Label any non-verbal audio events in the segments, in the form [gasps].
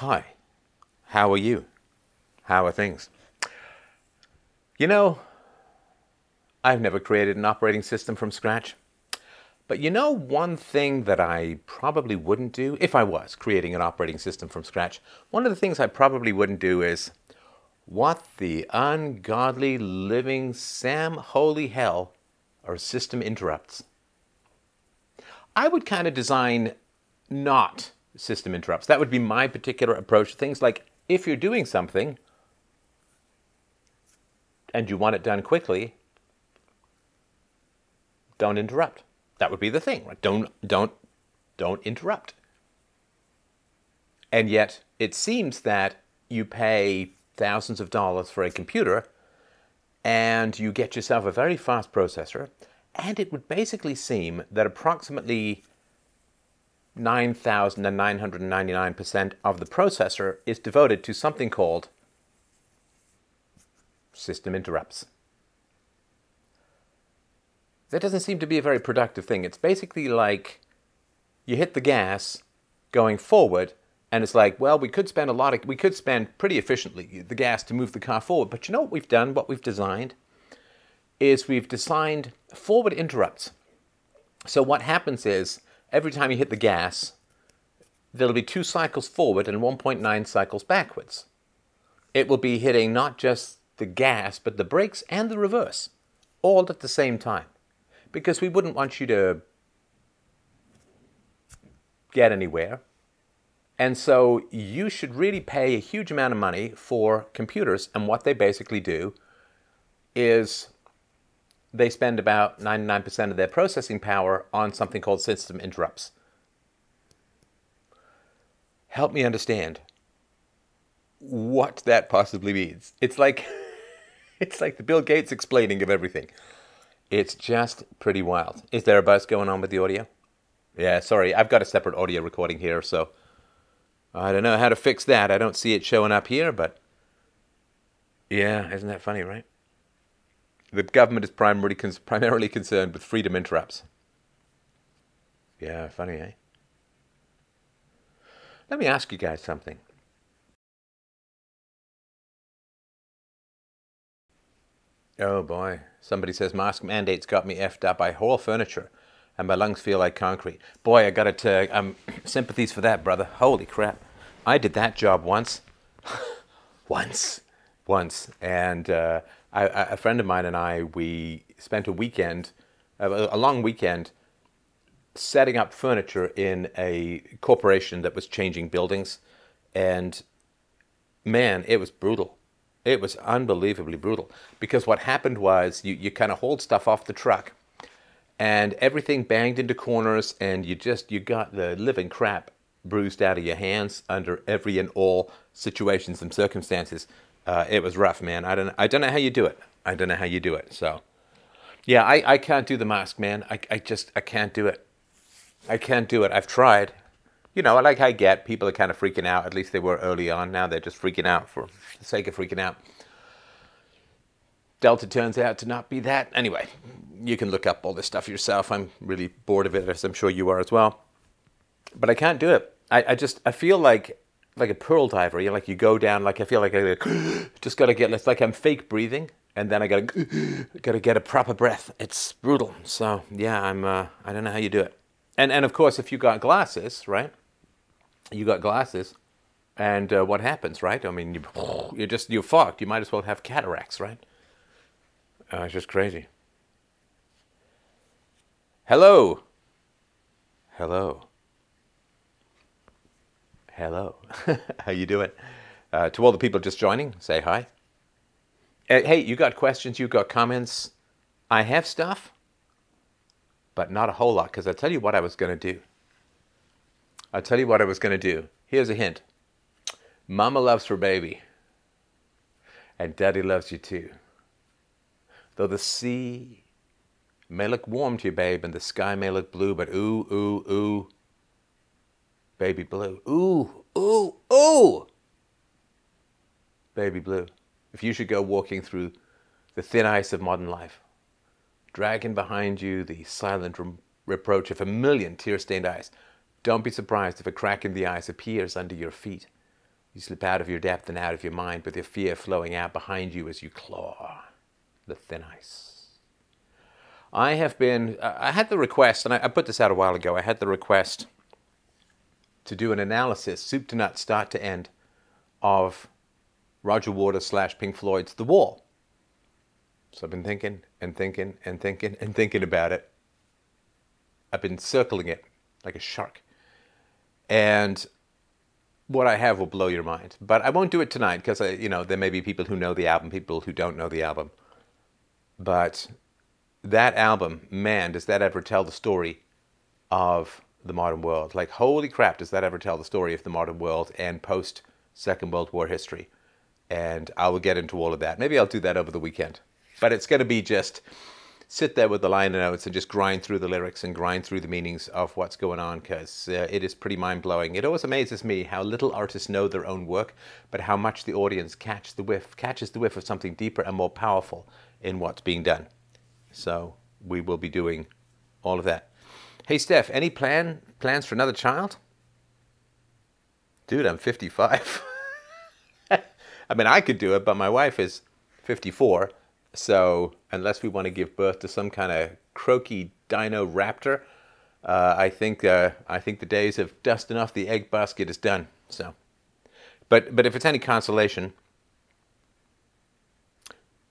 Hi, how are you? How are things? You know, I've never created an operating system from scratch. But you know, one thing that I probably wouldn't do if I was creating an operating system from scratch, one of the things I probably wouldn't do is what the ungodly living Sam holy hell are system interrupts? I would kind of design not system interrupts. That would be my particular approach to things like if you're doing something and you want it done quickly, don't interrupt. That would be the thing. Right? Don't don't don't interrupt. And yet it seems that you pay thousands of dollars for a computer and you get yourself a very fast processor and it would basically seem that approximately 9,999% of the processor is devoted to something called system interrupts. That doesn't seem to be a very productive thing. It's basically like you hit the gas going forward, and it's like, well, we could spend a lot of, we could spend pretty efficiently the gas to move the car forward. But you know what we've done, what we've designed? Is we've designed forward interrupts. So what happens is every time you hit the gas, there'll be two cycles forward and 1.9 cycles backwards. It will be hitting not just the gas, but the brakes and the reverse, all at the same time. Because we wouldn't want you to get anywhere. And so you should really pay a huge amount of money for computers. And what they basically do is they spend about 99% of their processing power on something called system interrupts. Help me understand what that possibly means. It's like [laughs] it's like the Bill Gates explaining of everything. It's just pretty wild. Is there a buzz going on with the audio? Yeah, sorry, I've got a separate audio recording here, so I don't know how to fix that. I don't see it showing up here, but yeah, isn't that funny, right? The government is primarily, primarily concerned with freedom interrupts. Yeah, funny, eh? Let me ask you guys something. Oh boy, somebody says mask mandates got me effed up. I haul furniture and my lungs feel like concrete. Boy, I gotta tell um, [clears throat] sympathies for that, brother. Holy crap. I did that job once. [laughs] once. Once. And uh, I, a friend of mine and I, we spent a weekend, a long weekend, setting up furniture in a corporation that was changing buildings. And man, it was brutal. It was unbelievably brutal because what happened was you, you kind of hold stuff off the truck and everything banged into corners and you just you got the living crap bruised out of your hands under every and all situations and circumstances uh, it was rough, man. I don't, I don't know how you do it. I don't know how you do it. So, yeah, I, I can't do the mask, man. I, I just, I can't do it. I can't do it. I've tried. You know, like I get people are kind of freaking out. At least they were early on. Now they're just freaking out for the sake of freaking out. Delta turns out to not be that. Anyway, you can look up all this stuff yourself. I'm really bored of it, as I'm sure you are as well. But I can't do it. I, I just, I feel like like a pearl diver. You know, like you go down like I feel like I [gasps] just gotta get. It's like I'm fake breathing, and then I gotta [gasps] gotta get a proper breath. It's brutal. So yeah, I'm. Uh, I don't know how you do it. And and of course, if you got glasses, right? You got glasses, and uh, what happens, right? I mean, you [sighs] you're just you're fogged. You might as well have cataracts, right? Uh, it's just crazy. Hello. Hello hello. [laughs] How you doing? Uh, to all the people just joining, say hi. Uh, hey, you got questions? You got comments? I have stuff, but not a whole lot. Because I tell you what I was going to do. I'll tell you what I was going to do. Here's a hint. Mama loves her baby, and Daddy loves you too. Though the sea may look warm to you, babe, and the sky may look blue, but ooh, ooh, ooh, Baby blue. Ooh, ooh, ooh. Baby blue. If you should go walking through the thin ice of modern life, dragging behind you the silent re- reproach of a million tear stained eyes, don't be surprised if a crack in the ice appears under your feet. You slip out of your depth and out of your mind with your fear flowing out behind you as you claw the thin ice. I have been, I had the request, and I, put this out a while ago, I had the request to do an analysis, soup to nuts, start to end, of Roger Waters slash Pink Floyd's The Wall. So I've been thinking and thinking and thinking and thinking about it. I've been circling it like a shark. And what I have will blow your mind. But I won't do it tonight because uh, you know there may be people who know the album, people who don't know the album. But that album, man, does that ever tell the story of the modern world? Like, holy crap, does that ever tell the story of the modern world and post Second World War history? And I will get into all of that. Maybe I'll do that over the weekend. But it's going to be just sit there with the liner notes and just grind through the lyrics and grind through the meanings of what's going on because uh, it is pretty mind blowing. It always amazes me how little artists know their own work, but how much the audience catch the whiff, catches the whiff of something deeper and more powerful in what's being done. So we will be doing all of that. Hey Steph, any plan plans for another child? Dude, I'm 55. [laughs] I mean, I could do it, but my wife is 54 so unless we want to give birth to some kind of croaky dino raptor, uh, I think uh, I think the days of dusting off the egg basket is done. So, but but if it's any consolation,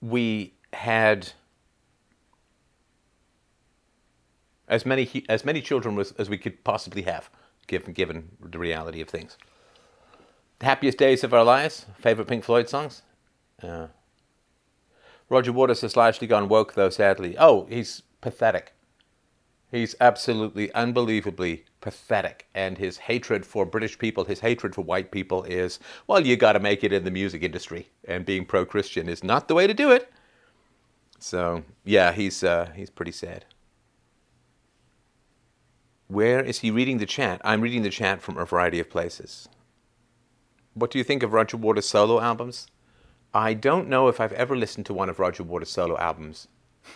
we had as many as many children as, as we could possibly have, given given the reality of things. The happiest days of our lives. Favorite Pink Floyd songs. Uh, Roger Waters has largely gone woke, though, sadly. Oh, he's pathetic. He's absolutely, unbelievably pathetic. And his hatred for British people, his hatred for white people is, well, you got to make it in the music industry. And being pro Christian is not the way to do it. So, yeah, he's, uh, he's pretty sad. Where is he reading the chat? I'm reading the chat from a variety of places. What do you think of Roger Waters' solo albums? I don't know if I've ever listened to one of Roger Waters' solo albums.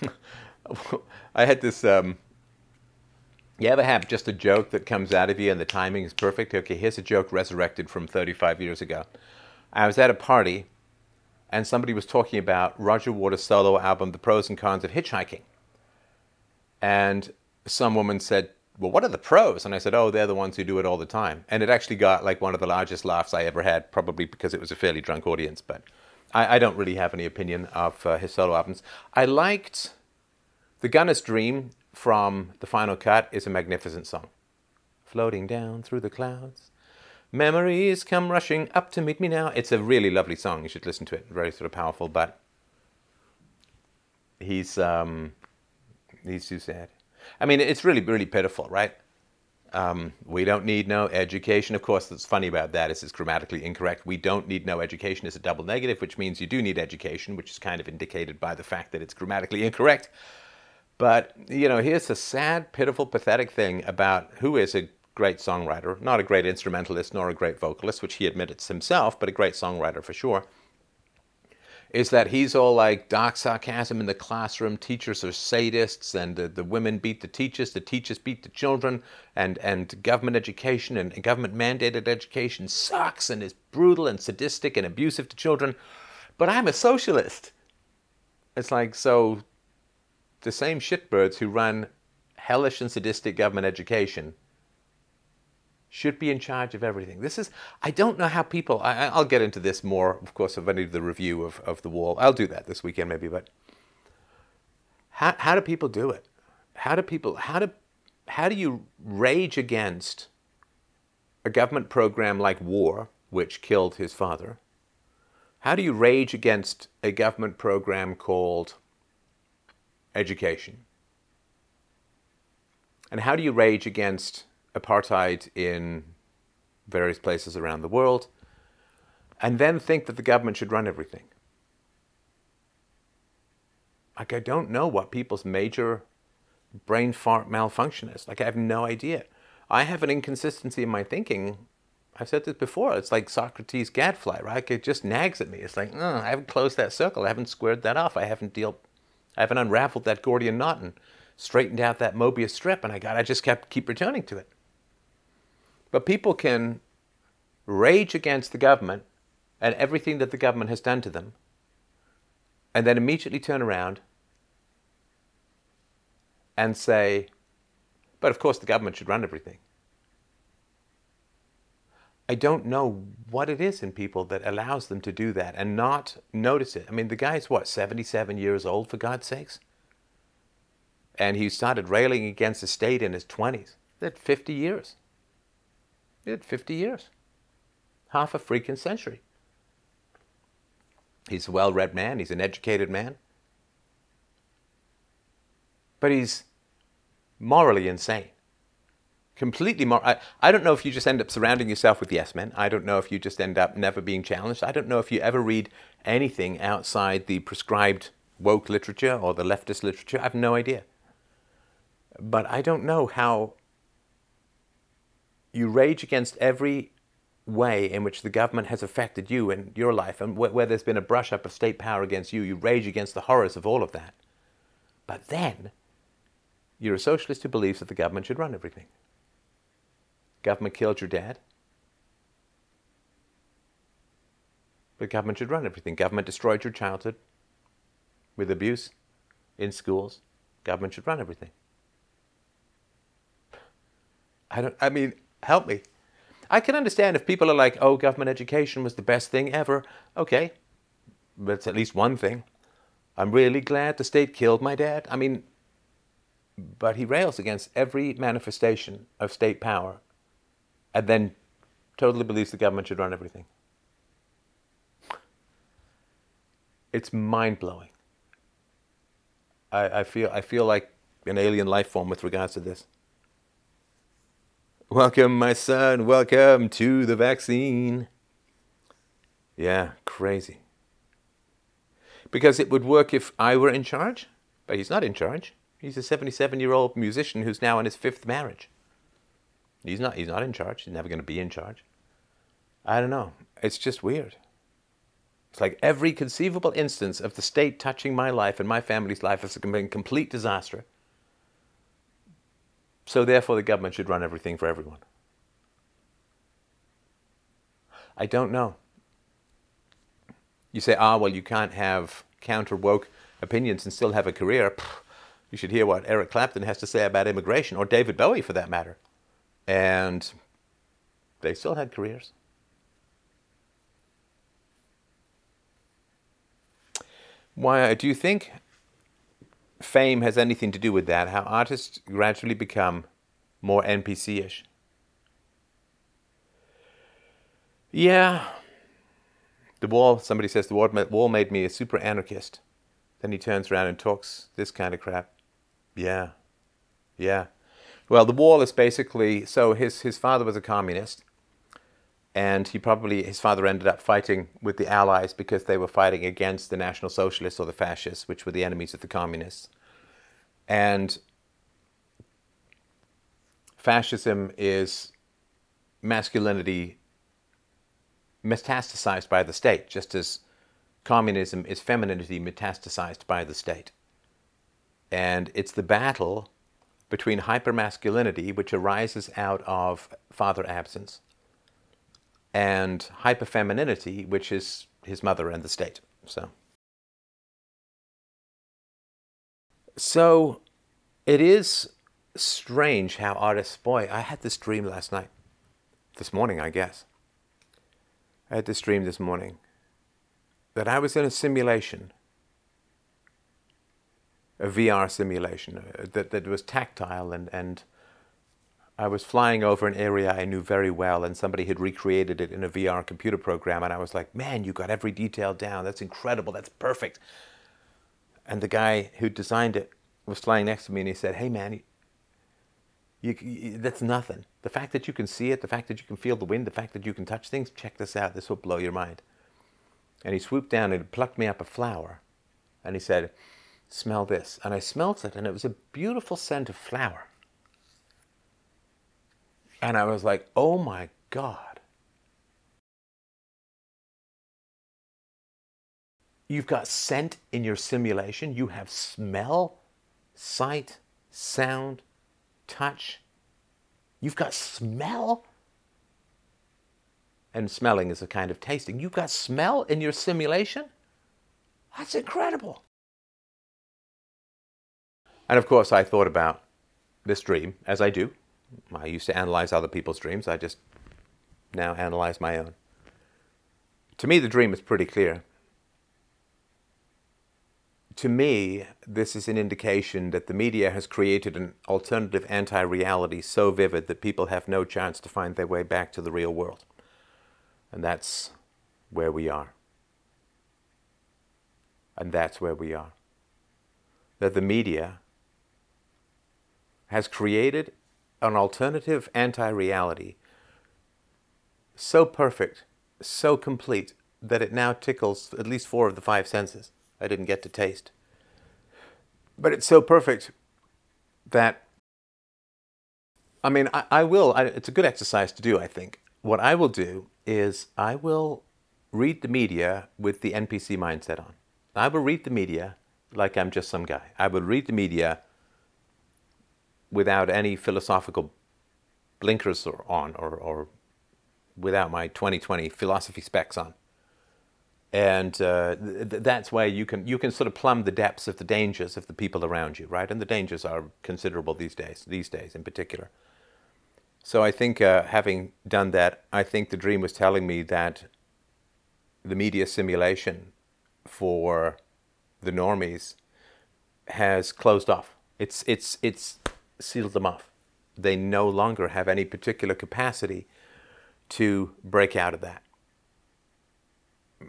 [laughs] I had this. Um, you ever have just a joke that comes out of you and the timing is perfect? Okay, here's a joke resurrected from 35 years ago. I was at a party and somebody was talking about Roger Waters' solo album, The Pros and Cons of Hitchhiking. And some woman said, Well, what are the pros? And I said, Oh, they're the ones who do it all the time. And it actually got like one of the largest laughs I ever had, probably because it was a fairly drunk audience. But I, I don't really have any opinion of uh, his solo albums. I liked The Gunner's Dream from the final cut is a magnificent song. Floating down through the clouds. Memories come rushing up to meet me now. It's a really lovely song. You should listen to it. Very sort of powerful, but he's um, he's too sad. I mean, it's really really pitiful, right? Um, we don't need no education. Of course, what's funny about that is it's grammatically incorrect. We don't need no education is a double negative, which means you do need education, which is kind of indicated by the fact that it's grammatically incorrect. But, you know, here's a sad, pitiful, pathetic thing about who is a great songwriter, not a great instrumentalist nor a great vocalist, which he admits himself, but a great songwriter for sure is that he's all like dark sarcasm in the classroom. Teachers are sadists, and uh, the women beat the teachers, the teachers beat the children, and, and government education and government mandated education sucks and is brutal and sadistic and abusive to children. But I'm a socialist. It's like, so the same shitbirds who run hellish and sadistic government education should be in charge of everything. This is, I don't know how people, I, will get into this more, of course, if I do the review of, of The Wall. I'll do that this weekend maybe, but how, how do people do it? How do people, how do, how do you rage against a government program like war, which killed his father? How do you rage against a government program called education? And how do you rage against apartheid in various places around the world, and then think that the government should run everything. Like, I don't know what people's major brain fart malfunction is. Like, I have no idea. I have an inconsistency in my thinking. I've said this before. It's like Socrates' gadfly, right? It just nags at me. It's like, I haven't closed that circle. I haven't squared that off. I haven't dealt, I haven't unraveled that Gordian knot and straightened out that Mobius strip. And I got, I just kept keep returning to it. But people can rage against the government and everything that the government has done to them, and then immediately turn around and say, but of course the government should run everything. I don't know what it is in people that allows them to do that and not notice it. I mean, the guy's what, 77 years old, for God's sakes? And he started railing against the state in his 20s. That's 50 years. He had 50 years. Half a freaking century. He's a well read man, he's an educated man. But he's morally insane. Completely moral. I, I don't know if you just end up surrounding yourself with yes men. I don't know if you just end up never being challenged. I don't know if you ever read anything outside the prescribed woke literature or the leftist literature. I have no idea. But I don't know how you rage against every way in which the government has affected you and your life, and where, where there's been a brush up of state power against you, you rage against the horrors of all of that. But then, you're a socialist who believes that the government should run everything. Government killed your dad. The government should run everything. Government destroyed your childhood with abuse in schools. Government should run everything. I don't I mean, help me. I can understand if people are like, oh, government education was the best thing ever. Okay, that's at least one thing. I'm really glad the state killed my dad. I mean, but he rails against every manifestation of state power and then totally believes the government should run everything. It's mind blowing. I, I, feel, I feel like an alien life form with regards to this. Welcome, my son. Welcome to the vaccine. Yeah, crazy. Because it would work if I were in charge, but he's not in charge. He's a 77 year old musician who's now in his fifth marriage. He's not, he's not in charge. He's never going to be in charge. I don't know. It's just weird. It's like every conceivable instance of the state touching my life and my family's life has been a complete disaster. So therefore, the government should run everything for everyone. I don't know. You say, ah, well, you can't have counter woke opinions and still have a career. You should hear what Eric Clapton has to say about immigration, or David Bowie for that matter. And they still had careers. Why do you think fame has anything to do with that, how artists gradually become more NPC ish. Yeah. The wall, somebody says the wall made me a super anarchist. Then he turns around and talks this kind of crap. Yeah. Yeah. Well, the wall is basically so his, his father was a communist. And he probably, his father ended up fighting with the Allies because they were fighting against the National Socialists or the Fascists, which were the enemies of the Communists. And fascism is masculinity metastasized by the state, just as communism is femininity metastasized by the state. And it's the battle between hypermasculinity, which arises out of father absence, and hyperfemininity, which is his mother and the state. So. So it is strange how artists, boy, I had this dream last night. This morning, I guess. I had this dream this morning that I was in a simulation, a VR simulation uh, that, that was tactile and, and I was flying over an area I knew very well, and somebody had recreated it in a VR computer program, and I was like, "Man, you got every detail down. That's incredible. That's perfect." And the guy who designed it was flying next to me and he said, Hey, man, you, you, that's nothing. The fact that you can see it, the fact that you can feel the wind, the fact that you can touch things, check this out. This will blow your mind. And he swooped down and plucked me up a flower. And he said, Smell this. And I smelt it, and it was a beautiful scent of flower. And I was like, Oh my God. You've got scent in your simulation. You have smell, sight, sound, touch. You've got smell. and smelling is a kind of tasting. You've got smell in your simulation? That's incredible. And of course, I thought about this dream, as I do. I used to analyze other people's dreams. I just now analyze my own. To me, the dream is pretty clear. To me, this is an indication that the media has created an alternative anti reality so vivid that people have no chance to find their way back to the real world. And that's where we are. And that's where we are. That the media has created an alternative anti reality so perfect, so complete, that it now tickles at least four of the five senses. I didn't get to taste. But it's so perfect that, I mean, I, I will, I, it's a good exercise to do, I think. What I will do is I will read the media with the NPC mindset on. I will read the media like I'm just some guy. I will read the media without any philosophical blinkers or on or, or without my 2020 philosophy specs on. And uh, th- that's where you can you can sort of plumb the depths of the dangers of the people around you, right? And the dangers are considerable these days, these days in particular. So I think uh, having done that, I think the dream was telling me that the media simulation for the normies has closed off. It's it's it's sealed them off. They no longer have any particular capacity to break out of that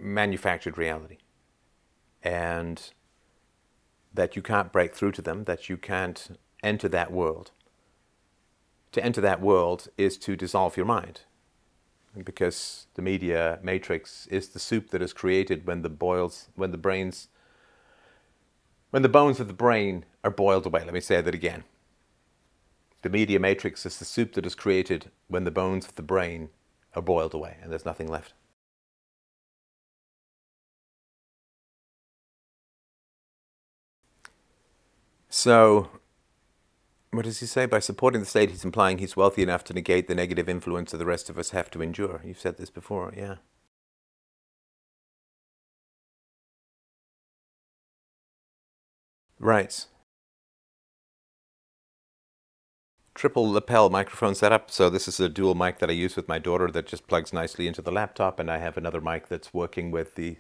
manufactured reality. And that you can't break through to them, that you can't enter that world. To enter that world is to dissolve your mind. Because the media matrix is the soup that is created when the boils when the brains when the bones of the brain are boiled away. Let me say that again. The media matrix is the soup that is created when the bones of the brain are boiled away and there's nothing left. So, what does he say? By supporting the state, he's implying he's wealthy enough to negate the negative influence that the rest of us have to endure. You've said this before, yeah. Right. Triple lapel microphone setup. So this is a dual mic that I use with my daughter that just plugs nicely into the laptop, and I have another mic that's working with the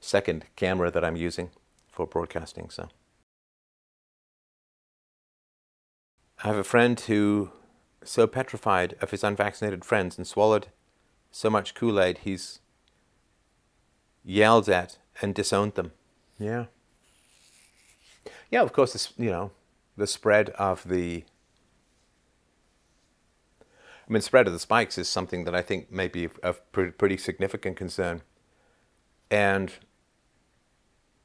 second camera that I'm using for broadcasting. So I have a friend who so petrified of his unvaccinated friends and swallowed so much Kool-Aid he's yelled at and disowned them. Yeah. Yeah, of course, this, you know, the spread of the I mean, spread of the spikes is something that I think may be of pretty significant concern. And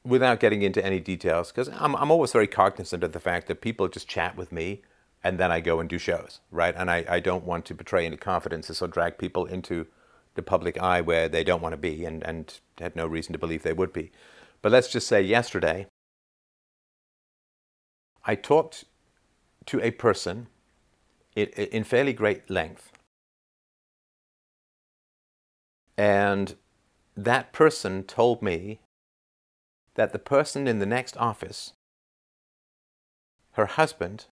without getting into any details, because I'm, I'm always very cognizant of the fact that people just chat with me and then I go and do shows, right? And I, I don't want to betray any confidences or drag people into the public eye where they don't want to be and, and had no reason to believe they would be. But let's just say yesterday, I talked to a person in fairly great length. And that person told me that the person in the next office, her husband,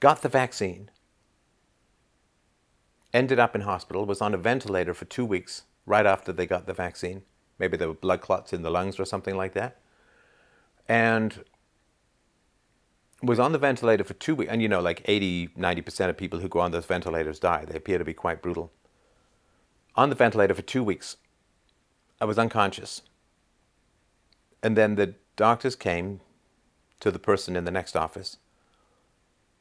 got the vaccine, ended up in hospital, was on a ventilator for two weeks right after they got the vaccine. Maybe there were blood clots in the lungs or something like that. And was on the ventilator for two weeks, and you know, like 80, 90% of people who go on those ventilators die. They appear to be quite brutal. On the ventilator for two weeks, I was unconscious. And then the doctors came to the person in the next office.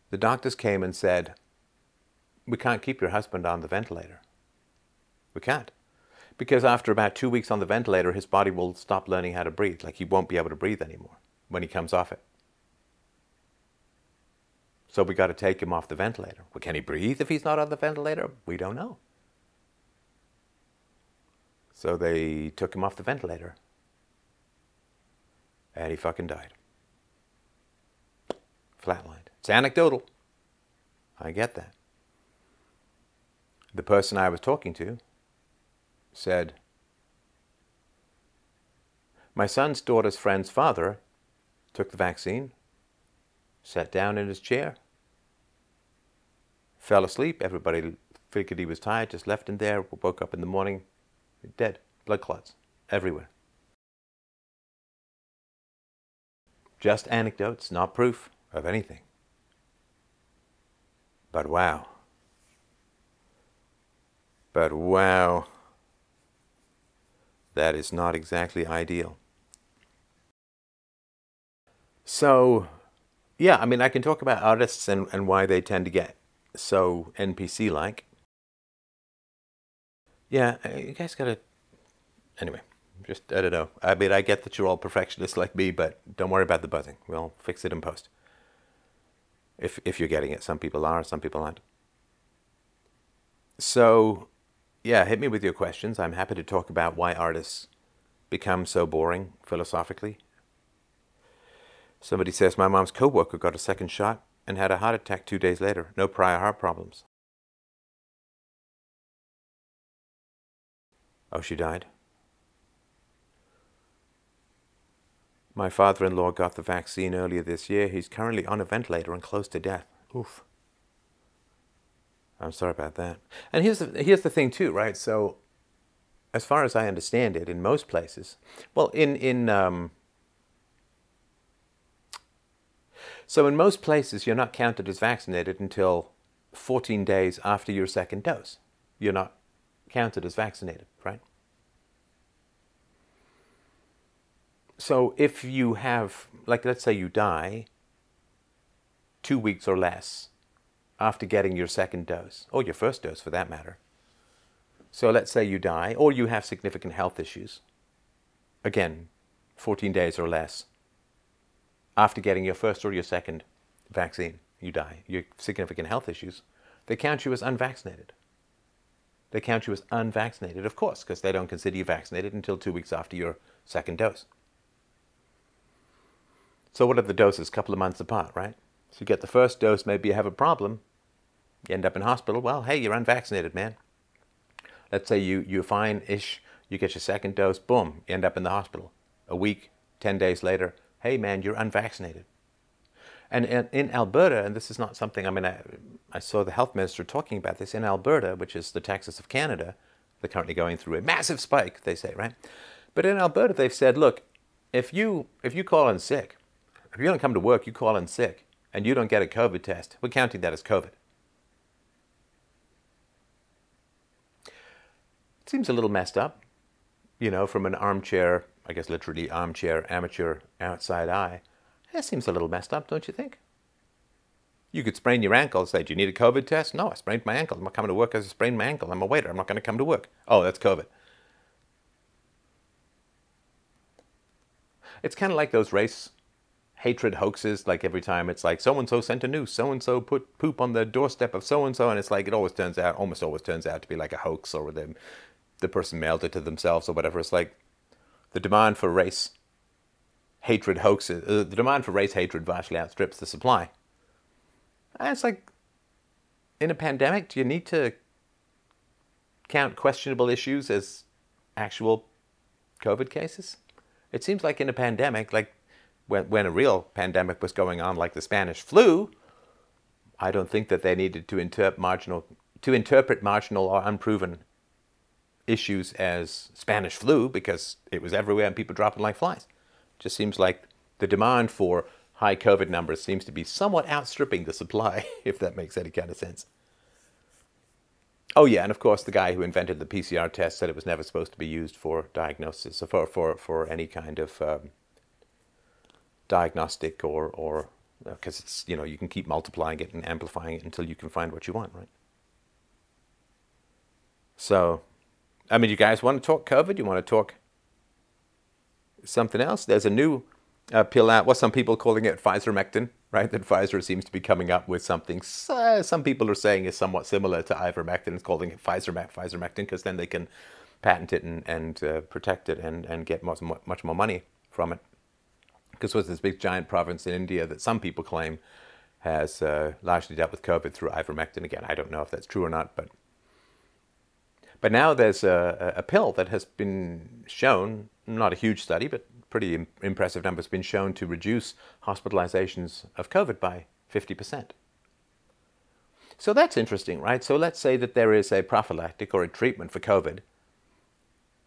The doctors came and said, We can't keep your husband on the ventilator. We can't. Because after about two weeks on the ventilator, his body will stop learning how to breathe. Like he won't be able to breathe anymore when he comes off it. So we got to take him off the ventilator. Well, can he breathe if he's not on the ventilator? We don't know. So they took him off the ventilator. And he fucking died. Flatlined. It's anecdotal. I get that. the person I was talking to said, My son's daughter's friend's father took the vaccine, sat down in his chair, fell asleep. Everybody figured he was tired, just left him there, woke up in the morning, dead, blood clots everywhere. Just anecdotes, not proof of anything. But wow. But wow. That is not exactly ideal. So, yeah, I mean, I can talk about artists and, and why they tend to get so NPC like. Yeah, uh, you guys gotta. Anyway, just, I don't know. I mean, I get that you're all perfectionists like me, but don't worry about the buzzing. We'll fix it in post. If, if you're getting it, some people are, some people aren't. So, yeah, hit me with your questions. I'm happy to talk about why artists become so boring philosophically. Somebody says, My mom's coworker got a second shot and had a heart attack two days later. No prior heart problems. Oh, she died? My father in law got the vaccine earlier this year. He's currently on a ventilator and close to death. Oof. I'm sorry about that. And here's the, here's the thing, too, right? So, as far as I understand it, in most places, well, in, in, um, so in most places, you're not counted as vaccinated until 14 days after your second dose. You're not counted as vaccinated, right? So if you have, like, let's say you die two weeks or less after getting your second dose, or your first dose for that matter. So let's say you die, or you have significant health issues. Again, 14 days or less after getting your first or your second vaccine, you die. Your significant health issues, they count you as unvaccinated. They count you as unvaccinated, of course, because they don't consider you vaccinated until two weeks after your second dose. So what are the doses? A couple of months apart, right? So you get the first dose, maybe you have a problem, you end up in hospital. Well, hey, you're unvaccinated, man. Let's say you, you're fine-ish, you get your second dose, boom, you end up in the hospital. A week, 10 days later, hey, man, you're unvaccinated. And in, Alberta, and this is not something, I mean, I, I saw the health minister talking about this, in Alberta, which is the Texas of Canada, they're currently going through a massive spike, they say, right? But in Alberta, they've said, look, if you, if you call in sick, if you don't come to work, you call in sick, and you don't get a COVID test, we're counting that as COVID. It seems a little messed up, you know, from an armchair, I guess literally armchair, amateur, outside eye. That seems a little messed up, don't you think? You could sprain your ankle say, Do you need a COVID test? No, I sprained my ankle. I'm not coming to work because I sprained my ankle. I'm a waiter. I'm not going to come to work. Oh, that's COVID. It's kind of like those race hatred hoaxes. Like every time it's like so and so sent a noose, so and so put poop on the doorstep of so and so, and it's like it always turns out, almost always turns out to be like a hoax, or the the person mailed it to themselves or whatever. It's like the demand for race hatred hoaxes. Uh, the demand for race hatred vastly outstrips the supply. And it's like in a pandemic, do you need to count questionable issues as actual COVID cases? It seems like in a pandemic, like when, when a real pandemic was going on, like the Spanish flu, I don't think that they needed to interpret marginal to interpret marginal or unproven issues as Spanish flu because it was everywhere and people dropping like flies. Just seems like the demand for high COVID numbers seems to be somewhat outstripping the supply, [laughs] if that makes any kind of sense. Oh yeah, and of course the guy who invented the PCR test said it was never supposed to be used for diagnosis, for for for any kind of um, diagnostic or or because uh, it's you know you can keep multiplying it and amplifying it until you can find what you want, right? So, I mean, you guys want to talk COVID? You want to talk something else? There's a new uh, pill out. Well, some people are calling it Pfizer-Mectin, right? That Pfizer seems to be coming up with something. Uh, some people are saying is somewhat similar to ivermectin. It's calling it Pfizer Pfizer-Mectin because then they can patent it and, and uh, protect it and, and get much, much more money from it because was this big giant province in India that some people claim has uh, largely dealt with COVID through ivermectin. Again, I don't know if that's true or not, but But now there's a, a pill that has been shown, not a huge study, but pretty Im- impressive numbers, been shown to reduce hospitalizations of COVID by 50%. So that's interesting, right? So let's say that there is a prophylactic or a treatment for COVID.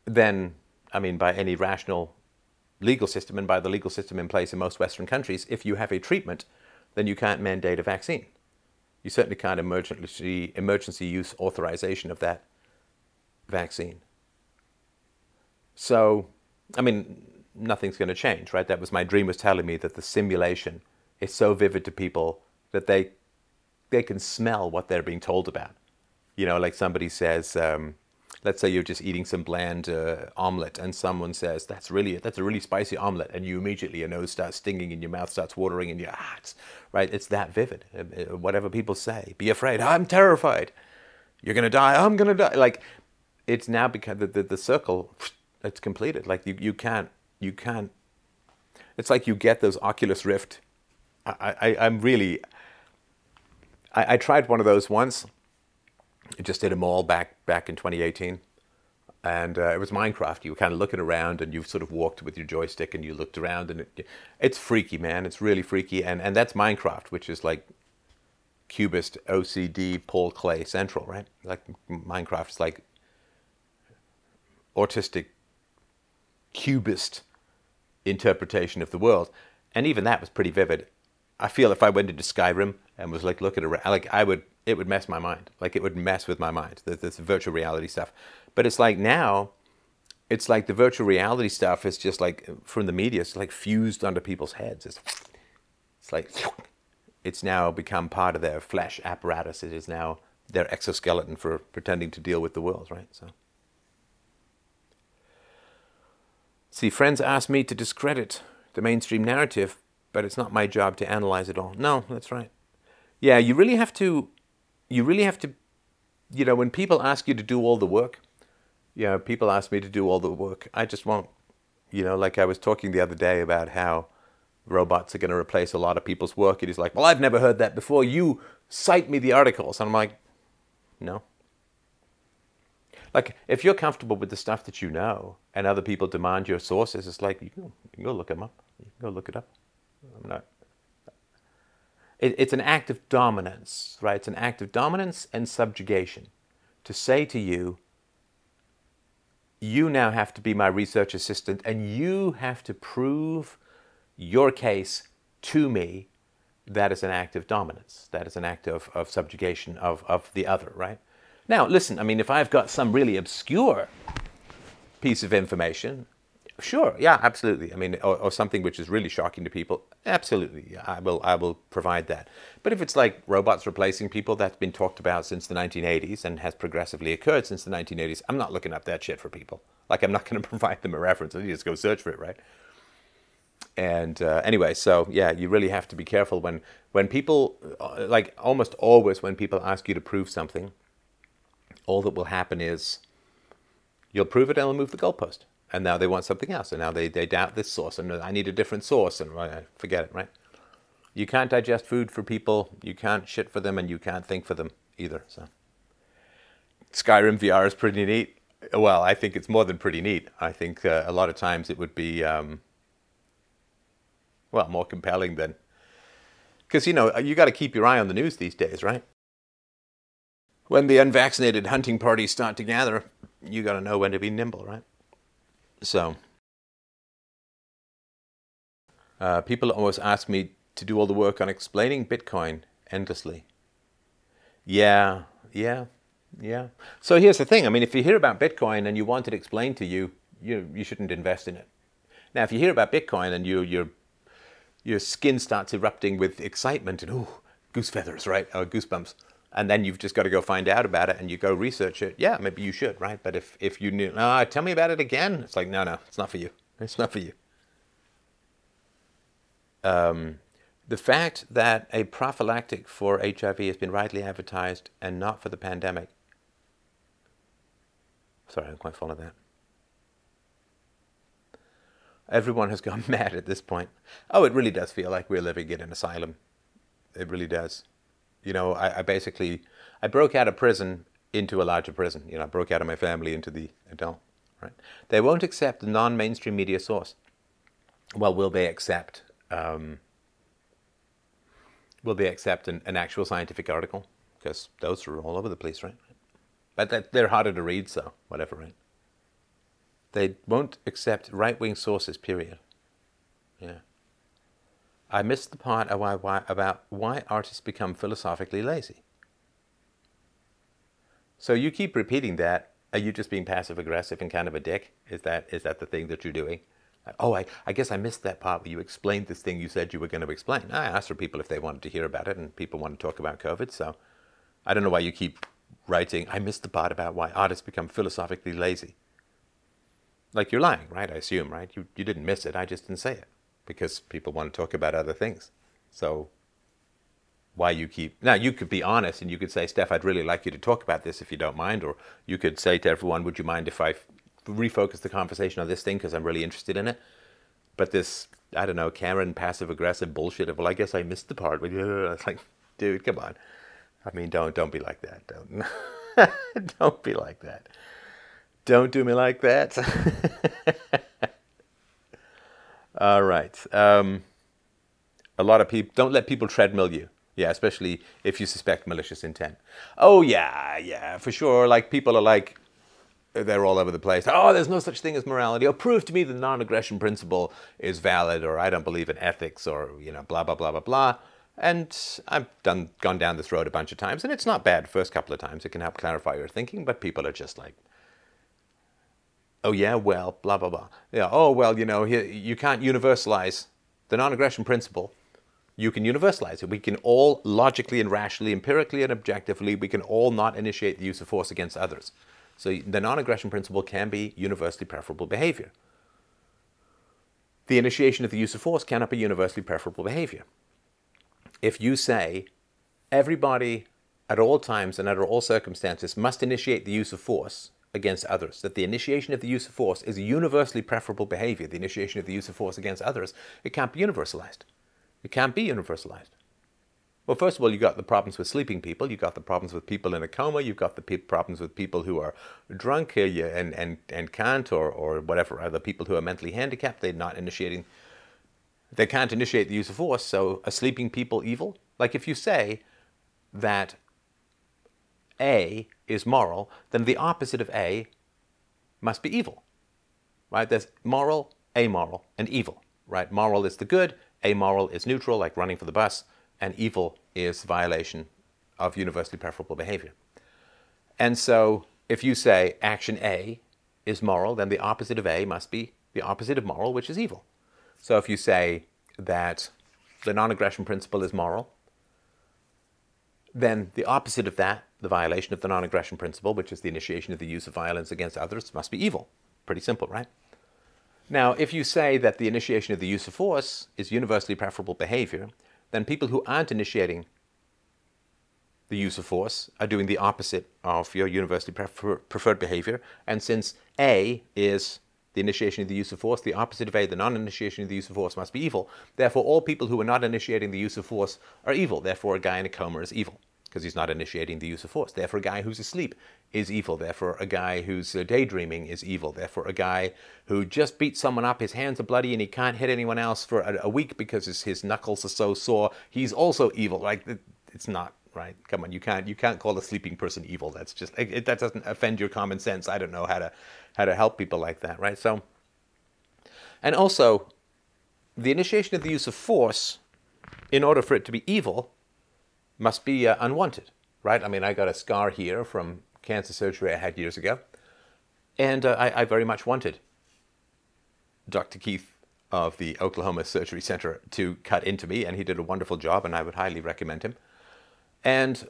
Then, I mean, by any rational legal system and by the legal system in place in most Western countries, if you have a treatment, then you can't mandate a vaccine. You certainly can't emergency, emergency use authorization of that vaccine. So, I mean, nothing's going to change, right? That was my dream was telling me that the simulation is so vivid to people that they they can smell what they're being told about. You know, like somebody says, um, let's say you're just eating some bland uh, omelet, and someone says that's really that's a really spicy omelet, and you immediately your nose starts stinging and your mouth starts watering, and you ah, right, it's that vivid. Uh, uh, whatever people say, be afraid. I'm terrified. You're gonna die. I'm gonna die. Like it's now because the, the, the circle [sniffs] it's completed. Like you, you can't you can't. It's like you get those Oculus Rift. I, I I'm really. I, I tried one of those once. I just did a mall back back in 2018, and uh, it was Minecraft. You were kind of looking around, and you've sort of walked with your joystick, and you looked around, and it, it's freaky, man. It's really freaky, and and that's Minecraft, which is like cubist OCD Paul clay central, right? Like Minecraft is like autistic cubist interpretation of the world, and even that was pretty vivid. I feel if I went into Skyrim and was like looking around, like I would, it would mess my mind. Like it would mess with my mind. This virtual reality stuff. But it's like now, it's like the virtual reality stuff is just like from the media. It's like fused onto people's heads. It's, it's like it's now become part of their flesh apparatus. It is now their exoskeleton for pretending to deal with the world, right? So. See, friends ask me to discredit the mainstream narrative, but it's not my job to analyze it all. No, that's right. Yeah, you really have to, you really have to, you know, when people ask you to do all the work, you know, people ask me to do all the work. I just won't. You know, like I was talking the other day about how robots are going to replace a lot of people's work. It is like, well, I've never heard that before. You cite me the articles. And I'm like, no, like if you're comfortable with the stuff that you know and other people demand your sources it's like you can, you can go look them up. You can go look it up. I'm not it, it's an act of dominance right? It's an act of dominance and subjugation to say to you you now have to be my research assistant and you have to prove your case to me. That is an act of dominance. That is an act of, of subjugation of, of the other right now, listen, I mean, if I've got some really obscure piece of information, sure, yeah, absolutely. I mean, or, or, something which is really shocking to people, absolutely, I will, I will provide that. But if it's like robots replacing people, that's been talked about since the 1980s and has progressively occurred since the 1980s, I'm not looking up that shit for people. Like, I'm not [laughs] going to provide them a reference. I just go search for it, right? And uh, anyway, so yeah, you really have to be careful when when people, uh, like almost always, when people ask you to prove something all that will happen is you'll prove it and they'll move the goalpost. And now they want something else. And now they, they doubt this source. And I need a different source. And forget it, right? You can't digest food for people. You can't shit for them. And you can't think for them either. So Skyrim VR is pretty neat. Well, I think it's more than pretty neat. I think uh, a lot of times it would be, um, well, more compelling than. Because, you know, you got to keep your eye on the news these days, right? When the unvaccinated hunting parties start to gather, you got to know when to be nimble, right? So, uh, people always ask me to do all the work on explaining Bitcoin endlessly. Yeah, yeah, yeah. So here's the thing. I mean, if you hear about Bitcoin and you want it explained to you, you you shouldn't invest in it. Now, if you hear about Bitcoin and you your your skin starts erupting with excitement and ooh, goose feathers, right, or goosebumps and then you've just got to go find out about it and you go research it. Yeah, maybe you should, right? But if, if you knew, ah, tell me about it again, it's like, no, no, it's not for you. It's not for you. Um, the fact that a prophylactic for HIV has been rightly advertised and not for the pandemic. Sorry, I am quite follow that. Everyone has gone [laughs] mad at this point. Oh, it really does feel like we're living in an asylum. It really does you know, I, I basically I broke out of prison into a larger prison. You know, I broke out of my family into the adult. Right? They won't accept a non-mainstream media source. Well, will they accept? Um, will they accept an, an actual scientific article? Because those are all over the place, right? But they're harder to read, so whatever, right? They won't accept right-wing sources. Period. Yeah. I missed the part about why artists become philosophically lazy. So you keep repeating that. Are you just being passive aggressive and kind of a dick? Is that is that the thing that you're doing? Oh, I, I guess I missed that part where you explained this thing you said you were going to explain. I asked for people if they wanted to hear about it, and people want to talk about COVID. So I don't know why you keep writing. I missed the part about why artists become philosophically lazy. Like you're lying, right? I assume, right? You you didn't miss it. I just didn't say it because people want to talk about other things. So why you keep now you could be honest and you could say steph i'd really like you to talk about this if you don't mind or you could say to everyone would you mind if i refocus the conversation on this thing because i'm really interested in it? But this i don't know karen passive aggressive bullshit of well i guess i missed the part [laughs] it's like dude come on. I mean don't don't be like that. Don't [laughs] don't be like that. Don't do me like that [laughs] all right um, a lot of people don't let people treadmill you yeah, especially if you suspect malicious intent. Oh yeah, yeah, for sure. Like people are like, they're all over the place. Oh, there's no such thing as morality. Or prove to me the non-aggression principle is valid, or I don't believe in ethics, or you know, blah blah blah blah blah. And I've done gone down this road a bunch of times, and it's not bad. First couple of times, it can help clarify your thinking. But people are just like, oh yeah, well, blah blah blah. Yeah, oh well, you know, you can't universalize the non-aggression principle you can universalize it. We can all logically and rationally, empirically and objectively, we can all not initiate the use of force against others. So the non-aggression principle can be universally preferable behavior. The initiation of the use of force cannot be universally preferable behavior. If you say everybody at all times and under all circumstances must initiate the use of force against others, that the initiation of the use of force is a universally preferable behavior, the initiation of the use of force against others, it can't be universalized. It can't be universalized. Well, first of all, you got the problems with sleeping people. You got the problems with people in a coma. You've got the pe- problems with people who are drunk uh, and, and, and can't, or, or whatever, other people who are mentally handicapped. They're not initiating, they can't initiate the use of force. So, are sleeping people evil? Like if you say that A is moral, then the opposite of A must be evil, right? There's moral, amoral, and evil, right? Moral is the good, amoral is neutral, like running for the bus, and evil is violation of universally preferable behavior. And so if you say action A is moral, then the opposite of A must be the opposite of moral, which is evil. So if you say that the non aggression principle is moral, then the opposite of that, the violation of the non aggression principle, which is the initiation of the use of violence against others, must be evil. Pretty simple, right? Now, if you say that the initiation of the use of force is universally preferable behavior, then people who aren't initiating the use of force are doing the opposite of your universally prefer- preferred behavior. And since A is the initiation of the use of force, the opposite of A, the non initiation of the use of force, must be evil. Therefore, all people who are not initiating the use of force are evil. Therefore, a guy in a coma is evil because he's not initiating the use of force. Therefore, a guy who's asleep is evil. Therefore, a guy who's uh, daydreaming is evil. Therefore, a guy who just beat someone up, his hands are bloody, and he can't hit anyone else for a, a week because his, his knuckles are so sore, he's also evil. Like it's not right. Come on, you can't you can't call a sleeping person evil. That's just it, that doesn't offend your common sense. I don't know how to how to help people like that, right? So, and also, the initiation of the use of force, in order for it to be evil, must be uh, unwanted, right? I mean, I got a scar here from cancer surgery I had years ago, and uh, I, I, very much wanted Dr. Keith of the Oklahoma Surgery Center to cut into me, and he did a wonderful job, and I would highly recommend him. And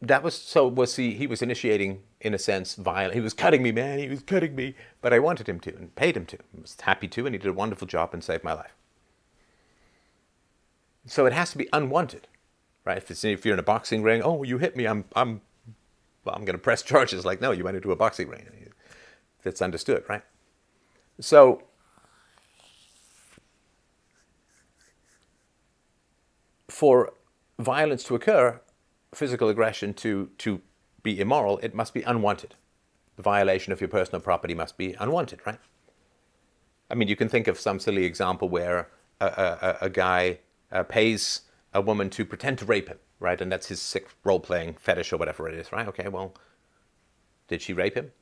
that was so was he he was initiating in a sense violent he was cutting me man he was cutting me but i wanted him to and paid him to I was happy to and he did a wonderful job and saved my life so it has to be unwanted right? If, if you're in a boxing ring, oh, you hit me, I'm, I'm, well, I'm going to press [laughs] charges. Like, no, you went into a boxing ring. That's understood, right? So, for violence to occur, physical aggression to, to be immoral, it must be unwanted. The violation of your personal property must be unwanted, right? I mean, you can think of some silly example where a, a, a guy uh, pays a woman to pretend to rape him, right? And that's his sick role playing fetish or whatever it is, right? Okay, well, did she rape him?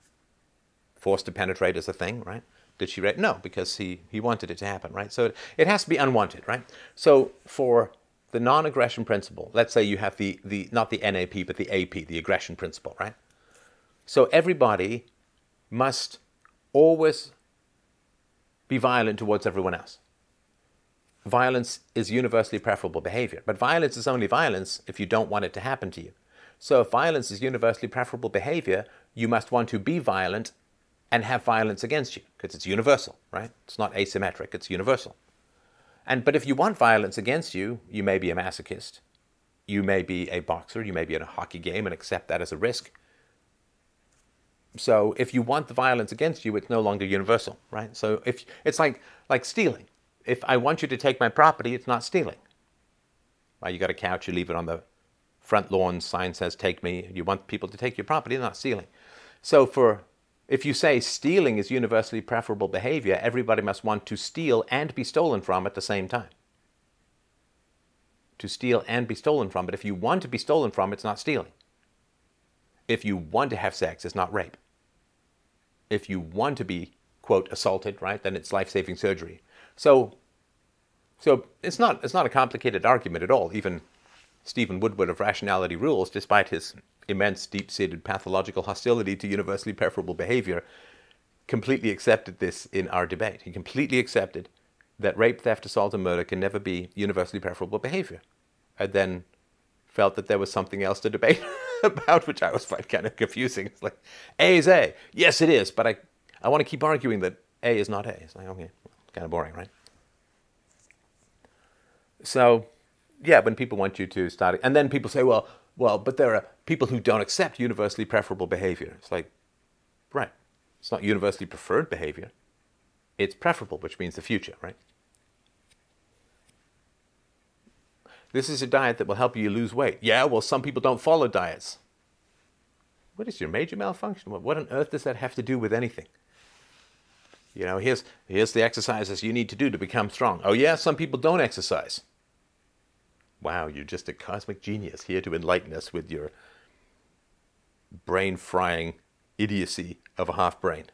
Forced to penetrate is a thing, right? Did she rape? No, because he, he wanted it to happen, right? So it, it has to be unwanted, right? So for the non-aggression principle, let's say you have the, the not the NAP, but the AP, the aggression principle, right? So everybody must always be violent towards everyone else. Violence is universally preferable behavior, but violence is only violence if you don't want it to happen to you. So if violence is universally preferable behavior, you must want to be violent and have violence against you because it's universal, right? It's not asymmetric, it's universal. And but if you want violence against you, you may be a masochist. You may be a boxer, you may be in a hockey game and accept that as a risk. So if you want the violence against you, it's no longer universal, right? So if it's like like stealing. If I want you to take my property, it's not stealing. Right? You got a couch, you leave it on the front lawn, sign says take me. You want people to take your property, not stealing. So for if you say stealing is universally preferable behavior, everybody must want to steal and be stolen from at the same time. To steal and be stolen from, but if you want to be stolen from, it's not stealing. If you want to have sex, it's not rape. If you want to be, quote, assaulted, right, then it's life saving surgery. So, so it's, not, it's not a complicated argument at all. Even Stephen Woodward of Rationality Rules, despite his immense, deep seated pathological hostility to universally preferable behavior, completely accepted this in our debate. He completely accepted that rape, theft, assault, and murder can never be universally preferable behavior. And then felt that there was something else to debate [laughs] about, which I was find kind of confusing. It's like, A is A. Yes, it is, but I, I want to keep arguing that A is not A. It's like, okay, kind of boring, right? So, yeah, when people want you to start, and then people say, well, well, but there are people who don't accept universally preferable behavior. It's like, right, it's not universally preferred behavior. It's preferable, which means the future, right? This is a diet that will help you lose weight. Yeah, well, some people don't follow diets. What is your major malfunction? What on earth does that have to do with anything? You know, here's, here's the exercises you need to do to become strong. Oh, yeah, some people don't exercise. Wow, you're just a cosmic genius here to enlighten us with your brain frying idiocy of a half brain.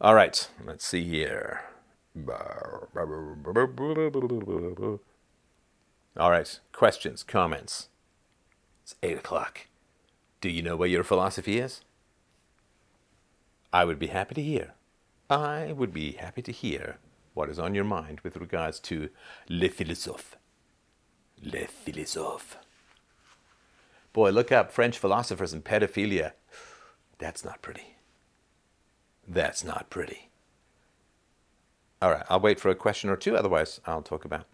All right, let's see here. All right, questions, comments. It's 8 o'clock. Do you know where your philosophy is? I would be happy to hear. I would be happy to hear what is on your mind with regards to Le Philosophe. Le Philosophe. Boy, look up French philosophers and pedophilia. That's not pretty. That's not pretty. All right, I'll wait for a question or two, otherwise, I'll talk about?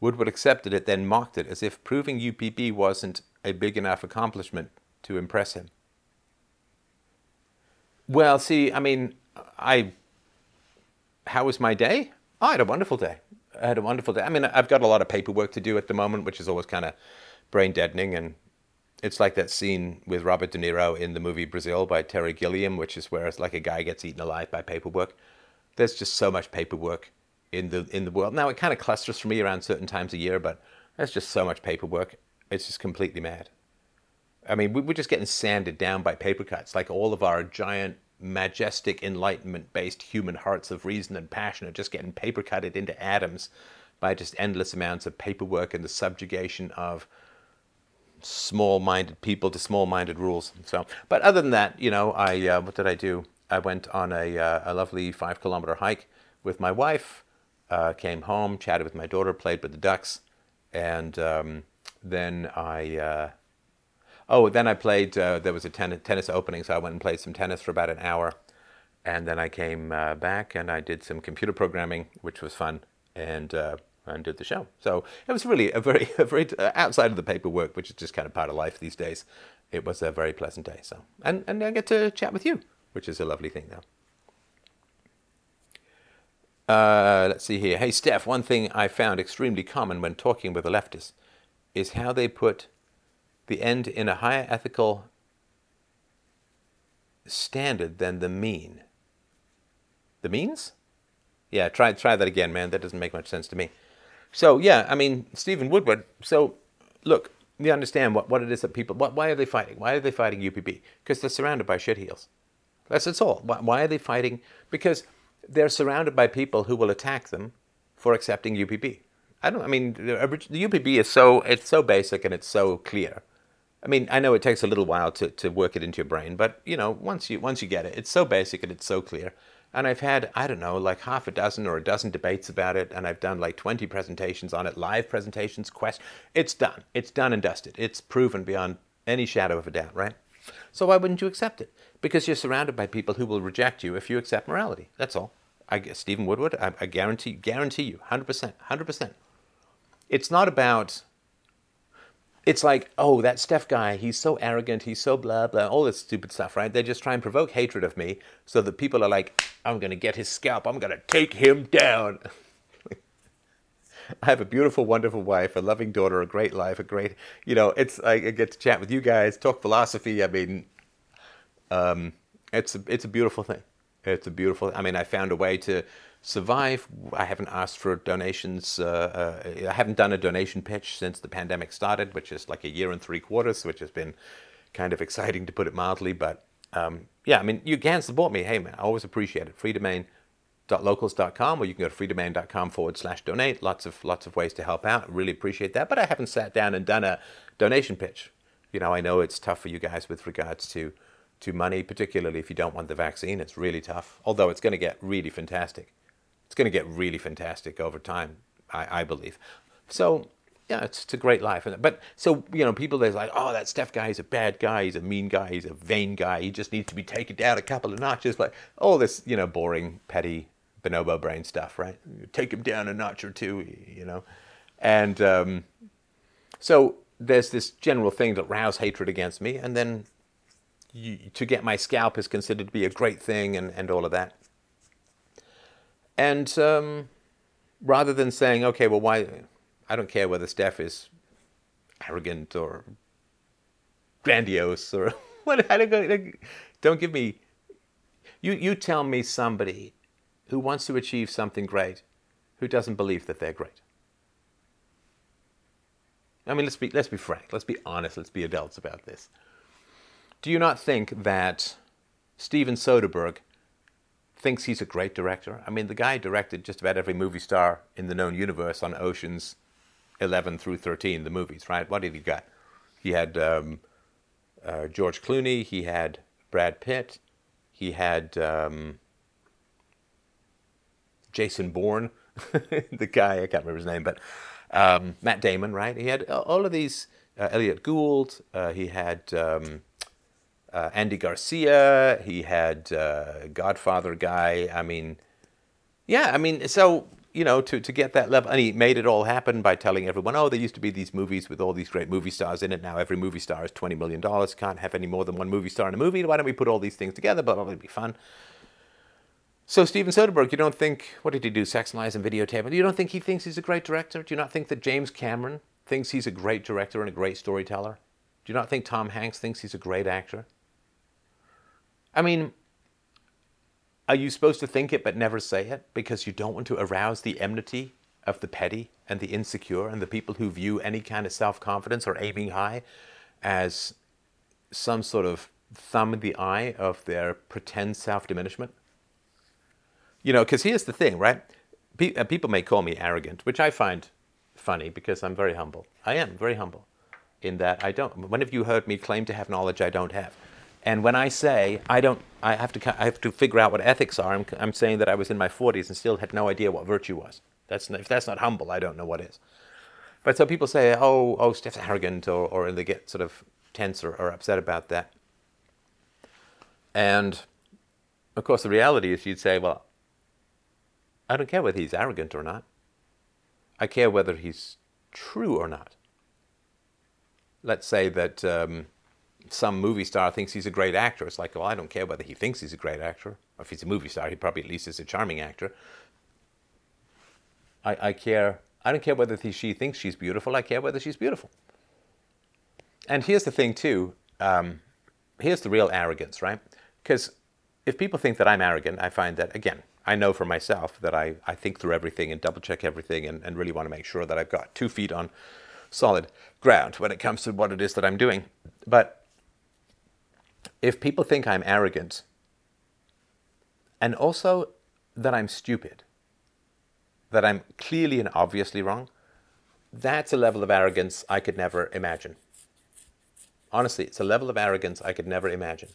Woodward accepted it, then mocked it as if proving UPB wasn't a big enough accomplishment to impress him. Well, see, I mean, I, how was my day? Oh, I had a wonderful day. I had a wonderful day. I mean, I've got a lot of paperwork to do at the moment, which is always kind of brain deadening. And it's like that scene with Robert De Niro in the movie Brazil by Terry Gilliam, which is where it's like a guy gets eaten alive by paperwork. There's just so much paperwork in the in the world. Now it kind of clusters for me around certain times a year, but there's just so much paperwork. It's just completely mad. I mean, we're just getting sanded down by paper cuts. Like all of our giant majestic enlightenment based human hearts of reason and passion are just getting paper cutted into atoms by just endless amounts of paperwork and the subjugation of small minded people to small minded rules. So, but other than that, you know, I, uh, what did I do? I went on a, uh, a lovely five kilometer hike with my wife, uh, came home, chatted with my daughter, played with the ducks, and um, then I uh, Oh, then I played. Uh, there was a ten- tennis opening, so I went and played some tennis for about an hour, and then I came uh, back and I did some computer programming, which was fun, and uh, and did the show. So it was really a very, [laughs] a very uh, outside of the paperwork, which is just kind of part of life these days. It was a very pleasant day. So and and I get to chat with you, which is a lovely thing, though. Uh, let's see here. Hey, Steph, one thing I found extremely common when talking with a leftist is how they put the end in a higher ethical standard than the mean. The means? Yeah, try try that again, man. That doesn't make much sense to me. So yeah, I mean Stephen Woodward. So look, you understand what, what it is that people. What, why are they fighting? Why are they fighting UPB? Because they're surrounded by shitheels. That's it's all. Why, why are they fighting? Because they're surrounded by people who will attack them for accepting UPB. I don't. I mean, the, UPB is so it's so basic and it's so clear. I mean, I know it takes a little while to, to work it into your brain, but you know, once you once you get it, it's so basic and it's so clear. And I've had, I don't know, like half a dozen or a dozen debates about it, and I've done like 20 presentations on it, live presentations, quest. It's done. It's done and dusted. It's proven beyond any shadow of a doubt, right? So why wouldn't you accept it? Because you're surrounded by people who will reject you if you accept morality. That's all. I Stephen Woodward, I, I guarantee, guarantee you, 100%, 100%. It's not about it's like, oh, that Steph guy, he's so arrogant, he's so blah, blah, all this stupid stuff, right? They just try and provoke hatred of me so that people are like, I'm going to get his scalp, I'm going to take him down. [laughs] I have a beautiful, wonderful wife, a loving daughter, a great life, a great, you know, it's, I get to chat with you guys, talk philosophy. I mean, um, it's, a, it's a beautiful thing. It's a beautiful, I mean, I found a way to, survive. I haven't asked for donations. Uh, uh, I haven't done a donation pitch since the pandemic started, which is like a year and three quarters, which has been kind of exciting to put it mildly. But um, yeah, I mean, you can support me. Hey, man, I always appreciate it. freedomain.locals.com or you can go to freedomain.com forward slash donate. Lots of, lots of ways to help out. Really appreciate that. But I haven't sat down and done a donation pitch. You know, I know it's tough for you guys with regards to to money, particularly if you don't want the vaccine. It's really tough, although it's going to get really fantastic it's going to get really fantastic over time, I, I believe. So yeah, it's, it's a great life. But so you know, people they're like, oh, that Steph guy is a bad guy. He's a mean guy. He's a vain guy. He just needs to be taken down a couple of notches. Like all this, you know, boring, petty bonobo brain stuff, right? Take him down a notch or two, you know. And um, so there's this general thing that rouse hatred against me, and then you, to get my scalp is considered to be a great thing, and, and all of that. And um, rather than saying, okay, well, why? I don't care whether Steph is arrogant or grandiose or [laughs] what. I don't, don't give me. You, you tell me somebody who wants to achieve something great who doesn't believe that they're great. I mean, let's be, let's be frank, let's be honest, let's be adults about this. Do you not think that Steven Soderbergh thinks he's a great director. I mean, the guy directed just about every movie star in the known universe on Oceans 11 through 13, the movies, right? What did he got? He had um, uh, George Clooney, he had Brad Pitt, he had um, Jason Bourne, [laughs] the guy, I can't remember his name, but um, Matt Damon, right? He had all of these, uh, Elliott Gould, uh, he had. Um, uh, Andy Garcia. He had uh, Godfather guy. I mean, yeah, I mean, so you know, to, to get that level, and he made it all happen by telling everyone, oh, there used to be these movies with all these great movie stars in it. Now every movie star is twenty million dollars. Can't have any more than one movie star in a movie. Why don't we put all these things together? But it'll be fun. So Steven Soderbergh, you don't think what did he do? Sex Lies and Videotape. You don't think he thinks he's a great director? Do you not think that James Cameron thinks he's a great director and a great storyteller? Do you not think Tom Hanks thinks he's a great actor? I mean, are you supposed to think it but never say it because you don't want to arouse the enmity of the petty and the insecure and the people who view any kind of self confidence or aiming high as some sort of thumb in the eye of their pretend self diminishment? You know, because here's the thing, right? Uh, people may call me arrogant, which I find funny because I'm very humble. I am very humble in that I don't. When have you heard me claim to have knowledge I don't have? And when I say I don't, I have to, I have to figure out what ethics are. I'm, I'm saying that I was in my 40s and still had no idea what virtue was. That's if that's not humble, I don't know what is. But so people say, oh, oh, Steph's arrogant, or, or they get sort of tense or, or upset about that. And of course, the reality is you'd say, well, I don't care whether he's arrogant or not. I care whether he's true or not. Let's say that um, some movie star thinks he's a great actor. It's like, well, I don't care whether he thinks he's a great actor. Or if he's a movie star, he probably at least is a charming actor. I, I care. I don't care whether he, she thinks she's beautiful. I care whether she's beautiful. And here's the thing, too. Um, here's the real arrogance, right? Because if people think that I'm arrogant, I find that, again, I know for myself that I, I think through everything and double check everything and, and really want to make sure that I've got two feet on solid ground when it comes to what it is that I'm doing. But if people think I'm arrogant and also that I'm stupid, that I'm clearly and obviously wrong, that's a level of arrogance I could never imagine. Honestly, it's a level of arrogance I could never imagine.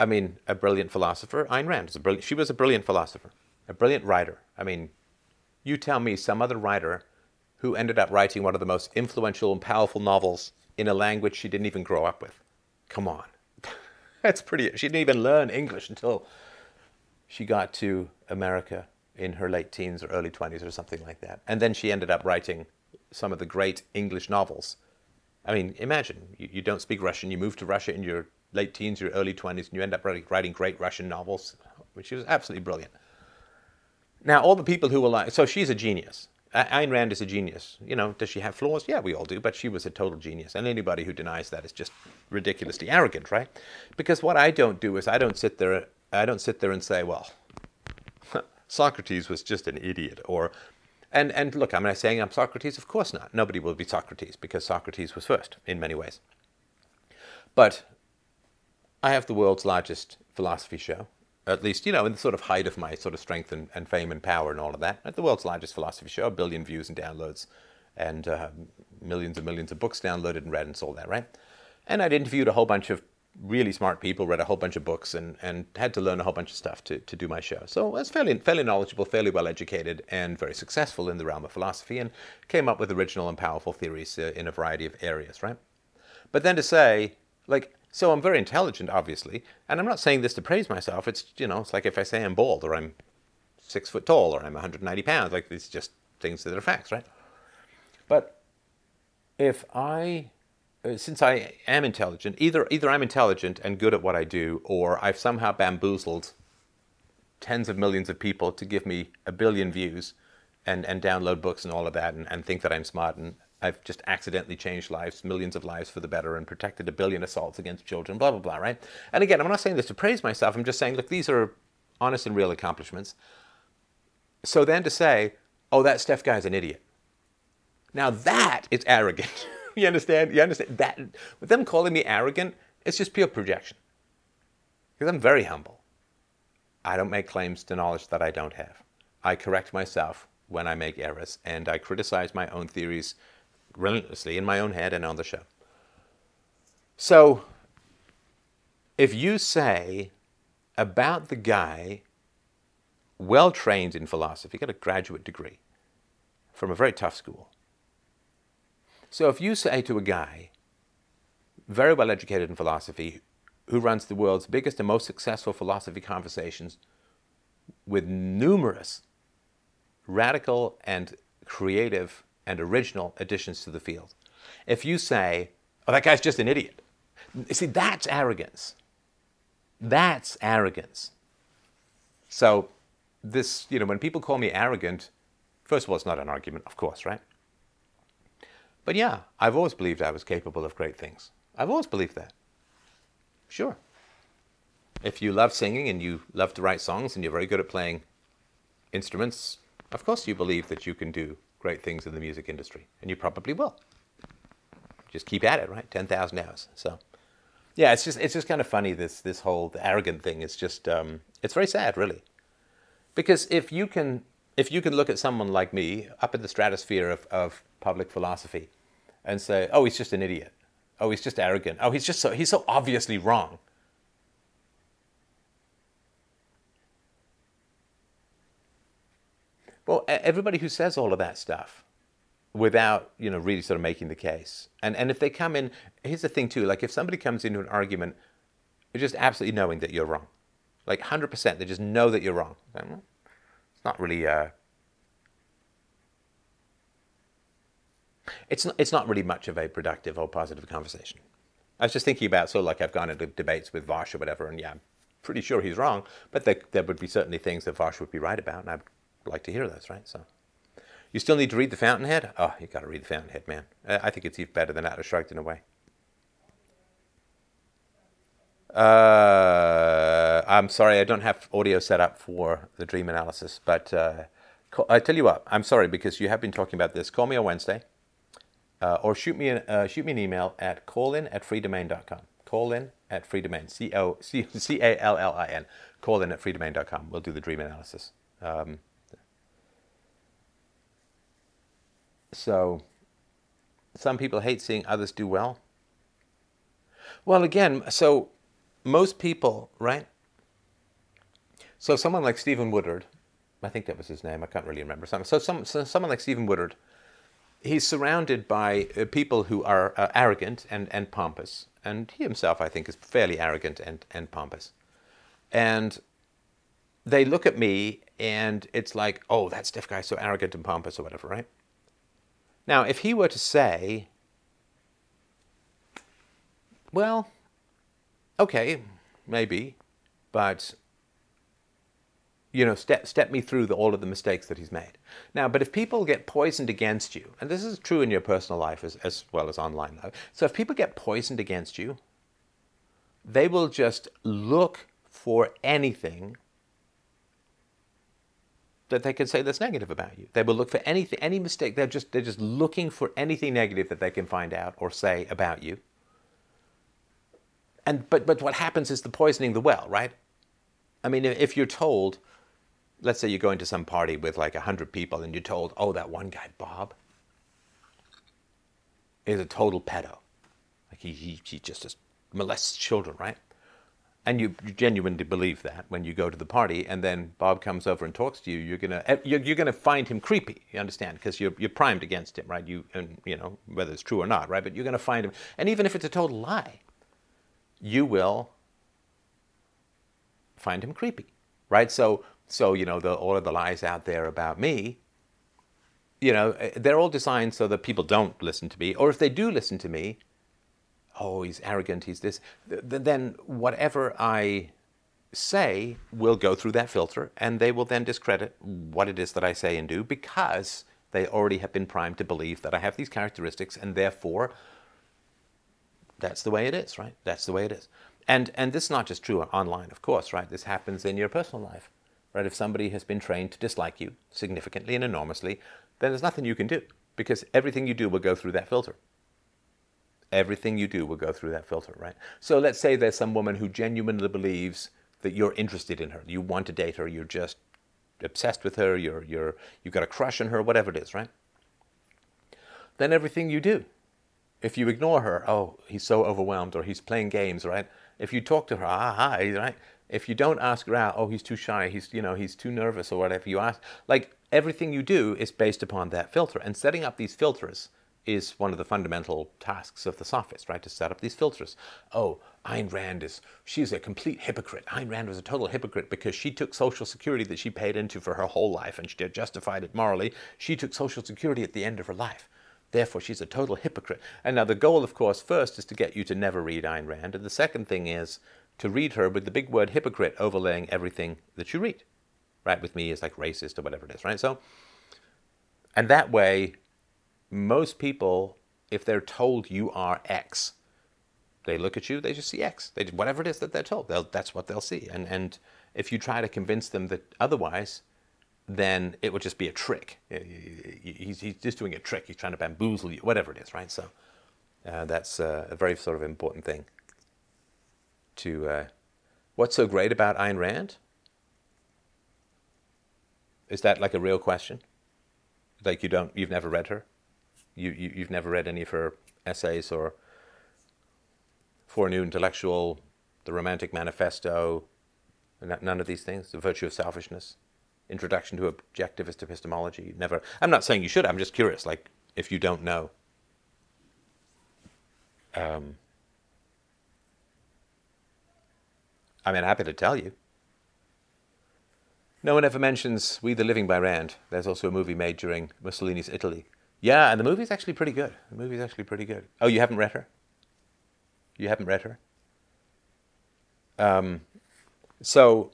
I mean, a brilliant philosopher, Ayn Rand, is a brilliant, she was a brilliant philosopher, a brilliant writer. I mean, you tell me some other writer who ended up writing one of the most influential and powerful novels in a language she didn't even grow up with. Come on. [laughs] That's pretty. She didn't even learn English until she got to America in her late teens or early 20s or something like that. And then she ended up writing some of the great English novels. I mean, imagine you, you don't speak Russian, you move to Russia in your late teens, your early 20s, and you end up writing, writing great Russian novels, which was absolutely brilliant. Now, all the people who were like, so she's a genius. Ayn Rand is a genius. You know, does she have flaws? Yeah, we all do, but she was a total genius. And anybody who denies that is just ridiculously arrogant, right? Because what I don't do is I don't sit there I don't sit there and say, well, [laughs] Socrates was just an idiot or and and look, am I saying I'm Socrates? Of course not. Nobody will be Socrates because Socrates was first in many ways. But I have the world's largest philosophy show, at least, you know, in the sort of height of my sort of strength and, and fame and power and all of that. At the world's largest philosophy show, a billion views and downloads, and uh, millions and millions of books downloaded and read and sold that, right? And I'd interviewed a whole bunch of really smart people, read a whole bunch of books, and, and had to learn a whole bunch of stuff to, to do my show. So I was fairly, fairly knowledgeable, fairly well educated, and very successful in the realm of philosophy, and came up with original and powerful theories uh, in a variety of areas, right? But then to say, like, so I'm very intelligent, obviously, and I'm not saying this to praise myself. It's you know, it's like if I say I'm bald or I'm six foot tall or I'm 190 pounds. Like it's just things that are facts, right? But if I, uh, since I am intelligent, either either I'm intelligent and good at what I do, or I've somehow bamboozled tens of millions of people to give me a billion views and, and download books and all of that and, and think that I'm smart and I've just accidentally changed lives, millions of lives for the better, and protected a billion assaults against children, blah, blah, blah, right? And again, I'm not saying this to praise myself. I'm just saying, look, these are honest and real accomplishments. So then to say, oh, that Steph guy's an idiot. Now that is arrogant. [laughs] you understand? You understand? That, with them calling me arrogant, it's just pure projection. Because I'm very humble. I don't make claims to knowledge that I don't have. I correct myself when I make errors, and I criticize my own theories relentlessly in my own head and on the show. So, if you say about the guy well trained in philosophy, got a graduate degree from a very tough school. So, if you say to a guy very well educated in philosophy who runs the world's biggest and most successful philosophy conversations with numerous radical and creative and original additions to the field. If you say, oh, that guy's just an idiot, You see, that's arrogance. That's arrogance. So, this, you know, when people call me arrogant, first of all, it's not an argument, of course, right? But yeah, I've always believed I was capable of great things. I've always believed that. Sure. If you love singing and you love to write songs and you're very good at playing instruments, of course you believe that you can do great things in the music industry, and you probably will. Just keep at it, right? Ten thousand hours. So, yeah, it's just it's just kind of funny this this whole arrogant thing. It's just um, it's very sad, really, because if you can if you can look at someone like me up in the stratosphere of, of public philosophy, and say, oh, he's just an idiot. Oh, he's just arrogant. Oh, he's just so he's so obviously wrong. Well, everybody who says all of that stuff without, you know, really sort of making the case. And, and if they come in, here's the thing too, like if somebody comes into an argument, just absolutely knowing that you're wrong. Like 100%, they just know that you're wrong. It's not really, uh, it's not, it's not really much of a productive or positive conversation. I was just thinking about, so like I've gone into debates with Vaush or whatever, and yeah, I'm pretty sure he's wrong, but there, there would be certainly things that Vaush would be right about, and I'd like to hear those, right? So, you still need to read The Fountainhead. Oh, you got to read The Fountainhead, man. I think it's even better than Atlas Shrugged in a way. Uh, I'm sorry, I don't have audio set up for the dream analysis, but uh, I tell you what, I'm sorry because you have been talking about this. Call me on Wednesday, uh, or shoot me an uh, shoot me an email at callin at freedomain.com. Callin at freedomain. C O C C A L L I N. Callin at freedomain.com. We'll do the dream analysis. Um, so, some people hate seeing others do well. Well, again, so most people, right? So someone like Stephen Woodard, I think that was his name. I can't really remember. So, some, so someone like Stephen Woodard, he's surrounded by uh, people who are uh, arrogant and, and pompous, and he himself, I think, is fairly arrogant and, and pompous. And they look at me, and it's like, oh, that Steph guy's so arrogant and pompous, or whatever, right? Now, if he were to say, well, okay, maybe, but you know, step step me through the, all of the mistakes that he's made. Now, but if people get poisoned against you, and this is true in your personal life as, as well as online life, so if people get poisoned against you, they will just look for anything that they can say that's negative about you. They will look for anything, any mistake. They're just they're just looking for anything negative that they can find out or say about you. And but but what happens is the poisoning the well, right? I mean, if you're told, let's say you're going to some party with like hundred people, and you're told, oh, that one guy Bob is a total pedo, like he he, he just molests children, right? And you, genuinely believe that when you go to the party, and then Bob comes over and talks to you, you're gonna eh, you're, you're gonna find him creepy. You understand? Because you're you're primed against him, right? You and you know whether it's true or not, right? But you're gonna find him, and even if it's a total lie, you will find him creepy, right? So, so you know, the, all of the lies out there about me, you know, eh, they're all designed so that people don't listen to me, or if they do listen to me, oh, he's arrogant, he's this, then whatever I say will go through that filter, and they will then discredit what it is that I say and do because they already have been primed to believe that I have these characteristics, and therefore that's the way it is, right? That's the way it is. And, and this is not just true online, of course, right? This happens in your personal life, right? If somebody has been trained to dislike you significantly and enormously, then there's nothing you can do because everything you do will go through that filter. Everything you do will go through that filter, right? So let's say there's some woman who genuinely believes that you're interested in her, you want to date her, you're just obsessed with her, you're, you're, you've got a crush on her, whatever it is, right? Then everything you do if you ignore her, oh, he's so overwhelmed, or he's playing games, right? If you talk to her, ah, hi, right? If you don't ask her out, oh, he's too shy, he's, you know, he's too nervous, or whatever you ask, like everything you do is based upon that filter. And setting up these filters is one of the fundamental tasks of the sophist, right? To set up these filters. Oh, Ayn Rand is, she's a complete hypocrite. Ayn Rand was a total hypocrite because she took Social Security that she paid into for her whole life and she justified it morally. She took Social Security at the end of her life. Therefore, she's a total hypocrite. And now the goal, of course, first is to get you to never read Ayn Rand. And the second thing is to read her with the big word hypocrite overlaying everything that you read. Right? With me is like racist or whatever it is, right? So, and that way, most people, if they're told you are X, they look at you, they just see X. They, whatever it is that they're told, that's what they'll see. And, and if you try to convince them that otherwise, then it would just be a trick. He's, he's just doing a trick. He's trying to bamboozle you, whatever it is, right? So uh, that's uh, a very sort of important thing. To uh, what's so great about Ayn Rand? Is that like a real question? Like you don't, you've never read her? You, you you've never read any of her essays or For a New Intellectual, The Romantic Manifesto, none of these things, The Virtue of Selfishness introduction to objectivist epistemology. Never. I'm not saying you should. I'm just curious. Like if you don't know. Um, I mean, happy to tell you. No one ever mentions We the Living by Rand. There's also a movie made during Mussolini's Italy. Yeah, and the movie's actually pretty good. The movie's actually pretty good. Oh, you haven't read her? You haven't read her? Um, so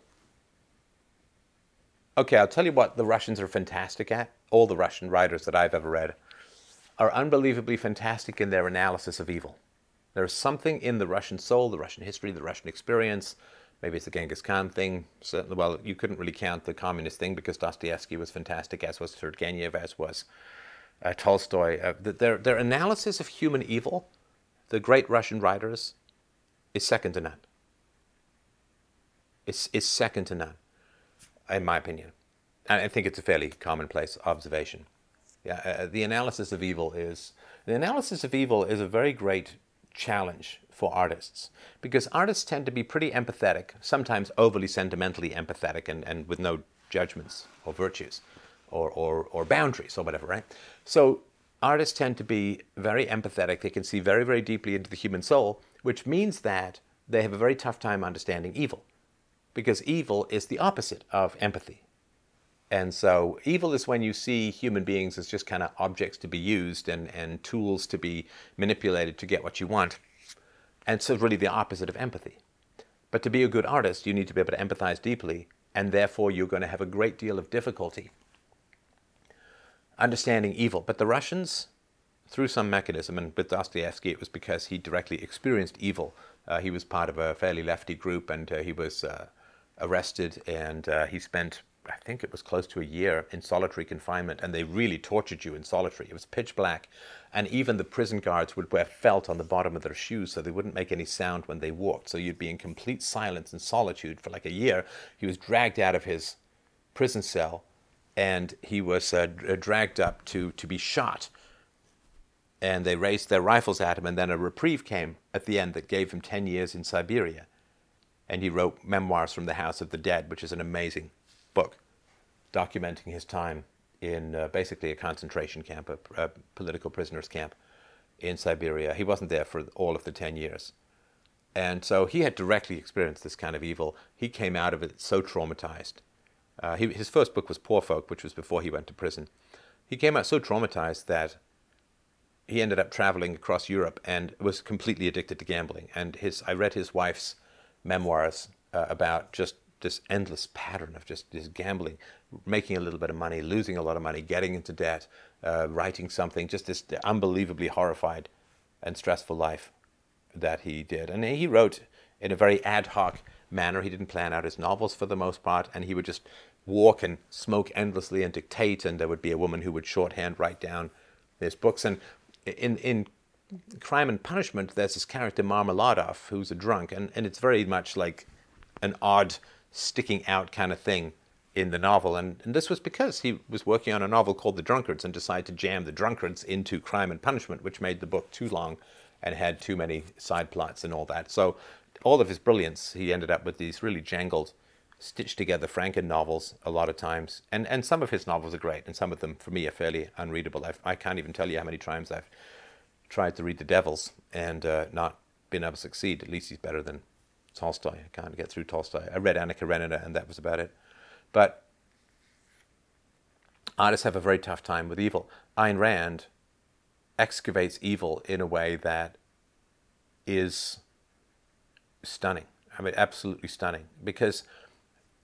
Okay, I'll tell you what the Russians are fantastic at. All the Russian writers that I've ever read are unbelievably fantastic in their analysis of evil. There's something in the Russian soul, the Russian history, the Russian experience. Maybe it's the Genghis Khan thing. Certainly, well, you couldn't really count the communist thing because Dostoevsky was fantastic, as was Turgenev, as was uh, Tolstoy. Uh, their, their analysis of human evil, the great Russian writers, is second to none. It's, it's second to none, in my opinion. And I think it's a fairly commonplace observation. Yeah, uh, the analysis of evil is the analysis of evil is a very great challenge for artists because artists tend to be pretty empathetic, sometimes overly sentimentally empathetic and, and with no judgments or virtues or, or, or boundaries or whatever, right? So artists tend to be very empathetic. They can see very, very deeply into the human soul, which means that they have a very tough time understanding evil because evil is the opposite of empathy. And so evil is when you see human beings as just kind of objects to be used and, and tools to be manipulated to get what you want. And so really the opposite of empathy. But to be a good artist, you need to be able to empathize deeply, and therefore you're going to have a great deal of difficulty understanding evil. But the Russians, through some mechanism, and with Dostoevsky it was because he directly experienced evil. Uh, he was part of a fairly lefty group, and uh, he was uh, arrested, and uh, he spent I think it was close to a year in solitary confinement, and they really tortured you in solitary. It was pitch black, and even the prison guards would wear felt on the bottom of their shoes so they wouldn't make any sound when they walked. So you'd be in complete silence and solitude for like a year. He was dragged out of his prison cell, and he was uh, uh dragged up to to be shot. And they raised their rifles at him, and then a reprieve came at the end that gave him ten years in Siberia. And he wrote Memoirs from the House of the Dead, which is an amazing book documenting his time in uh, basically a concentration camp, a, a, political prisoners camp in Siberia. He wasn't there for all of the 10 years. And so he had directly experienced this kind of evil. He came out of it so traumatized. Uh, he, his first book was Poor Folk, which was before he went to prison. He came out so traumatized that he ended up traveling across Europe and was completely addicted to gambling. And his, I read his wife's memoirs uh, about just this endless pattern of just this gambling, making a little bit of money, losing a lot of money, getting into debt, uh, writing something, just this unbelievably horrified and stressful life that he did. And he wrote in a very ad hoc manner. He didn't plan out his novels for the most part, and he would just walk and smoke endlessly and dictate, and there would be a woman who would shorthand write down his books. And in in Crime and Punishment, there's this character Marmeladov who's a drunk, and, and it's very much like an odd sticking out kind of thing in the novel. And, and this was because he was working on a novel called The Drunkards and decided to jam the drunkards into Crime and Punishment, which made the book too long and had too many side plots and all that. So, all of his brilliance, he ended up with these really jangled, stitched together Franken novels a lot of times. And, and some of his novels are great, and some of them, for me, are fairly unreadable. I've, I can not even tell you how many times I've tried to read The Devils and uh, not been able to succeed. At least he's better than Tolstoy. I can't get through Tolstoy. I read Anna Karenina, and that was about it. But artists have a very tough time with evil. Ayn Rand excavates evil in a way that is stunning. I mean, absolutely stunning. Because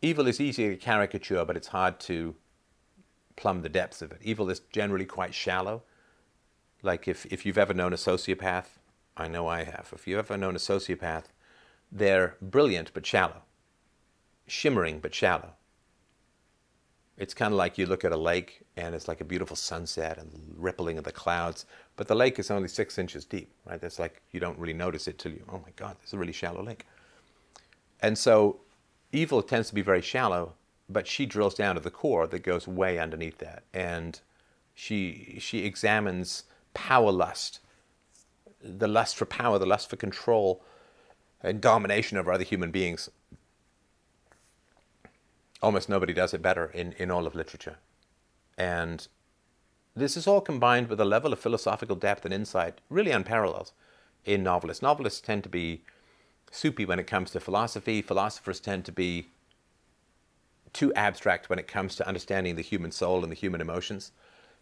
evil is easy to caricature, but it's hard to plumb the depths of it. Evil is generally quite shallow. Like if, if you've ever known a sociopath, I know I have. If you've ever known a sociopath, they're brilliant but shallow, shimmering but shallow. It's kind of like you look at a lake and it's like a beautiful sunset and rippling of the clouds, but the lake is only six inches deep, right? That's like you don't really notice it till you, oh my God, is a really shallow lake. And so evil tends to be very shallow, but she drills down to the core that goes way underneath that. And she, she examines power lust, the lust for power, the lust for control, and domination over other human beings. Almost nobody does it better in, in all of literature. And this is all combined with a level of philosophical depth and insight really unparalleled in novelists. Novelists tend to be soupy when it comes to philosophy, philosophers tend to be too abstract when it comes to understanding the human soul and the human emotions.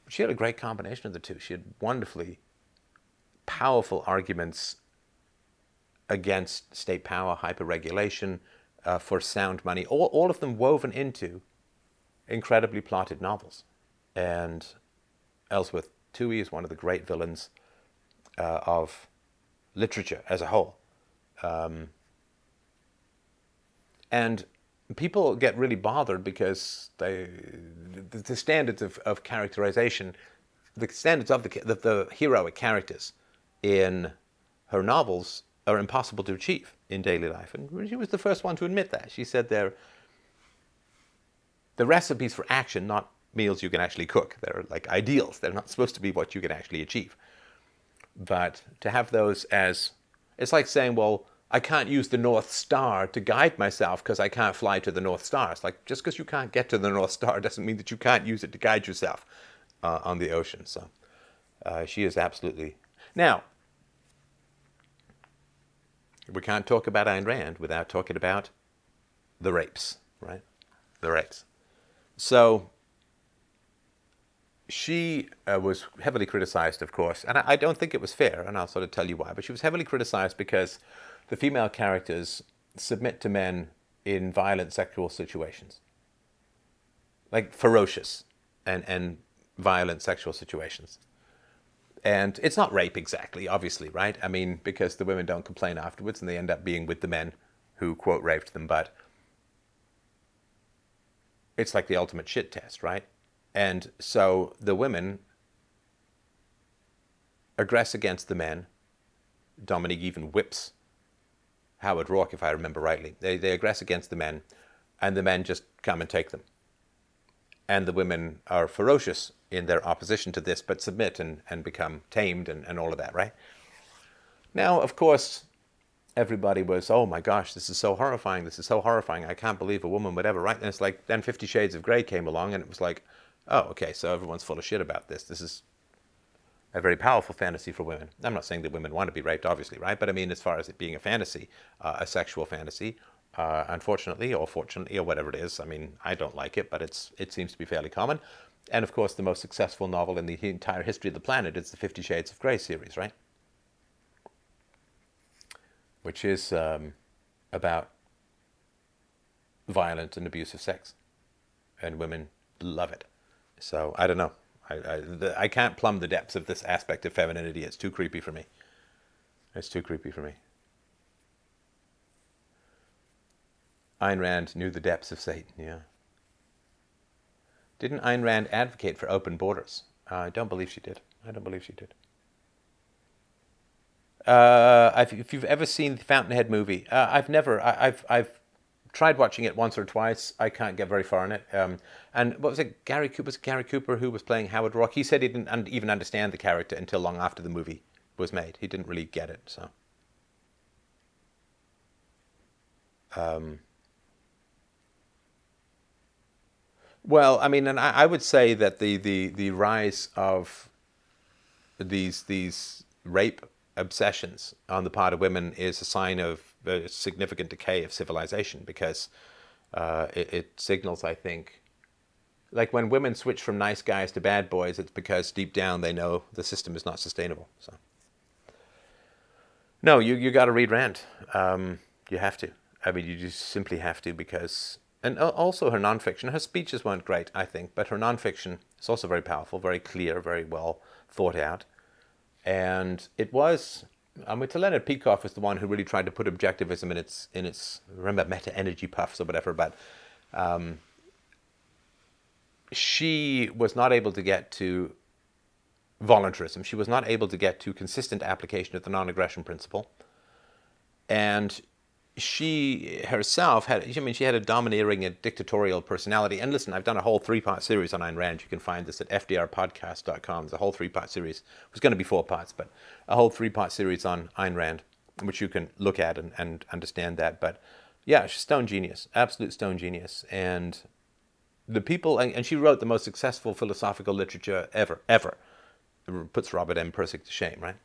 But she had a great combination of the two. She had wonderfully powerful arguments against state power, hyperregulation, uh, for sound money, all, all of them woven into incredibly plotted novels. And Ellsworth Toohey is one of the great villains uh, of literature as a whole. Um, and people get really bothered because they, the, the standards of, of characterization, the standards of the, the, the heroic characters in her novels are impossible to achieve in daily life. And she was the first one to admit that. She said they're the recipes for action, not meals you can actually cook. They're like ideals. They're not supposed to be what you can actually achieve. But to have those as, it's like saying, well, I can't use the North Star to guide myself because I can't fly to the North Star. It's like just because you can't get to the North Star [laughs] doesn't mean that you can't use it to guide yourself uh, on the ocean. So uh, she is absolutely. Now, we can't talk about Ayn Rand without talking about the rapes, right? The rapes. So she uh, was heavily criticized, of course, and I, I, don't think it was fair, and I'll sort of tell you why. But she was heavily criticized because the female characters submit to men in violent sexual situations, like ferocious and and violent sexual situations. And it's not rape exactly, obviously, right? I mean, because the women don't complain afterwards, and they end up being with the men who quote raped them, but it's like the ultimate shit test, right? And so the women aggress against the men. Dominique even whips Howard Roark, if I remember rightly. They, they aggress against the men, and the men just come and take them. And the women are ferocious in their opposition to this, but submit and, and become tamed and, and all of that, right? Now, of course, everybody was, oh my gosh, this is so horrifying. This is so horrifying. I can't believe a woman would ever write. It's like, then Fifty Shades of Grey came along, and it was like, oh, okay, so everyone's full of shit about this. This is a very powerful fantasy for women. I'm not saying that women want to be raped, obviously, right? But I mean, as far as it being a fantasy, uh, a sexual fantasy, uh, unfortunately or fortunately or whatever it is, I mean, I don't like it, but it's it seems to be fairly common. And of course, the most successful novel in the entire history of the planet is the Fifty Shades of Grey series, right? which is um, about violent and abusive sex, and women love it. So I don't know. I, I, the, I can't plumb the depths of this aspect of femininity. It's too creepy for me. It's too creepy for me. Ayn Rand knew the depths of Satan, yeah. Didn't Ayn Rand advocate for open borders? Uh, I don't believe she did. I don't believe she did. Uh, if you've ever seen the Fountainhead movie, uh, I've never. I, have I've tried watching it once or twice. I can't get very far in it. Um, and what was it? Gary Cooper. Was Gary Cooper who was playing Howard Roark? He said he didn't un- even understand the character until long after the movie was made. He didn't really get it. So. Um, well, I mean, and I, I would say that the, the, the rise of these these rape obsessions on the part of women is a sign of a significant decay of civilization because uh, it, it, signals, I think, like when women switch from nice guys to bad boys, it's because deep down they know the system is not sustainable. So, no, you you got to read Rand. Um, you have to. I mean, you just simply have to because, and also her nonfiction. Her speeches weren't great, I think, but her nonfiction is also very powerful, very clear, very well thought out. And it was, I mean, to Leonard Peikoff was the one who really tried to put objectivism in its, in its remember, meta energy puffs or whatever, but um, she was not able to get to voluntarism. She was not able to get to consistent application of the non aggression principle. And she herself had, I mean, she had a domineering and dictatorial personality. And listen, I've done a whole three part series on Ayn Rand. You can find this at fdrpodcast.com. It's a whole three part series. It was going to be four parts, but a whole three part series on Ayn Rand, which you can look at and, and understand that. But yeah, she's stone genius, absolute stone genius. And the people, and, she wrote the most successful philosophical literature ever, ever. It puts Robert M. Pirsig to shame, right?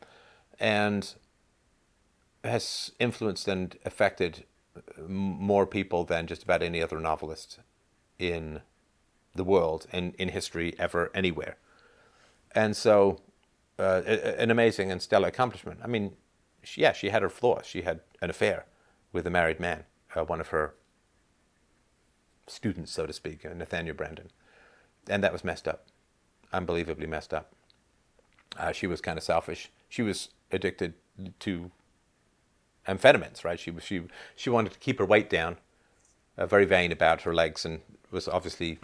And has influenced and affected more people than just about any other novelist in the world and in history ever anywhere. And so, uh, an amazing and stellar accomplishment. I mean, she, yeah, she had her flaws. She had an affair with a married man, uh, one of her students, so to speak, uh, Nathaniel Branden. and that was messed up, unbelievably messed up. Uh, she was kind of selfish. She was addicted to amphetamines, right? She she she wanted to keep her weight down, uh, very vain about her legs, and was obviously.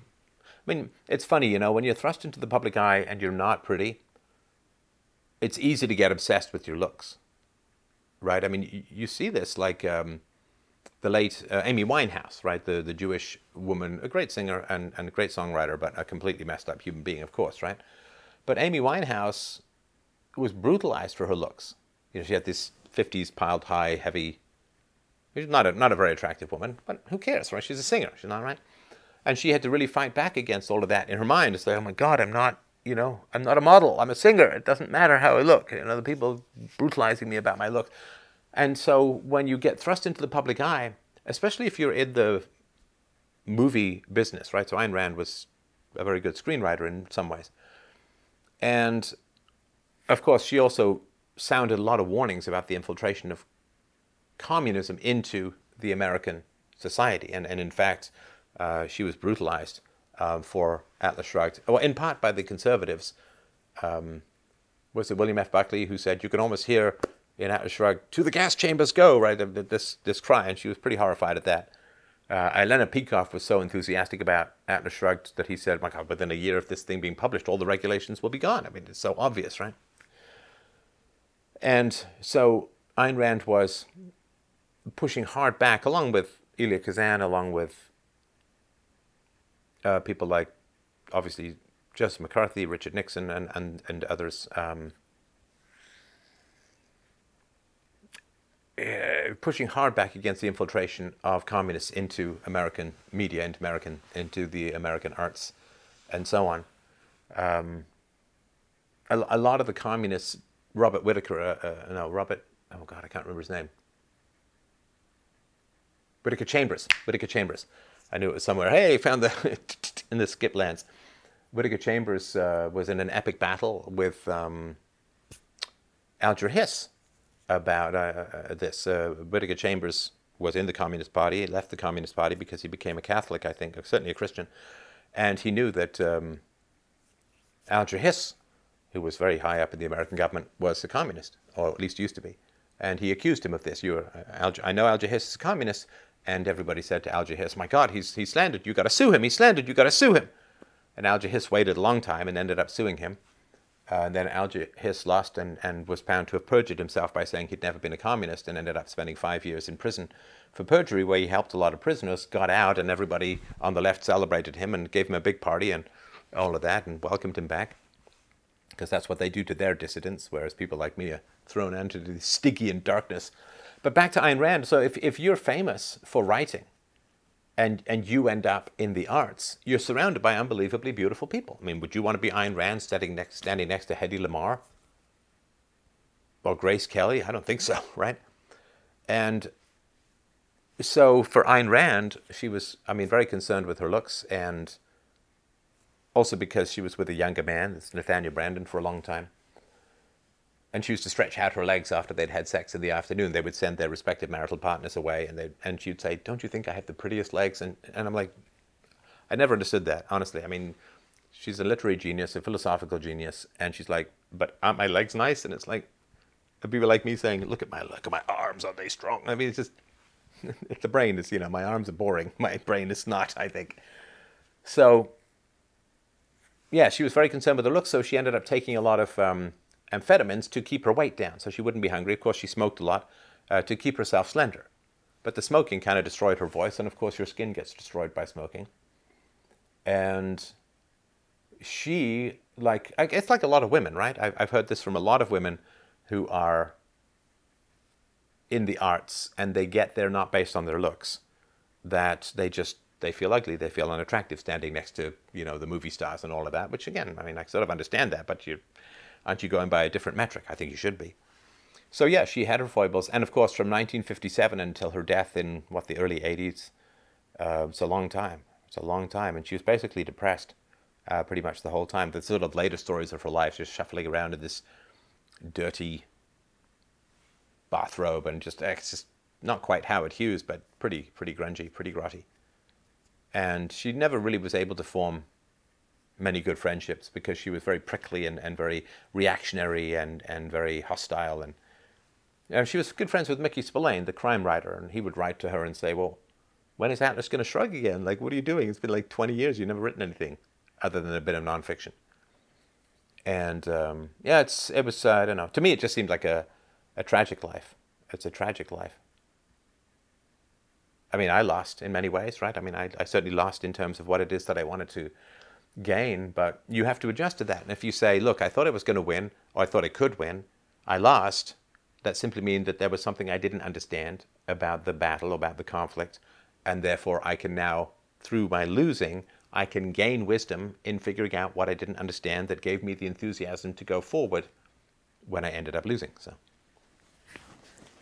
I mean, it's funny, you know, when you're thrust into the public eye and you're not pretty. It's easy to get obsessed with your looks, right? I mean, you, you see this like um, the late uh, Amy Winehouse, right? The the Jewish woman, a great singer and, and a great songwriter, but a completely messed up human being, of course, right? But Amy Winehouse was brutalized for her looks. You know, she had this 50s piled high, heavy. She's not a, not a very attractive woman, but who cares, right? She's a singer, she's not right. And she had to really fight back against all of that in her mind to say, oh my God, I'm not, you know, I'm not a model, I'm a singer. It doesn't matter how I look. You know, the people brutalizing me about my look. And so when you get thrust into the public eye, especially if you're in the movie business, right? So Ayn Rand was a very good screenwriter in some ways. And of course, she also sounded a lot of warnings about the infiltration of communism into the American society. And, and in fact, uh, she was brutalized um, for Atlas Shrugged, well, in part by the conservatives. Um, was it William F. Buckley who said, You can almost hear in Atlas Shrugged, to the gas chambers go, right? This, this cry. And she was pretty horrified at that. Uh, Elena Peikoff was so enthusiastic about Atlas Shrugged that he said, My God, within a year of this thing being published, all the regulations will be gone. I mean, it's so obvious, right? And so Ayn Rand was pushing hard back, along with Elia Kazan, along with uh, people like, obviously, Joseph McCarthy, Richard Nixon, and, and, and others. Um, uh, pushing hard back against the infiltration of communists into American media, into American, into the American arts, and so on. Um, a, a, lot of the communists Robert Whitaker, uh, uh, no, Robert, oh God, I can't remember his name. Whittaker Chambers, Whittaker Chambers. I knew it was somewhere. Hey, found the [laughs] in the skip lands. Whittaker Chambers uh, was in an epic battle with um, Alger Hiss about uh, uh this. Uh, Whittaker Chambers was in the Communist Party. He left the Communist Party because he became a Catholic, I think, certainly a Christian, and he knew that um, Alger Hiss who was very high up in the American government, was a communist, or at least used to be. And he accused him of this. You're, uh, I know Alger Hiss is a communist. And everybody said to Alger Hiss, My God, he's, he's slandered. you got to sue him. He slandered. you got to sue him. And Alger Hiss waited a long time and ended up suing him. Uh, and then Alger Hiss lost and, and was found to have perjured himself by saying he'd never been a communist and ended up spending five years in prison for perjury, where he helped a lot of prisoners, got out, and everybody on the left celebrated him and gave him a big party and all of that and welcomed him back because that's what they do to their dissidents, whereas people like me are thrown into the Stygian darkness. But back to Ayn Rand. So if, if you're famous for writing and, and you end up in the arts, you're surrounded by unbelievably beautiful people. I mean, would you want to be Ayn Rand standing next, standing next to Hedy Lamarr? Or Grace Kelly? I don't think so, [laughs] right? And so for Ayn Rand, she was, I mean, very concerned with her looks and also because she was with a younger man, it's Nathaniel Branden, for a long time. And she used to stretch out her legs after they'd had sex in the afternoon. They would send their respective marital partners away, and they and she'd say, "Don't you think I have the prettiest legs?" And and I'm like, I never understood that honestly. I mean, she's a literary genius, a philosophical genius, and she's like, "But aren't my legs nice?" And it's like, people like me saying, "Look at my look at my arms, are they strong?" I mean, it's just [laughs] the brain is you know my arms are boring, [laughs] my brain is not. I think so yeah, she was very concerned with her looks, so she ended up taking a lot of um, amphetamines to keep her weight down, so she wouldn't be hungry. Of course, she smoked a lot uh, to keep herself slender. But the smoking kind of destroyed her voice, and of course, your skin gets destroyed by smoking. And she, like, it's like a lot of women, right? I've heard this from a lot of women who are in the arts and they get there not based on their looks, that they just they feel ugly, they feel unattractive standing next to, you know, the movie stars and all of that, which again, I mean, I sort of understand that, but you aren't you going by a different metric? I think you should be. So yeah, she had her foibles, and of course, from 1957 until her death in what the early 80s, uh, it's a long time. It's a long time, and she was basically depressed uh, pretty much the whole time. The sort of later stories of her life, just shuffling around in this dirty bathrobe, and just it's just not quite Howard Hughes, but pretty pretty grungy, pretty grotty. And she never really was able to form many good friendships because she was very prickly and, and very reactionary and, and very hostile. And you know, she was good friends with Mickey Spillane, the crime writer, and he would write to her and say, Well, when is Atlas going to shrug again? Like, what are you doing? It's been like 20 years. You've never written anything other than a bit of nonfiction. And um, yeah, it's it was uh, I don't know. To me, it just seemed like a a tragic life. It's a tragic life. I mean, I lost in many ways, right? I mean, I, I certainly lost in terms of what it is that I wanted to gain, but you have to adjust to that. And if you say, look, I thought I was going to win, or I thought I could win, I lost, that simply means that there was something I didn't understand about the battle, about the conflict, and therefore I can now, through my losing, I can gain wisdom in figuring out what I didn't understand that gave me the enthusiasm to go forward when I ended up losing. So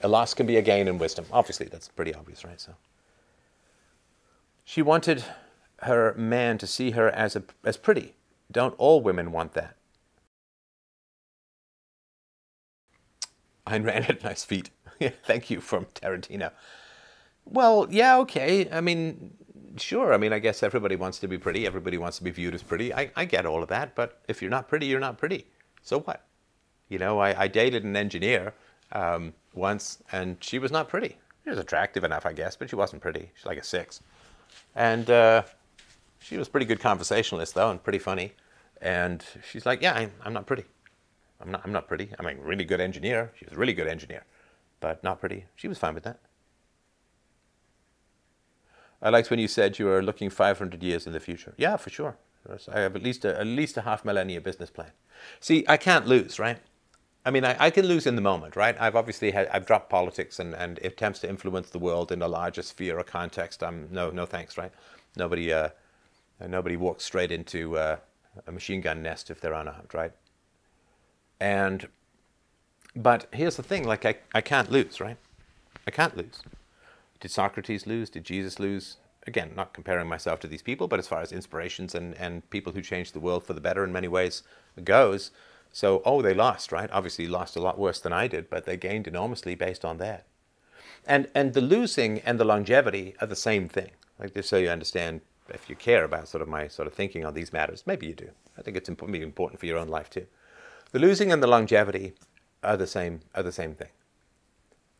a loss can be a gain in wisdom. Obviously, that's pretty obvious, right? So she wanted her man to see her as a, as pretty. Don't all women want that? Ayn Rand had nice feet. [laughs] Thank you from Tarantino. Well, yeah, okay. I mean, sure. I mean, I guess everybody wants to be pretty. Everybody wants to be viewed as pretty. I, I get all of that. But if you're not pretty, you're not pretty. So what? You know, I, I dated an engineer um, once, and she was not pretty. She was attractive enough, I guess, but she wasn't pretty. She's like a six. And uh, she was a pretty good conversationalist, though, and pretty funny. And she's like, Yeah, I'm, I'm not pretty. I'm not, I'm not pretty. I mean, really good engineer. She was a really good engineer, but not pretty. She was fine with that. I liked when you said you were looking 500 years in the future. Yeah, for sure. I have at least a, at least a half millennia business plan. See, I can't lose, right? I mean, I, I can lose in the moment, right? I've obviously had, I've dropped politics and, and attempts to influence the world in a larger sphere or context. I'm no, no thanks, right? Nobody, uh, nobody walks straight into uh, a machine gun nest if they're unarmed, right? And, but here's the thing: like, I, I can't lose, right? I can't lose. Did Socrates lose? Did Jesus lose? Again, not comparing myself to these people, but as far as inspirations and, and people who changed the world for the better in many ways goes, so, oh, they lost, right? Obviously, lost a lot worse than I did, but they gained enormously based on that. And and the losing and the longevity are the same thing. Like just so you understand, if you care about sort of my sort of thinking on these matters, maybe you do. I think it's important, important for your own life too. The losing and the longevity are the same are the same thing.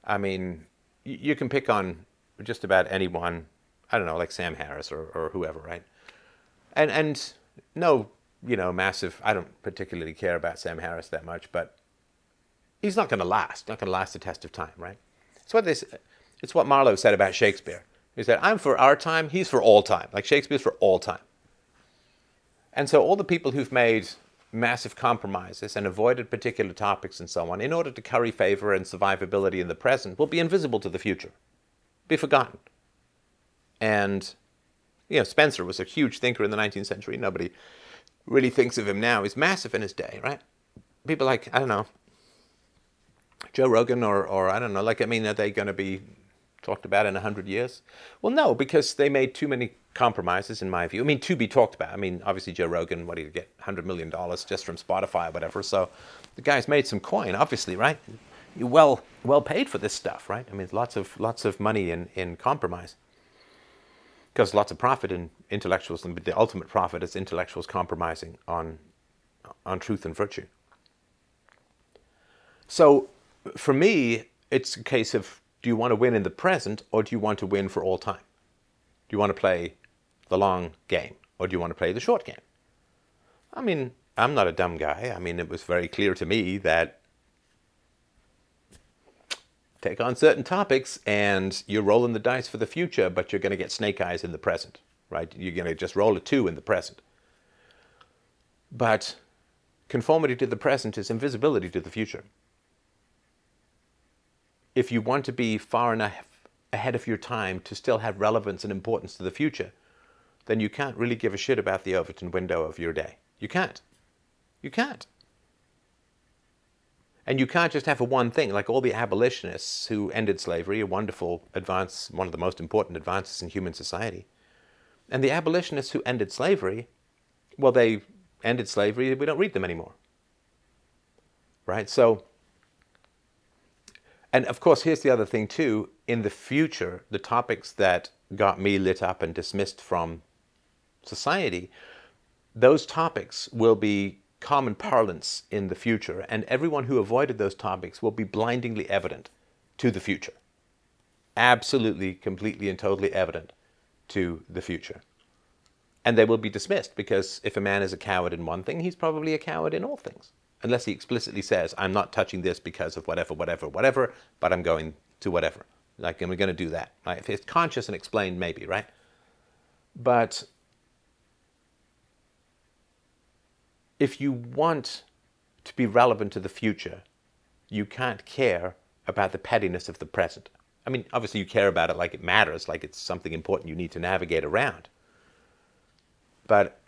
I mean, you can pick on just about anyone. I don't know, like Sam Harris or, or whoever, right? And and no you know, massive. I don't particularly care about Sam Harris that much, but he's not going to last. Not going to last the test of time, right? It's what this. It's what Marlowe said about Shakespeare. He said, "I'm for our time. He's for all time. Like Shakespeare's for all time." And so all the people who've made massive compromises and avoided particular topics and so on in order to curry favor and survivability in the present will be invisible to the future, be forgotten. And you know, Spencer was a huge thinker in the 19th century. Nobody really thinks of him now is massive in his day, right? People like, I don't know, Joe Rogan or, or I don't know, like, I mean, are they going to be talked about in 100 years? Well, no, because they made too many compromises, in my view. I mean, to be talked about. I mean, obviously, Joe Rogan, what did he get? $100 million just from Spotify or whatever. So the guy's made some coin, obviously, right? You're well, well paid for this stuff, right? I mean, lots of, lots of money in, in compromise because lots of profit in intellectuals, and the ultimate profit is intellectuals compromising on, on truth and virtue. So, for me, it's a case of do you want to win in the present or do you want to win for all time? Do you want to play the long game or do you want to play the short game? I mean, I'm not a dumb guy. I mean, it was very clear to me that take on certain topics and you're rolling the dice for the future, but you're going to get snake eyes in the present, right? You're going to just roll a two in the present. But conformity to the present is invisibility to the future. If you want to be far enough ahead of your time to still have relevance and importance to the future, then you can't really give a shit about the Overton window of your day. You can't. You can't. And you can't just have a one thing, like all the abolitionists who ended slavery, a wonderful advance, one of the most important advances in human society. And the abolitionists who ended slavery, well, they ended slavery, we don't read them anymore. Right? So, And of course, here's the other thing too. In the future, the topics that got me lit up and dismissed from society, those topics will be common parlance in the future, and everyone who avoided those topics will be blindingly evident to the future. Absolutely, completely, and totally evident to the future. And they will be dismissed because if a man is a coward in one thing, he's probably a coward in all things. Unless he explicitly says, I'm not touching this because of whatever, whatever, whatever, but I'm going to whatever. Like, and we're going to do that. Right? If it's conscious and explained, maybe, right? But if you want to be relevant to the future, you can't care about the pettiness of the present. I mean, obviously, you care about it like it matters, like it's something important you need to navigate around. But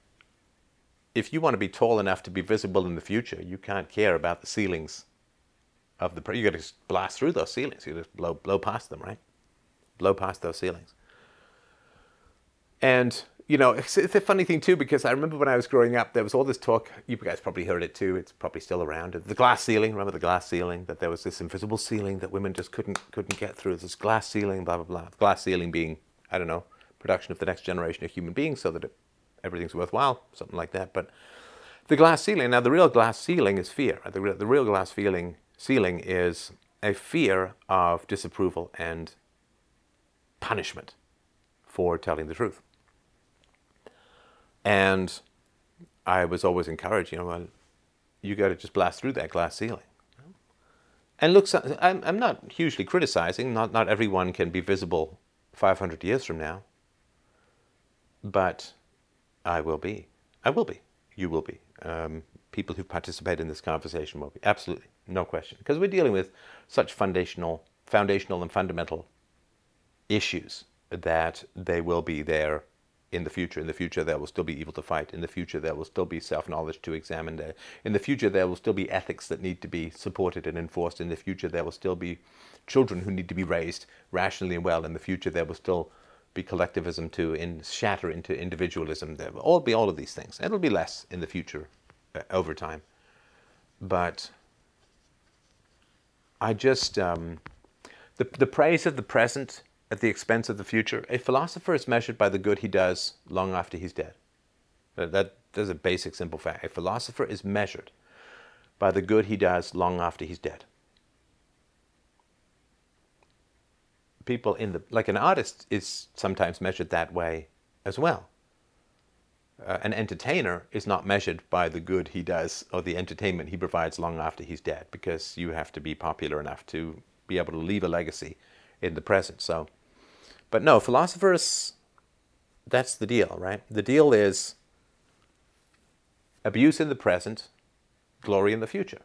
if you want to be tall enough to be visible in the future, you can't care about the ceilings of the. You got to blast through those ceilings. You just blow blow past them, right? Blow past those ceilings. And you know, it's, it's, a funny thing too because I remember when I was growing up, there was all this talk. You guys probably heard it too. It's probably still around. The glass ceiling. Remember the glass ceiling? That there was this invisible ceiling that women just couldn't couldn't get through. This glass ceiling, blah blah blah. The glass ceiling being, I don't know, production of the next generation of human beings, so that it, everything's worthwhile, something like that. But the glass ceiling. Now, the real glass ceiling is fear. The, the real glass feeling ceiling is a fear of disapproval and punishment for telling the truth. And I was always encouraged, you know, well, you got to just blast through that glass ceiling. And look, I'm, not hugely criticizing. Not, not everyone can be visible 500 years from now. But I will be. I will be. You will be. Um, people who participate in this conversation will be. Absolutely. No question. Because we're dealing with such foundational, foundational and fundamental issues that they will be there in the future. In the future, there will still be evil to fight. In the future, there will still be self knowledge to examine. There. In the future, there will still be ethics that need to be supported and enforced. In the future, there will still be children who need to be raised rationally and well. In the future, there will still be collectivism to in, shatter into individualism. There will all be all of these things. It'll be less in the future uh, over time. But I just, um, the, the praise of the present at the expense of the future. A philosopher is measured by the good he does long after he's dead. That, that's a basic, simple fact. A philosopher is measured by the good he does long after he's dead. People in the, like an artist is sometimes measured that way as well. Uh, an entertainer is not measured by the good he does or the entertainment he provides long after he's dead because you have to be popular enough to be able to leave a legacy in the present. So but no, philosophers, that's the deal, right? The deal is abuse in the present, glory in the future.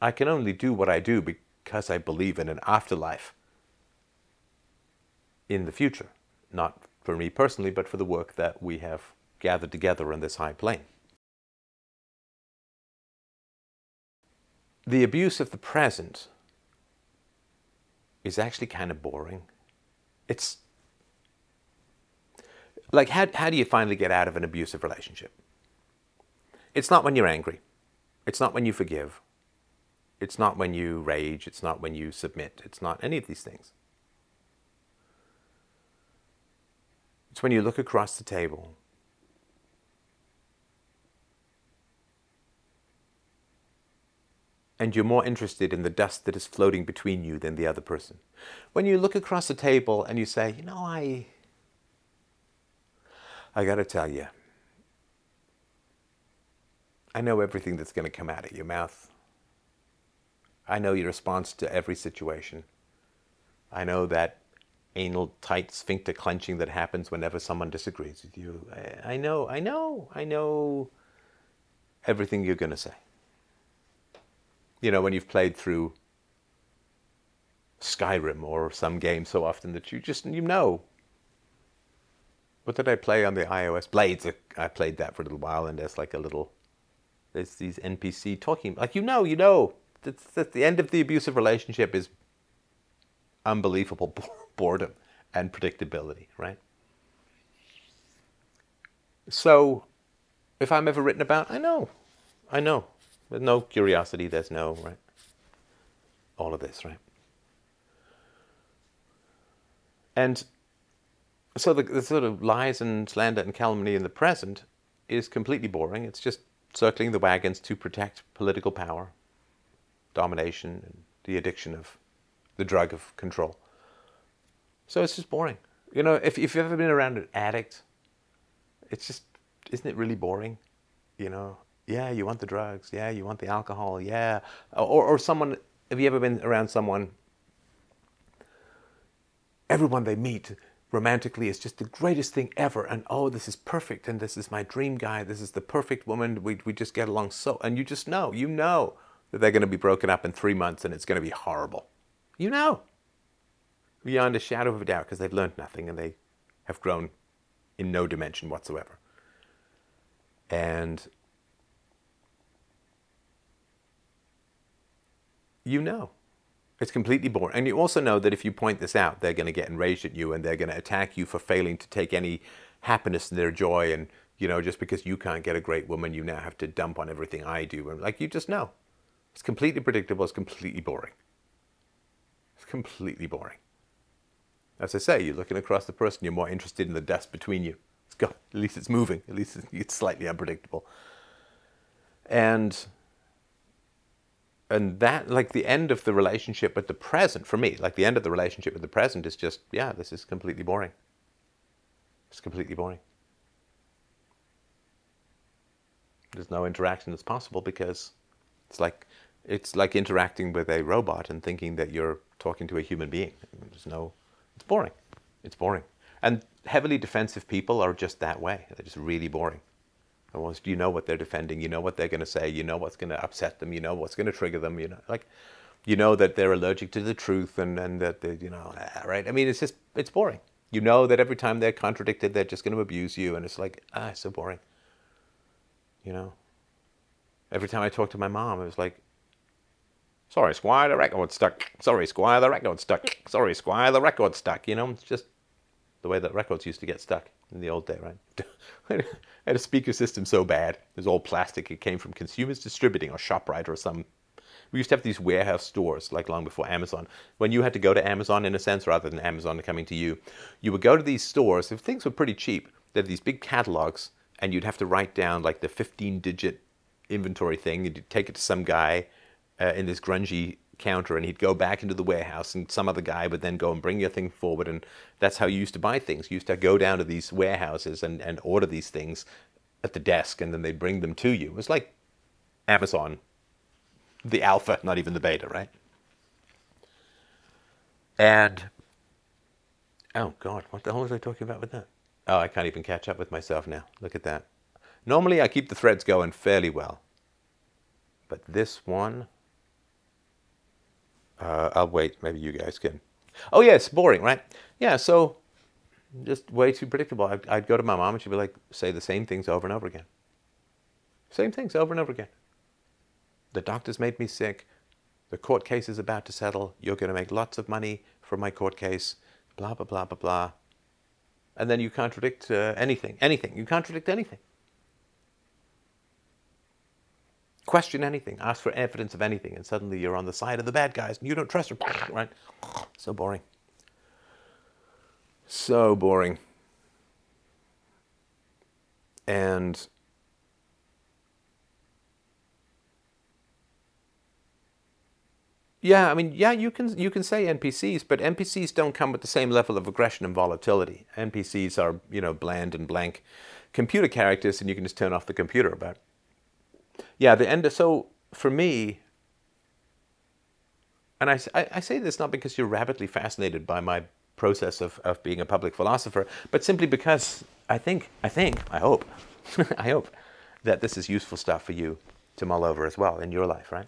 I can only do what I do because I believe in an afterlife in the future. Not for me personally, but for the work that we have gathered together on this high plane. The abuse of the present is actually kind of boring. It's like, how, how do you finally get out of an abusive relationship? It's not when you're angry. It's not when you forgive. It's not when you rage. It's not when you submit. It's not any of these things. It's when you look across the table and you're more interested in the dust that is floating between you than the other person. When you look across the table and you say, you know, I, I got to tell you, I know everything that's to come out of your mouth. I know your response to every situation. I know that anal tight sphincter clenching that happens whenever someone disagrees with you. I, I know, I know, I know everything you're to say you know, when you've played through Skyrim or some game so often that you just, you know. What did I play on the iOS? Blades. I played that for a little while, and there's like a little, there's these NPC talking. Like, you know, you know. That's, that's the end of the abusive relationship is unbelievable [laughs] boredom and predictability, right? So, if I'm ever written about, I know, I know There's no curiosity, there's no, right? All of this, right? And so the, the sort of lies and slander and calumny in the present is completely boring. It's just circling the wagons to protect political power, domination, and the addiction of the drug of control. So it's just boring. You know, if, if you've ever been around an addict, it's just, isn't it really boring? You know, yeah, you want the drugs. Yeah, you want the alcohol. Yeah. Or, or someone, have you ever been around someone, everyone they meet romantically is just the greatest thing ever. And oh, this is perfect. And this is my dream guy. This is the perfect woman. We, we just get along so. And you just know, you know that they're going to be broken up in three months and it's going to be horrible. You know. Beyond a shadow of a doubt because they've learned nothing and they have grown in no dimension whatsoever. And you know. It's completely boring. And you also know that if you point this out, they're going to get enraged at you and they're going to attack you for failing to take any happiness in their joy. And, you know, just because you can't get a great woman, you now have to dump on everything I do. And, like, you just know. It's completely predictable. It's completely boring. It's completely boring. As I say, you're looking across the person, you're more interested in the dust between you. It's at least it's moving. At least it's slightly unpredictable. And and that like the end of the relationship with the present for me like the end of the relationship with the present is just yeah this is completely boring. It's completely boring. There's no interaction that's possible because it's like it's like interacting with a robot and thinking that you're talking to a human being. There's no it's boring. It's boring. And heavily defensive people are just that way. They're just really boring Almost, you know what they're defending. You know what they're going to say. You know what's going to upset them. You know what's going to trigger them. You know, like, you know that they're allergic to the truth and, and that they, you know, right? I mean, it's just, it's boring. You know that every time they're contradicted, they're just going to abuse you. And it's like, ah, it's so boring. You know? Every time I talk to my mom, it was like, sorry, Squire, the record's stuck. Sorry, Squire, the record's stuck. Sorry, Squire, the record's stuck. You know, it's just the way that records used to get stuck in the old day, right? [laughs] I had a speaker system so bad. It was all plastic. It came from Consumers Distributing or ShopRite or some. We used to have these warehouse stores, like long before Amazon. When you had to go to Amazon, in a sense, rather than Amazon coming to you, you would go to these stores. If things were pretty cheap, they had these big catalogs, and you'd have to write down like the 15 digit inventory thing. And you'd take it to some guy uh, in this grungy counter and he'd go back into the warehouse and some other guy would then go and bring your thing forward. And that's how you used to buy things. You used to go down to these warehouses and, and order these things at the desk and then they'd bring them to you. It was like amazon the alpha not even the beta right? And oh god what the hell was i talking about with that? Oh i can't even catch up with myself now. Look at that. Normally i keep the threads going fairly well but this one uh, I'll wait. Maybe you guys can. Oh yeah, it's boring, right? Yeah, so just way too predictable. I'd, I'd go to my mom and she'd be like, say the same things over and over again. Same things over and over again. The doctor's made me sick. The court case is about to settle. You're going to make lots of money from my court case. Blah blah blah blah blah. And then you contradict uh, anything. Anything. You contradict anything. Question anything, ask for evidence of anything, and suddenly you're on the side of the bad guys and you don't trust them, [laughs] right? So boring. So boring. And yeah, I mean, yeah, you can you can say NPCs, but NPCs don't come with the same level of aggression and volatility. NPCs are you know bland and blank computer characters, and you can just turn off the computer about yeah, the end. Of, so for me, and I, I say this not because you're rabidly fascinated by my process of, of being a public philosopher, but simply because I think, I think, I hope, [laughs] I hope that this is useful stuff for you to mull over as well in your life, right?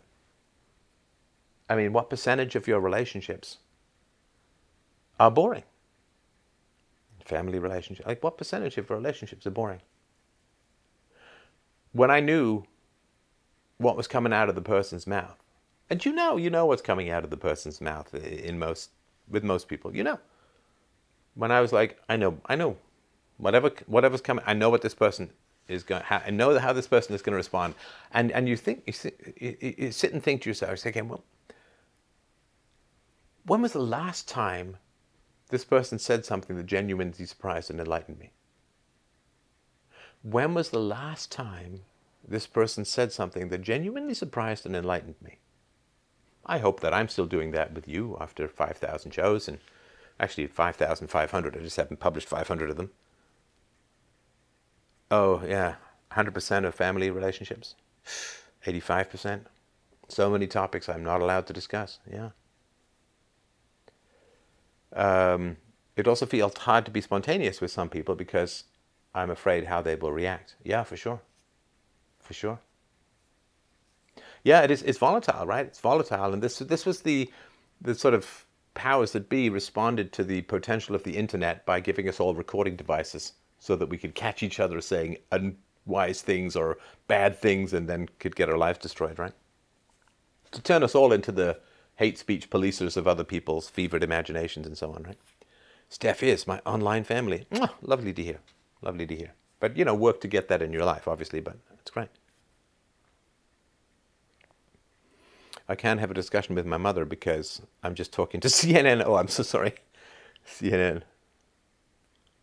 I mean, what percentage of your relationships are boring? Family relationships, like what percentage of relationships are boring? When I knew what was coming out of the person's mouth. And you know, you know what's coming out of the person's mouth in most with most people. You know. When I was like, I know, I know, whatever whatever's coming, I know what this person is going, how, and know how this person is going to respond, and and you think you sit, you, you sit and think to yourself, you say, okay, well, when was the last time this person said something that genuinely surprised and enlightened me? When was the last time this person said something that genuinely surprised and enlightened me? I hope that I'm still doing that with you after 5,000 shows and actually 5,500. I just haven't published 500 of them. Oh, yeah, 100% of family relationships, 85%. So many topics I'm not allowed to discuss. Yeah. Um, it also feels hard to be spontaneous with some people because I'm afraid how they will react. Yeah, for sure. For sure. Yeah, it is. It's volatile, right? It's volatile, and this this was the the sort of powers that be responded to the potential of the internet by giving us all recording devices so that we could catch each other saying unwise things or bad things, and then could get our lives destroyed, right? To turn us all into the hate speech policers of other people's fevered imaginations and so on, right? Steph is my online family. Mwah, lovely to hear. Lovely to hear. But, you know, work to get that in your life, obviously, but it's great. I can't have a discussion with my mother because I'm just talking to [laughs] CNN. Oh, I'm so sorry. CNN.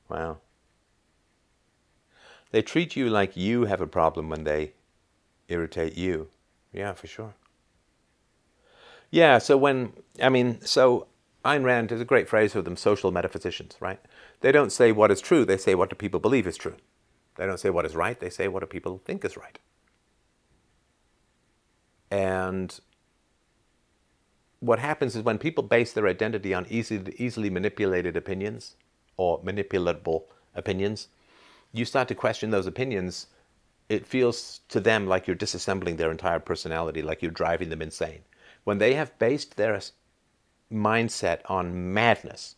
Wow. They treat you like you have a problem when they irritate you. Yeah, for sure. Yeah, so when, I mean, so Ayn Rand is a great phrase for them social metaphysicians, right? They don't say what is true, they say what do people believe is true. They don't say what is right, they say what do people think is right. And what happens is when people base their identity on easy, easily manipulated opinions or manipulable opinions, you start to question those opinions. It feels to them like you're disassembling their entire personality, like you're driving them insane when they have based their mindset on madness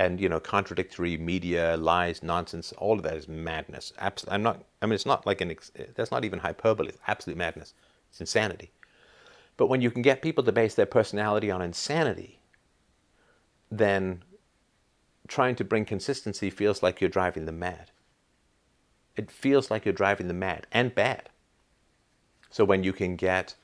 and you know contradictory media lies nonsense all of that is madness. Absol- i'm not i mean it's not like an ex- that's not even hyperbole it's absolute madness. It's insanity. But when you can get people to base their personality on insanity then trying to bring consistency feels like you're driving them mad. It feels like you're driving them mad and bad. So when you can get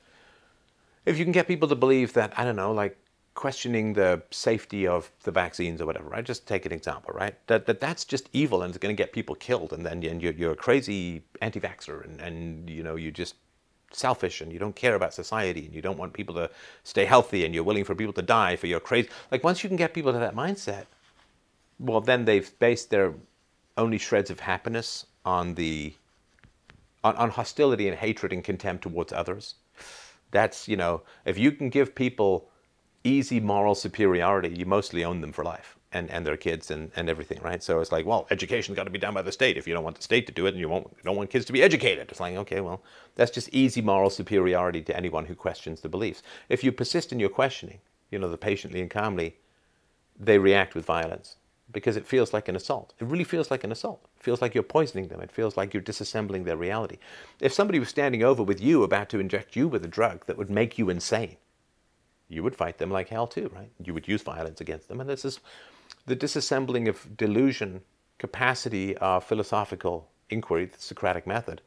if you can get people to believe that, I don't know, like questioning the safety of the vaccines or whatever, right? Just take an example, right? That, that that's just evil and it's going to get people killed, and then and you're, you're a crazy anti-vaxxer, and, and you know you're just selfish and you don't care about society and you don't want people to stay healthy and you're willing for people to die for your crazy. Like once you can get people to that mindset, well, then they've based their only shreds of happiness on the on, on hostility and hatred and contempt towards others that's, you know, if you can give people easy moral superiority, you mostly own them for life and, and their kids and, and everything, right? So it's like, well, education's got to be done by the state. If you don't want the state to do it and you, won't, you don't want kids to be educated, it's like, okay, well, that's just easy moral superiority to anyone who questions the beliefs. If you persist in your questioning, you know, the patiently and calmly, they react with violence because it feels like an assault. It really feels like an assault. It feels like you're poisoning them. It feels like you're disassembling their reality. If somebody was standing over with you about to inject you with a drug that would make you insane, you would fight them like hell too, right? You would use violence against them. And this is the disassembling of delusion, capacity of philosophical inquiry, the Socratic method,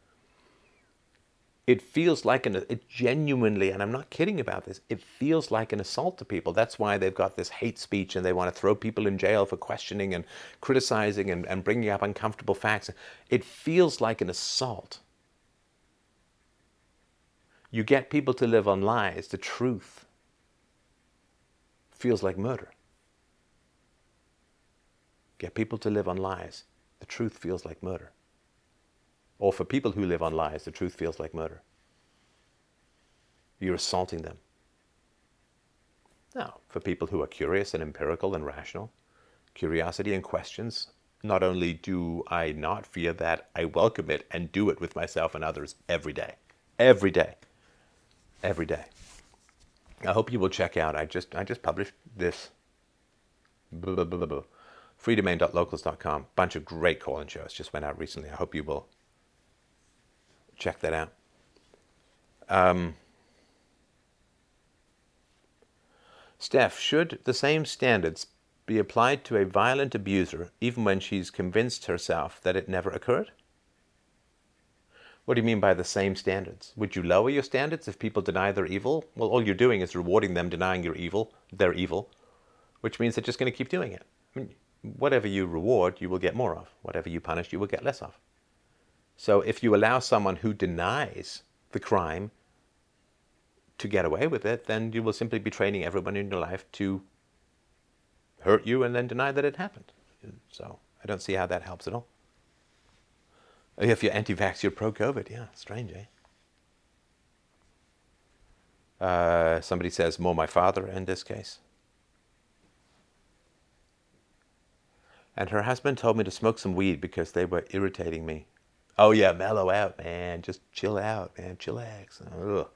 it feels like an it genuinely and i'm not kidding about this it feels like an assault to people. That's why they've got this hate speech and they want to throw people in jail for questioning and criticizing and, and bringing up uncomfortable facts. It feels like an assault. You get people to live on lies the truth feels like murder get people to live on lies the truth feels like murder or for people who live on lies, the truth feels like murder. You're assaulting them. Now, for people who are curious and empirical and rational, curiosity and questions, not only do I not fear that, I welcome it and do it with myself and others every day. Every day. Every day. I hope you will check out. I just I just published this. freedomain.locals.com. Bunch of great call-in shows just went out recently. I hope you will check that out. Um, Steph, should the same standards be applied to a violent abuser even when she's convinced herself that it never occurred? What do you mean by the same standards? Would you lower your standards if people deny their evil? Well, all you're doing is rewarding them denying your evil, their evil, which means they're just going to keep doing it. I mean, whatever you reward, you will get more of. Whatever you punish, you will get less of. So if you allow someone who denies the crime to get away with it, then you will simply be training everyone in your life to hurt you and then deny that it happened. So I don't see how that helps at all. If you're anti-vax, you're pro-COVID. Yeah, strange, eh? Uh, somebody says more my father in this case. And her husband told me to smoke some weed because they were irritating me. Oh yeah, mellow out, man. Just chill out, man. Chillax. Ugh.